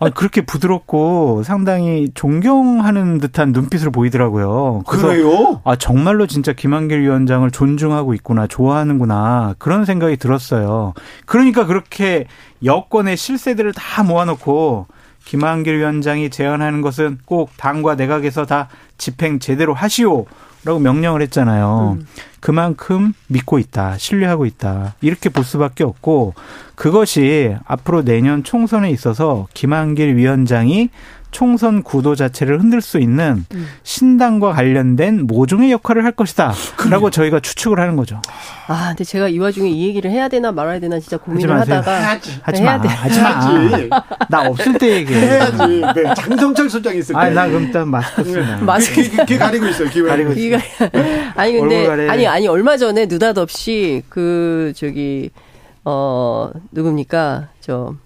J: 아, 그렇게 부드럽고 상당히 존경하는 듯한 눈빛을 보이더라고요. 그래서
A: 그래요?
J: 아 정말로 진짜 김한길 위원장을 존중하고 있구나 좋아하는구나 그런 생각이 들었어요. 그러니까 그렇게 여권의 실세들을 다 모아놓고 김한길 위원장이 제안하는 것은 꼭 당과 내각에서 다 집행 제대로 하시오 라고 명령을 했잖아요. 그만큼 믿고 있다, 신뢰하고 있다 이렇게 볼 수밖에 없고 그것이 앞으로 내년 총선에 있어서 김한길 위원장이 총선 구도 자체를 흔들 수 있는 신당과 관련된 모종의 역할을 할 것이다 라고 저희가 추측을 하는 거죠.
K: 아, 근데 제가 이 와중에 이 얘기를 해야 되나 말아야 되나 진짜 고민을
J: 마세요.
K: 하다가
A: 해야지.
J: 하지
K: 해야
J: 마,
K: 돼.
J: 하지 마.
A: 해야지.
J: 나 없을 때 얘기해.
A: 해야지. 네, 장성철 소장 있을 때.
J: 아니 나 그럼 일단 마스크 쓰나.
K: 마스크
A: 귀, 귀 가리고 있어요. 귀
J: 가리고.
K: 이가 [LAUGHS] 아니 근데. 아니 아니 얼마 전에 느닷없이 그 저기 어 누굽니까 저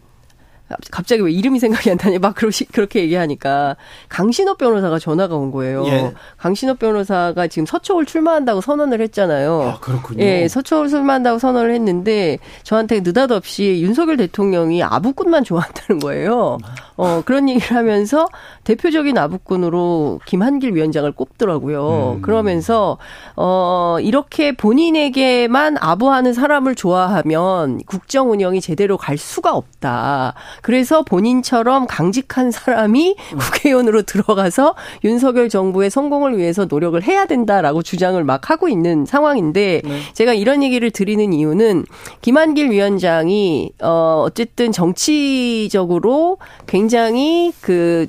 K: 갑자기 왜 이름이 생각이 안 나냐 막 그러시 그렇게 얘기하니까 강신업 변호사가 전화가 온 거예요.
A: 예.
K: 강신업 변호사가 지금 서초울 출마한다고 선언을 했잖아요.
A: 아, 그렇군요.
K: 예, 서초울 출마한다고 선언을 했는데 저한테 느닷없이 윤석열 대통령이 아부꾼만 좋아한다는 거예요. 어, 그런 얘기를 하면서 대표적인 아부꾼으로 김한길 위원장을 꼽더라고요.
A: 음.
K: 그러면서 어, 이렇게 본인에게만 아부하는 사람을 좋아하면 국정 운영이 제대로 갈 수가 없다. 그래서 본인처럼 강직한 사람이 국회의원으로 들어가서 윤석열 정부의 성공을 위해서 노력을 해야 된다라고 주장을 막 하고 있는 상황인데 제가 이런 얘기를 드리는 이유는 김한길 위원장이 어 어쨌든 정치적으로 굉장히 그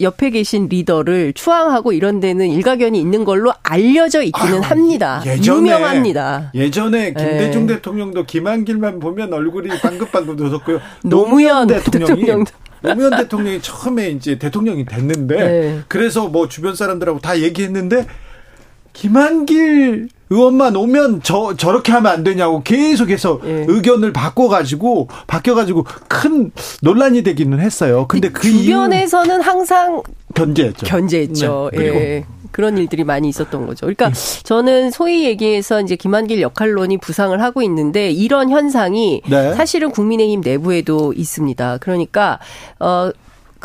K: 옆에 계신 리더를 추앙하고 이런 데는 일가견이 있는 걸로 알려져 있기는
A: 아유,
K: 합니다.
A: 예전에-
K: 유명합니다.
A: 예전에 김대중
K: 네.
A: 대통령도 김한길만 보면 얼굴이 방긋방긋 웃었고요. [LAUGHS]
K: 노무현
A: 대통령이
K: 대통령도.
A: 노무현 대통령이 처음에 이제 대통령이 됐는데
K: 네.
A: 그래서 뭐 주변 사람들하고 다 얘기했는데 김한길 의원만 오면 저 저렇게 하면 안 되냐고 계속해서
K: 예.
A: 의견을 바꿔가지고 바뀌어가지고 큰 논란이 되기는 했어요. 근데 그
K: 주변에서는 항상
A: 견제했죠.
K: 견제했죠.
A: 네, 그리고
K: 예. 그런 일들이 많이 있었던 거죠. 그러니까 저는 소위 얘기해서 이제 김한길 역할론이 부상을 하고 있는데 이런 현상이
A: 네.
K: 사실은 국민의힘 내부에도 있습니다. 그러니까 어.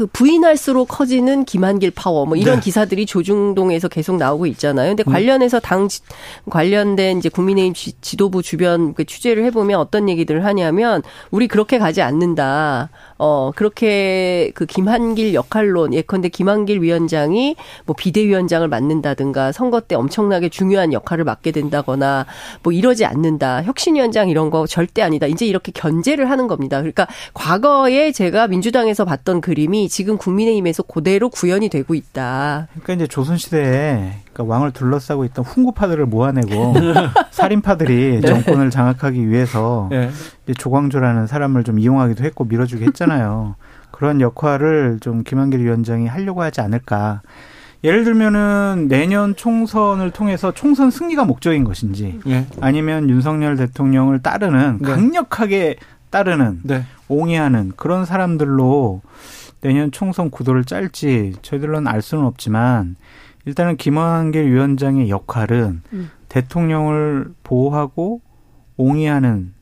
K: 그 부인할수록 커지는 김한길 파워 뭐 이런
A: 네.
K: 기사들이 조중동에서 계속 나오고 있잖아요. 근데 관련해서 당 지- 관련된 이제 국민의힘 지- 지도부 주변 그 취재를 해보면 어떤 얘기들을 하냐면 우리 그렇게 가지 않는다. 어 그렇게 그 김한길 역할론 예컨대 김한길 위원장이 뭐 비대위원장을 맡는다든가 선거 때 엄청나게 중요한 역할을 맡게 된다거나 뭐 이러지 않는다. 혁신위원장 이런 거 절대 아니다. 이제 이렇게 견제를 하는 겁니다. 그러니까 과거에 제가 민주당에서 봤던 그림이 지금 국민의힘에서 그대로 구현이 되고 있다.
J: 그러니까 이제 조선시대에 그러니까 왕을 둘러싸고 있던 훈구파들을 모아내고 [LAUGHS] 살인파들이
A: 네.
J: 정권을 장악하기 위해서
A: 네.
J: 조광조라는 사람을 좀 이용하기도 했고 밀어주기 했잖아요. 그런 역할을 좀 김한길 위원장이 하려고 하지 않을까. 예를 들면은 내년 총선을 통해서 총선 승리가 목적인 것인지
A: 예.
J: 아니면 윤석열 대통령을 따르는
A: 네.
J: 강력하게 따르는
A: 네.
J: 옹이하는 그런 사람들로 내년 총선 구도를 짤지 저희들은 알 수는 없지만 일단은 김한길 위원장의 역할은
K: 음.
J: 대통령을 보호하고 옹이하는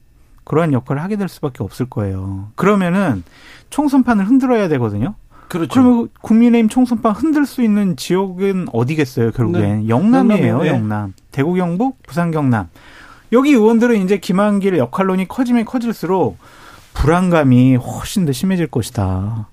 J: 그러한 역할을 하게 될 수밖에 없을 거예요. 그러면은 총선판을 흔들어야 되거든요.
A: 그렇죠.
J: 그러면 국민의힘 총선판 흔들 수 있는 지역은 어디겠어요, 결국엔.
A: 네.
J: 영남이에요,
A: 예.
J: 영남. 대구 경북, 부산 경남. 여기 의원들은 이제 김한길 역할론이 커지면 커질수록 불안감이 훨씬 더 심해질 것이다.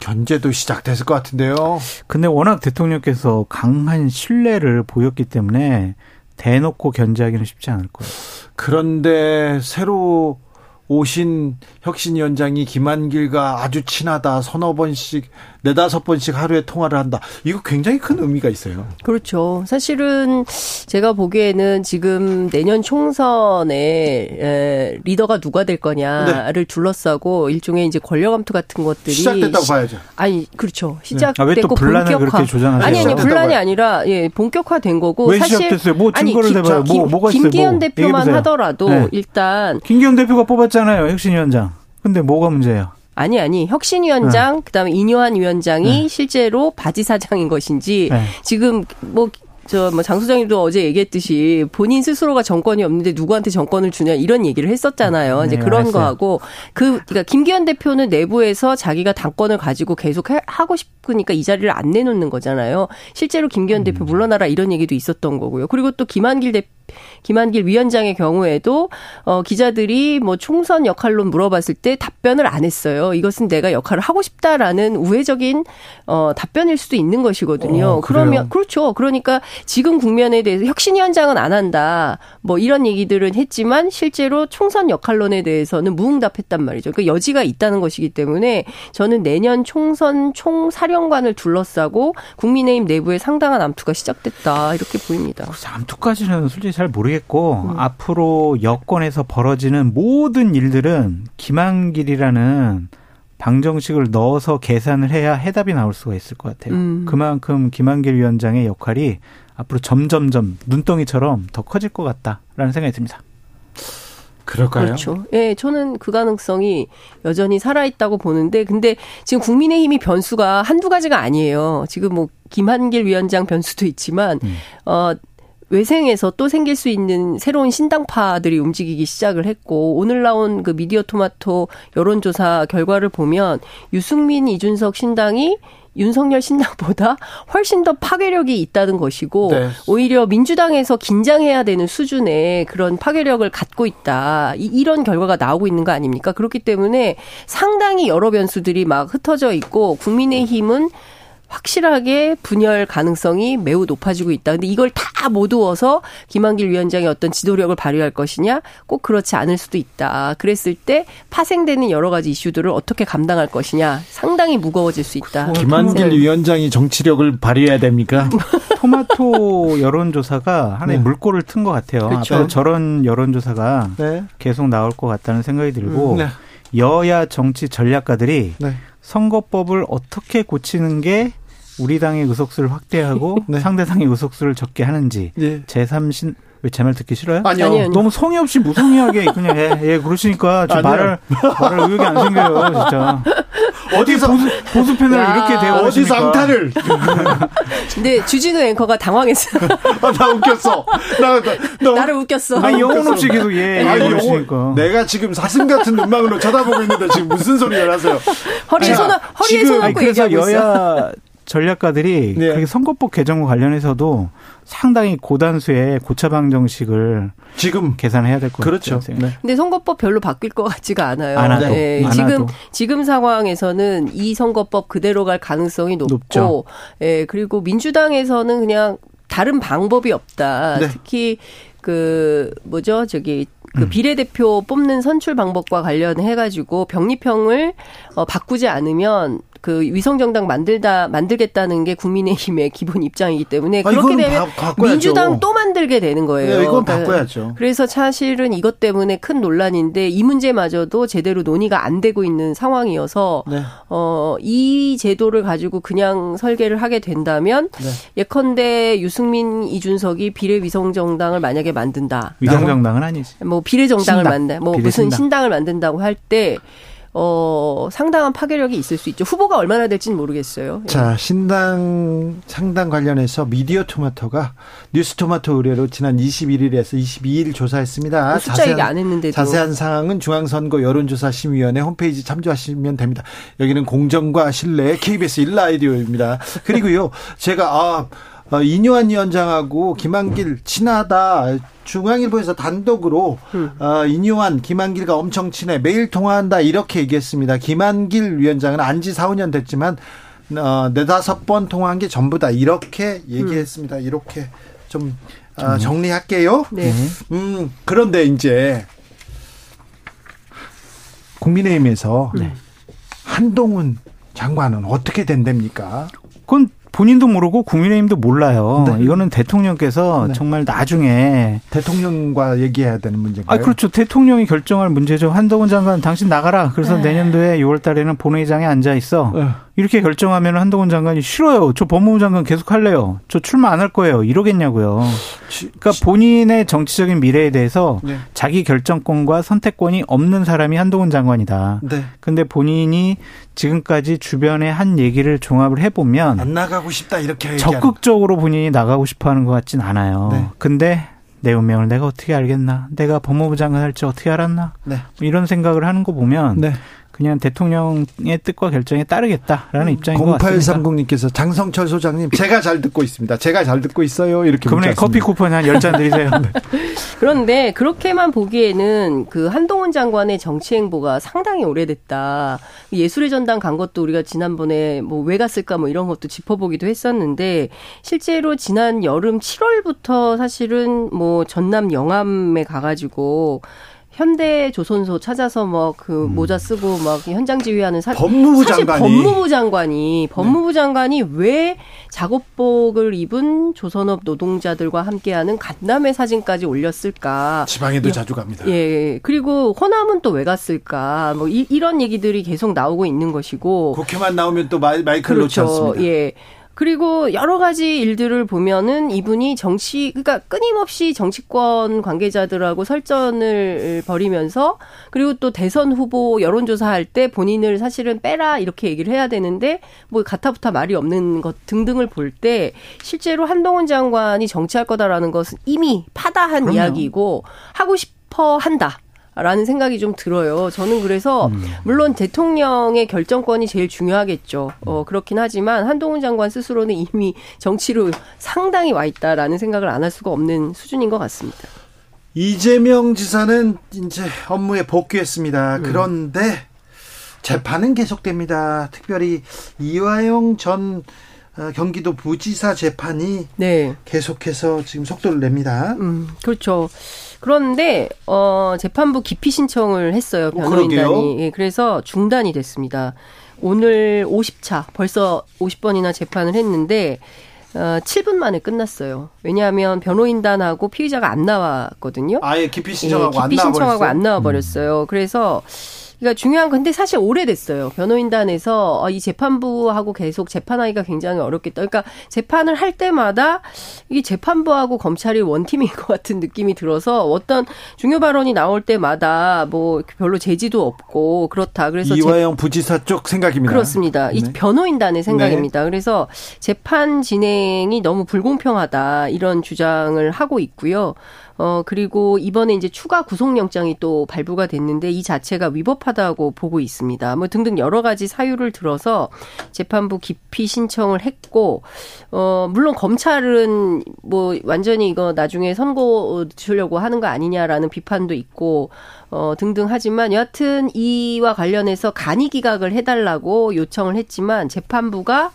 A: 견제도 시작됐을 것 같은데요.
J: 근데 워낙 대통령께서 강한 신뢰를 보였기 때문에 대놓고 견제하기는 쉽지 않을 거예요.
A: 그런데 새로 오신 혁신위원장이 김한길과 아주 친하다. 서너 번씩, 네다섯 번씩 하루에 통화를 한다. 이거 굉장히 큰 의미가 있어요.
K: 그렇죠. 사실은 제가 보기에는 지금 내년 총선에 에, 리더가 누가 될 거냐를 둘러싸고 일종의 이제 권력 암투 같은 것들이
A: 네. 시작됐다고 봐야죠.
K: 아니 그렇죠.
J: 아, 왜또
K: 시작됐고
J: 분란을
K: 본격화.
J: 그렇게 조장하세요?
K: 아니 아니 분란이. 아니라 예 본격화된 거고
J: 왜
K: 사실
J: 시작됐어요? 뭐
K: 아니,
J: 증거를
K: 김-
J: 대봐요. 뭐,
K: 김-
J: 뭐가 있어요?
K: 김기현
J: 뭐.
K: 대표만. 하더라도
J: 네.
K: 일단
J: 김기현 대표가 뽑았잖아요, 혁신위원장. 근데 뭐가 문제예요?
K: 아니 아니 혁신위원장
J: 네.
K: 그다음에 이뇨한 위원장이 실제로 바지 사장인 것인지
J: 네.
K: 지금 뭐 저뭐 장 소장님도 어제 얘기했듯이 본인 스스로가 정권이 없는데 누구한테 정권을 주냐 이런 얘기를 했었잖아요. 이제
J: 네,
K: 그런
J: 알았어요.
K: 거하고 그 그러니까 김기현 대표는 내부에서 자기가 당권을 가지고 계속 해- 하고 싶으니까 이 자리를 안 내놓는 거잖아요. 실제로 김기현
J: 음.
K: 대표 물러나라 이런 얘기도 있었던 거고요. 그리고 또 김한길 대 김한길 위원장의 경우에도 어 기자들이 뭐 총선 역할론 물어봤을 때 답변을 안 했어요. 이것은 내가 역할을 하고 싶다라는 우회적인 어 답변일 수도 있는 것이거든요.
J: 어?
K: 그러면 그렇죠. 그러니까 지금 국면에 대해서 혁신 위원장은 안 한다. 뭐 이런 얘기들은 했지만 실제로 총선 역할론에 대해서는 무응답했단 말이죠. 그러니까 여지가 있다는 것이기 때문에 저는 내년 총선 총사령관을 둘러싸고 국민의힘 내부에 상당한 암투가 시작됐다 이렇게 보입니다.
J: 암투까지는 솔직히 잘 모르겠고
K: 음.
J: 앞으로 여권에서 벌어지는 모든 일들은 김한길이라는 방정식을 넣어서 계산을 해야 해답이 나올 수가 있을 것 같아요.
K: 음.
J: 그만큼 김한길 위원장의 역할이 앞으로 점점점 눈덩이처럼 더 커질 것 같다라는 생각이 듭니다.
A: 그럴까요?
K: 그렇죠. 예, 저는 그 가능성이 여전히 살아있다고 보는데, 근데 지금 국민의힘이 변수가 한두 가지가 아니에요. 지금 뭐, 김한길 위원장 변수도 있지만, 어, 외생에서 또 생길 수 있는 새로운 신당파들이 움직이기 시작을 했고 오늘 나온 그 미디어 토마토 여론조사 결과를 보면 유승민 이준석 신당이 윤석열 신당보다 훨씬 더 파괴력이 있다는 것이고
A: 네.
K: 오히려 민주당에서 긴장해야 되는 수준의 그런 파괴력을 갖고 있다. 이- 이런 결과가 나오고 있는 거 아닙니까? 그렇기 때문에 상당히 여러 변수들이 막 흩어져 있고 국민의힘은 확실하게 분열 가능성이 매우 높아지고 있다. 근데 이걸 다 모두어서 김한길 위원장이 어떤 지도력을 발휘할 것이냐? 꼭 그렇지 않을 수도 있다. 그랬을 때 파생되는 여러 가지 이슈들을 어떻게 감당할 것이냐? 상당히 무거워질 수 있다.
A: 김한길 위원장이 정치력을 발휘해야 됩니까? [LAUGHS]
J: 토마토 여론조사가 하나의
A: 네.
J: 물꼬를 튼 것 같아요.
A: 그렇죠.
J: 저런 여론조사가
A: 네.
J: 계속 나올 것 같다는 생각이 들고
A: 음, 네.
J: 여야 정치 전략가들이
A: 네.
J: 선거법을 어떻게 고치는 게 우리 당의 의석수를 확대하고 [LAUGHS]
A: 네.
J: 상대당의 의석수를 적게 하는지
A: 예.
J: 제3신 왜 제 말 듣기 싫어요?
A: 아니요.
K: 아니요, 아니요.
J: 너무 성의 없이 무성의하게 그냥 예, 예 그러시니까 좀. 말을 말을 의욕이 안 생겨요 진짜
A: 어디서
J: 보수 보수 패널
K: 야.
J: 이렇게 대화
A: 어디서 암탈을?
K: 근데 주진우 앵커가 당황했어. [LAUGHS]
A: 아, 나 웃겼어. 나, 나, 나
K: 나를 웃겼어.
J: 아니 영혼 없이 계속 예, 예 그러시니까
A: 영혼, 내가 지금 사슴 같은 눈망울로 쳐다보고 있는데 지금 무슨 소리를 하세요?
K: 허리에
A: 자,
K: 손, 허리에
A: 지금-
K: 손 얹고
J: 그래서
K: 얘기하고 있어.
J: 여야 전략가들이
A: 네.
J: 그렇게 선거법 개정과 관련해서도 상당히 고단수의 고차방 정식을
A: 지금
J: 계산해야 될것
A: 그렇죠.
J: 같아요.
A: 네.
K: 근데 선거법 별로 바뀔 것 같지가 않아요.
J: 안 하도,
K: 예,
J: 안
K: 지금
J: 하도.
K: 지금 상황에서는 이 선거법 그대로 갈 가능성이 높고,
J: 높죠.
K: 예, 그리고 민주당에서는 그냥 다른 방법이 없다.
A: 네.
K: 특히 그 뭐죠 저기 그
J: 음.
K: 비례대표 뽑는 선출 방법과 관련해 가지고 병립형을 어, 바꾸지 않으면 그 위성정당 만들다 만들겠다는 게 국민의힘의 기본 입장이기 때문에
A: 아,
K: 그렇게
A: 이거는
K: 되면
A: 바-.
K: 민주당 또 만들게 되는 거예요.
A: 네, 이건
K: 그러니까
A: 바꿔야죠.
K: 그래서 사실은 이것 때문에 큰 논란인데 이 문제마저도 제대로 논의가 안 되고 있는 상황이어서
A: 네.
K: 어, 이 제도를 가지고 그냥 설계를 하게 된다면
A: 네.
K: 예컨대 유승민 이준석이 비례 위성 정당을 만약에 만든다.
J: 위성정당은 아니지.
K: 뭐 비례 정당을
J: 신당.
K: 만든 뭐
J: 비례
K: 무슨
J: 신당.
K: 신당을 만든다고 할 때 어, 상당한 파괴력이 있을 수 있죠. 후보가 얼마나 될지는 모르겠어요. 예.
A: 자, 신당 상당 관련해서 미디어 토마토가 뉴스 토마토 의뢰로 지난 21일에서 22일 조사했습니다.
K: 뭐 숫자 얘기 안 했는데도.
A: 자세한 사항은 중앙선거 여론조사 심의위원회 홈페이지 참조하시면 됩니다. 여기는 공정과 신뢰 KBS 1라디오입니다. 그리고요, 제가 아 어, 이뇨한 위원장하고 김한길 친하다. 중앙일보에서 단독으로 어, 이뇨한 김한길과 엄청 친해 매일 통화한다 이렇게 얘기했습니다. 김한길 위원장은 안지 4, 5년 됐지만 어, 네다섯 번 통화한 게 전부다 이렇게 얘기했습니다. 이렇게 좀 어, 정리할게요.
K: 네.
A: 음 그런데 이제 국민의힘에서
J: 네.
A: 한동훈 장관은 어떻게 된답니까?
J: 그건 본인도 모르고 국민의힘도 몰라요. 이거는 대통령께서
A: 네.
J: 정말 나중에
A: 대통령과 얘기해야 되는 문제인가요?
J: 아 그렇죠. 대통령이 결정할 문제죠. 한동훈 장관 당신 나가라. 그래서
A: 네.
J: 내년도에 6월 달에는 본회의장에 앉아 있어.
A: 네.
J: 이렇게 결정하면 한동훈 장관이 싫어요. 저 법무부 장관 계속 할래요. 저 출마 안 할 거예요. 이러겠냐고요. 그러니까 본인의 정치적인 미래에 대해서
A: 네.
J: 자기 결정권과 선택권이 없는 사람이 한동훈 장관이다.
A: 네.
J: 근데 본인이 지금까지 주변에 한 얘기를 종합을 해보면
A: 안 나가고 싶다 이렇게
J: 적극적으로 본인이 나가고 싶어 하는 것 같진 않아요.
A: 네.
J: 근데 내 운명을 내가 어떻게 알겠나? 내가 법무부 장관 할지 어떻게 알았나?
A: 네.
J: 뭐 이런 생각을 하는 거 보면
A: 네.
J: 그냥 대통령의 뜻과 결정에 따르겠다라는 입장인 것 같습니다.
A: 0830님께서 장성철 소장님 제가 잘 듣고 있습니다. 제가 잘 듣고 있어요. 이렇게 문자
J: 커피. 쿠폰 한 10잔 드리세요. [LAUGHS]
K: 그런데 그렇게만 보기에는 그 한동훈 장관의 정치 행보가 상당히 오래됐다. 예술의 전당 간 것도 우리가 지난번에 뭐 왜 갔을까 뭐 이런 것도 짚어보기도 했었는데 실제로 지난 여름 7월부터 사실은 뭐 전남 영암에 가가지고 현대 조선소 찾아서 뭐 그 모자 쓰고 막 현장 지휘하는 사,
A: 음. 법무부
K: 사실
A: 장관이.
K: 법무부 장관이 법무부 장관이 왜 작업복을 입은 조선업 노동자들과 함께하는 간담회 사진까지 올렸을까?
A: 지방에도
K: 예.
A: 자주 갑니다.
K: 예, 그리고 호남은 또 왜 갔을까? 뭐 이, 런 얘기들이 계속 나오고 있는 것이고.
A: 국회만 나오면 또 마이, 마이크를 놓지 않습니다.
K: 예. 그리고 여러 가지 일들을 보면은 이분이 정치, 그러니까 끊임없이 정치권 관계자들하고 설전을 벌이면서 그리고 또 대선 후보 여론조사할 때 본인을 사실은 빼라 이렇게 얘기를 해야 되는데 뭐 가타부타 말이 없는 것 등등을 볼 때 실제로 한동훈 장관이 정치할 거다라는 것은 이미 파다한
J: 그럼요.
K: 이야기고 하고 싶어 한다. 라는 생각이 좀 들어요. 저는 그래서
J: 음.
K: 물론 대통령의 결정권이 제일 중요하겠죠. 어, 그렇긴 하지만 한동훈 장관 스스로는 이미 정치로 상당히 와 있다라는 생각을 안 할 수가 없는 수준인 것 같습니다.
A: 이재명 지사는 이제 업무에
K: 음.
A: 복귀했습니다. 그런데 재판은 계속됩니다. 특별히 이화영 전 어, 경기도 부지사 재판이
K: 네.
A: 계속해서 지금 속도를 냅니다.
K: 음, 그렇죠. 그런데 어 재판부 기피 신청을 했어요. 변호인단이. 예, 그래서 중단이 됐습니다. 오늘 50차 벌써 50번이나 재판을 했는데 어 7분 만에 끝났어요. 왜냐하면 변호인단하고 피의자가 안 나왔거든요.
A: 아예 기피 신청하고
K: 예,
A: 안
K: 기피 신청하고
A: 나와버렸어요?
K: 안 나와 버렸어요. 그래서 그러니까 중요한 건데 사실 오래됐어요. 변호인단에서 어, 이 재판부하고 계속 재판하기가 굉장히 어렵겠다. 그러니까 재판을 할 때마다 이 재판부하고 검찰이 원팀인 [LAUGHS] 것 같은 느낌이 들어서 어떤 중요 발언이 나올 때마다 뭐 별로 제지도 없고 그렇다. 그래서 재-
A: 이화영 부지사 쪽 생각입니다.
K: 그렇습니다. 이
A: 네.
K: 변호인단의 생각입니다. 그래서 재판 진행이 너무 불공평하다 이런 주장을 하고 있고요. 어, 그리고 이번에 이제 추가 구속영장이 또 발부가 됐는데 이 자체가 위법하다고 보고 있습니다. 뭐 등등 여러 가지 사유를 들어서 재판부 기피 신청을 했고, 어, 물론 검찰은 뭐 완전히 이거 나중에 선고 주려고 하는 거 아니냐라는 비판도 있고, 어, 등등 하지만 여하튼 이와 관련해서 간이 기각을 해달라고 요청을 했지만 재판부가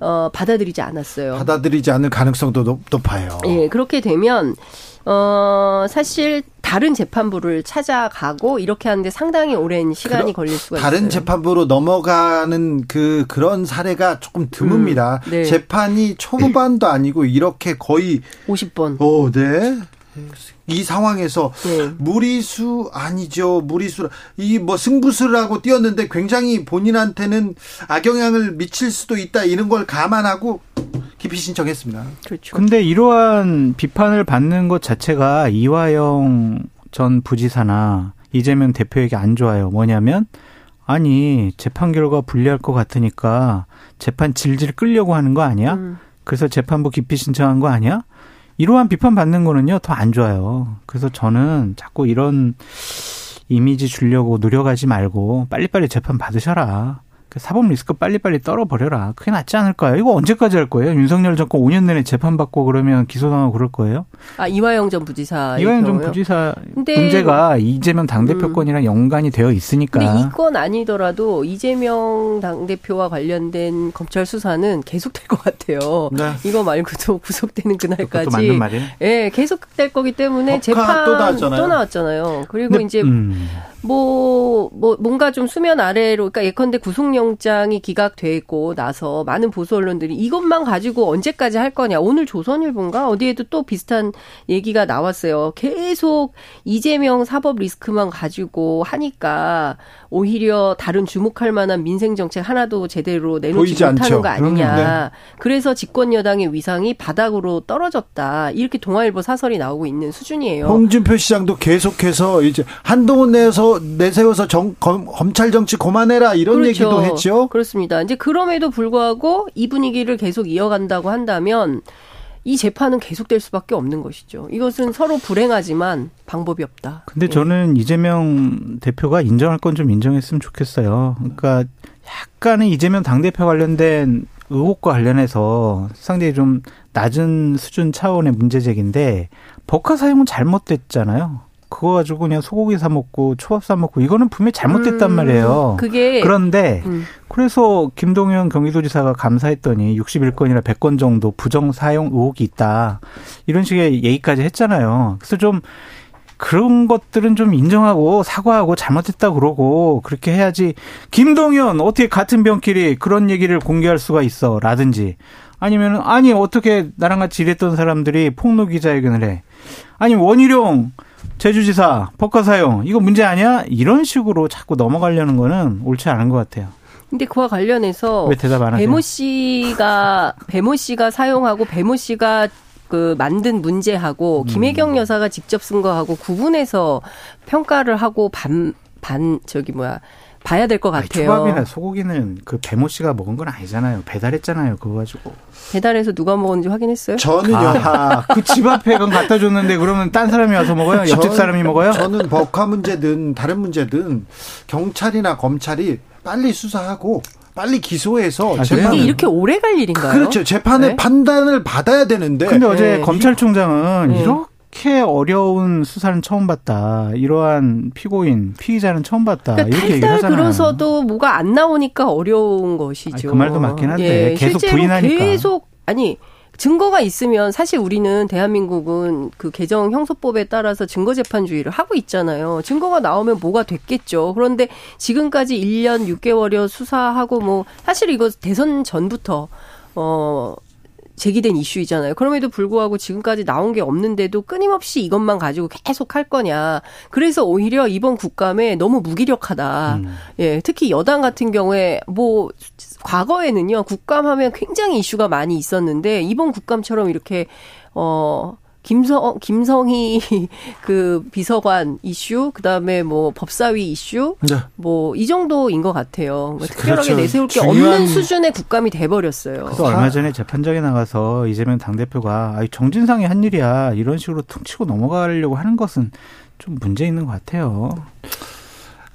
K: 어, 받아들이지 않았어요.
A: 받아들이지 않을 가능성도 높, 높아요.
K: 예, 그렇게 되면 어 사실 다른 재판부를 찾아가고 이렇게 하는데 상당히 오랜 시간이
A: 그러-
K: 걸릴 수가
A: 다른
K: 있어요.
A: 재판부로 넘어가는 그 그런 사례가 조금 드뭅니다.
K: 음, 네.
A: 재판이 초반도 아니고 이렇게 거의
K: 50번.
A: 오, 네. 이 상황에서
K: 네.
A: 무리수 아니죠. 무리수 이 뭐 승부수를 하고 뛰었는데 굉장히 본인한테는 악영향을 미칠 수도 있다 이런 걸 감안하고 기피 신청했습니다.
K: 그렇죠.
J: 근데 이러한 비판을 받는 것 자체가 이화영 전 부지사나 이재명 대표에게 안 좋아요. 뭐냐면 아니 재판 결과 불리할 것 같으니까 재판 질질 끌려고 하는 거 아니야?
K: 음.
J: 그래서 재판부 기피 신청한 거 아니야? 이러한 비판 받는 거는요 더 안 좋아요. 그래서 저는 자꾸 이런 이미지 주려고 노력하지 말고 빨리빨리 재판 받으셔라. 그 사법 리스크 빨리빨리 떨어버려라. 그게 낫지 않을까요? 이거 언제까지 할 거예요? 윤석열 정권 5년 내내 재판받고 그러면 기소당하고 그럴 거예요?
K: 아 이화영 전 부지사.
J: 이화영 전 부지사
K: 근데
J: 문제가 이재명 당대표권이랑 연관이 되어 있으니까.
K: 근데 이건 아니더라도 이재명 당대표와 관련된 검찰 수사는 계속될 것 같아요.
A: 네.
K: 이거 말고도 [LAUGHS] 구속되는 그날까지.
J: 맞는 말이에요.
K: 예, 계속될 거기 때문에 재판
A: 또 나왔잖아요.
K: 나왔잖아요. 그리고
J: 근데,
K: 이제
J: 음.
K: 뭐, 뭐, 뭔가 좀 수면 아래로, 그러니까 예컨대 구속 영장이 기각되고 나서 많은 보수 언론들이 이것만 가지고 언제까지 할 거냐. 오늘 조선일보인가? 어디에도 또 비슷한 얘기가 나왔어요. 계속 이재명 사법 리스크만 가지고 하니까 오히려 다른 주목할 만한 민생 정책 하나도 제대로 내놓지 못하는
A: 않죠.
K: 거 아니냐.
A: 그럼요.
K: 그래서 집권 여당의 위상이 바닥으로 떨어졌다. 이렇게 동아일보 사설이 나오고 있는 수준이에요.
A: 홍준표 시장도 계속해서 이제 한동훈 내서 내세워서 정, 검, 검찰 정치 그만해라 이런
K: 그렇죠.
A: 얘기도 했죠.
K: 그렇습니다. 이제 그럼에도 불구하고 이 분위기를 계속 이어간다고 한다면 이 재판은 계속될 수밖에 없는 것이죠. 이것은 서로 불행하지만 방법이 없다.
J: 근데
K: 예.
J: 저는 이재명 대표가 인정할 건 좀 인정했으면 좋겠어요. 그러니까 약간의 이재명 당대표 관련된 의혹과 관련해서 상당히 좀 낮은 수준 차원의 문제제기인데 법카 사용은 잘못됐잖아요. 그거 가지고 그냥 소고기 사 먹고 초밥 사 먹고 이거는 분명히 잘못됐단
K: 음,
J: 말이에요.
K: 그게
J: 그런데
K: 음.
J: 그래서 김동연 경기도지사가 감사했더니 61건이나 100건 정도 부정 사용 의혹이 있다. 이런 식의 얘기까지 했잖아요. 그래서 좀 그런 것들은 좀 인정하고 사과하고 잘못했다 그러고 그렇게 해야지 김동연 어떻게 같은 병끼리 그런 얘기를 공개할 수가 있어 라든지 아니면 아니 어떻게 나랑 같이 일했던 사람들이 폭로 기자회견을 해 아니 원희룡 제주지사 법과 사용 이거 문제 아니야 이런 식으로 자꾸 넘어가려는 거는 옳지 않은 것 같아요.
K: 근데 그와 관련해서? 배모 씨가 배모 씨가 사용하고 배모 씨가 그 만든 문제하고
J: 음.
K: 김혜경 여사가 직접 쓴 거하고 구분해서 평가를 하고 반 반 저기 뭐야 봐야 될것
J: 아니,
K: 같아요.
J: 초밥이나 소고기는 그 배모 씨가 먹은 건 아니잖아요. 배달했잖아요. 그거 가지고.
K: 배달해서 누가 먹었는지 확인했어요?
A: 저는요.
J: 아, 그집 앞에 건 갖다 줬는데 그러면 딴 사람이 와서 먹어요? 옆집
A: 전-
J: 사람이 먹어요?
A: 저는 법화 문제든 다른 문제든 경찰이나 검찰이 빨리 수사하고 빨리 기소해서
J: 아,
A: 재판
K: 이게 이렇게 오래 갈 일인가요?
A: 그렇죠. 재판의
K: 네?
A: 판단을 받아야 되는데
J: 근데 어제
K: 네.
J: 검찰총장은
K: 네.
J: 이렇게 어려운 수사는 처음 봤다. 이러한 피고인, 피의자는 처음 봤다.
K: 그러니까
J: 이렇게 얘기를
K: 탈탈
J: 하잖아요.
K: 그러서도 뭐가 안 나오니까 어려운 것이죠.
J: 아니, 그 말도 맞긴 한데
K: 예,
J: 계속
K: 실제로
J: 부인하니까.
K: 계속 아니 증거가 있으면 사실 우리는 대한민국은 그 개정 형소법에 따라서 증거 재판주의를 하고 있잖아요. 증거가 나오면 뭐가 됐겠죠. 그런데 지금까지 1년 6개월여 수사하고 뭐 사실 이거 대선 전부터 어 제기된 이슈이잖아요. 그럼에도 불구하고 지금까지 나온 게 없는데도 끊임없이 이것만 가지고 계속 할 거냐. 그래서 오히려 이번 국감에 너무 무기력하다.
J: 음.
K: 예, 특히 여당 같은 경우에 뭐 과거에는요 국감하면 굉장히 이슈가 많이 있었는데 이번 국감처럼 이렇게 어 김성 어, 김성희 [LAUGHS] 그 비서관 이슈, 그다음에 뭐 법사위 이슈,
A: 네.
K: 뭐이 정도인 것 같아요. 그러니까 특별하게
A: 그렇죠.
K: 내세울 게 없는 수준의 국감이 돼버렸어요.
J: 또 얼마 전에 재판장에 나가서 이재명 당 대표가 아, 정진상이 한 일이야 이런 식으로 퉁치고 넘어가려고 하는 것은 좀 문제 있는 것 같아요.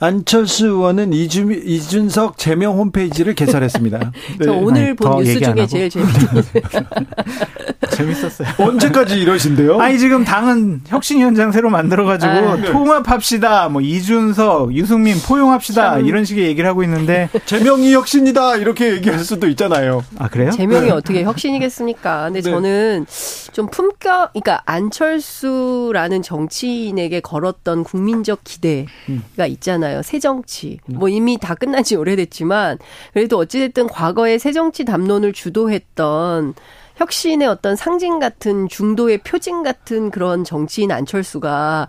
A: 안철수 의원은 이준, 이준석 제명 홈페이지를 개설했습니다. [LAUGHS]
K: 저 오늘
J: 아니, 본더
K: 뉴스 중에
J: 하고.
K: 제일 재밌는 [LAUGHS]
J: 재밌었어요.
A: 언제까지 이러신데요?
J: 아니 지금 당은 혁신위원장 새로 만들어가지고
K: 아.
J: 통합합시다, 뭐 이준석, 유승민 포용합시다
K: 참.
J: 이런 식의 얘기를 하고 있는데
A: 제명이 혁신이다 이렇게 얘기할 수도 있잖아요.
J: 아 그래요?
K: 제명이 어떻게 혁신이겠습니까? 근데
A: 네.
K: 저는 좀 품격, 그러니까 안철수라는 정치인에게 걸었던 국민적 기대가 있잖아요. 새 정치. 뭐 이미 다 끝난 지 오래됐지만 그래도 어찌됐든 과거에 새 정치 담론을 주도했던 혁신의 어떤 상징 같은 중도의 표징 같은 그런 정치인 안철수가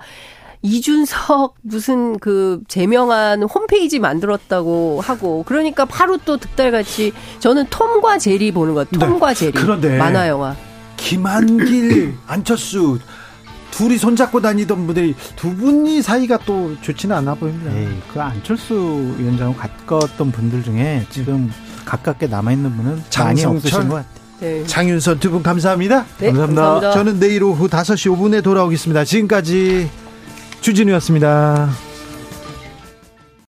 K: 이준석 무슨 그 제명한 홈페이지 만들었다고 하고 그러니까 바로 또 득달같이 저는 톰과 제리 보는 것 같아요. 톰과 제리
A: 그런데
K: 만화 영화.
A: 김한길, 안철수 둘이 손잡고 다니던 분들이 두 분이 사이가 또 좋지는 않아 보입니다.
J: 에이, 그 안철수 위원장하고 가까웠던 분들 중에 지금 가깝게 남아있는 분은 많이
A: 장성철?
J: 없으신 것 같아요.
K: 네.
A: 장윤선 두 분 감사합니다.
K: 네, 감사합니다.
A: 저는 내일 오후 5시 5분에 돌아오겠습니다. 지금까지 주진우였습니다.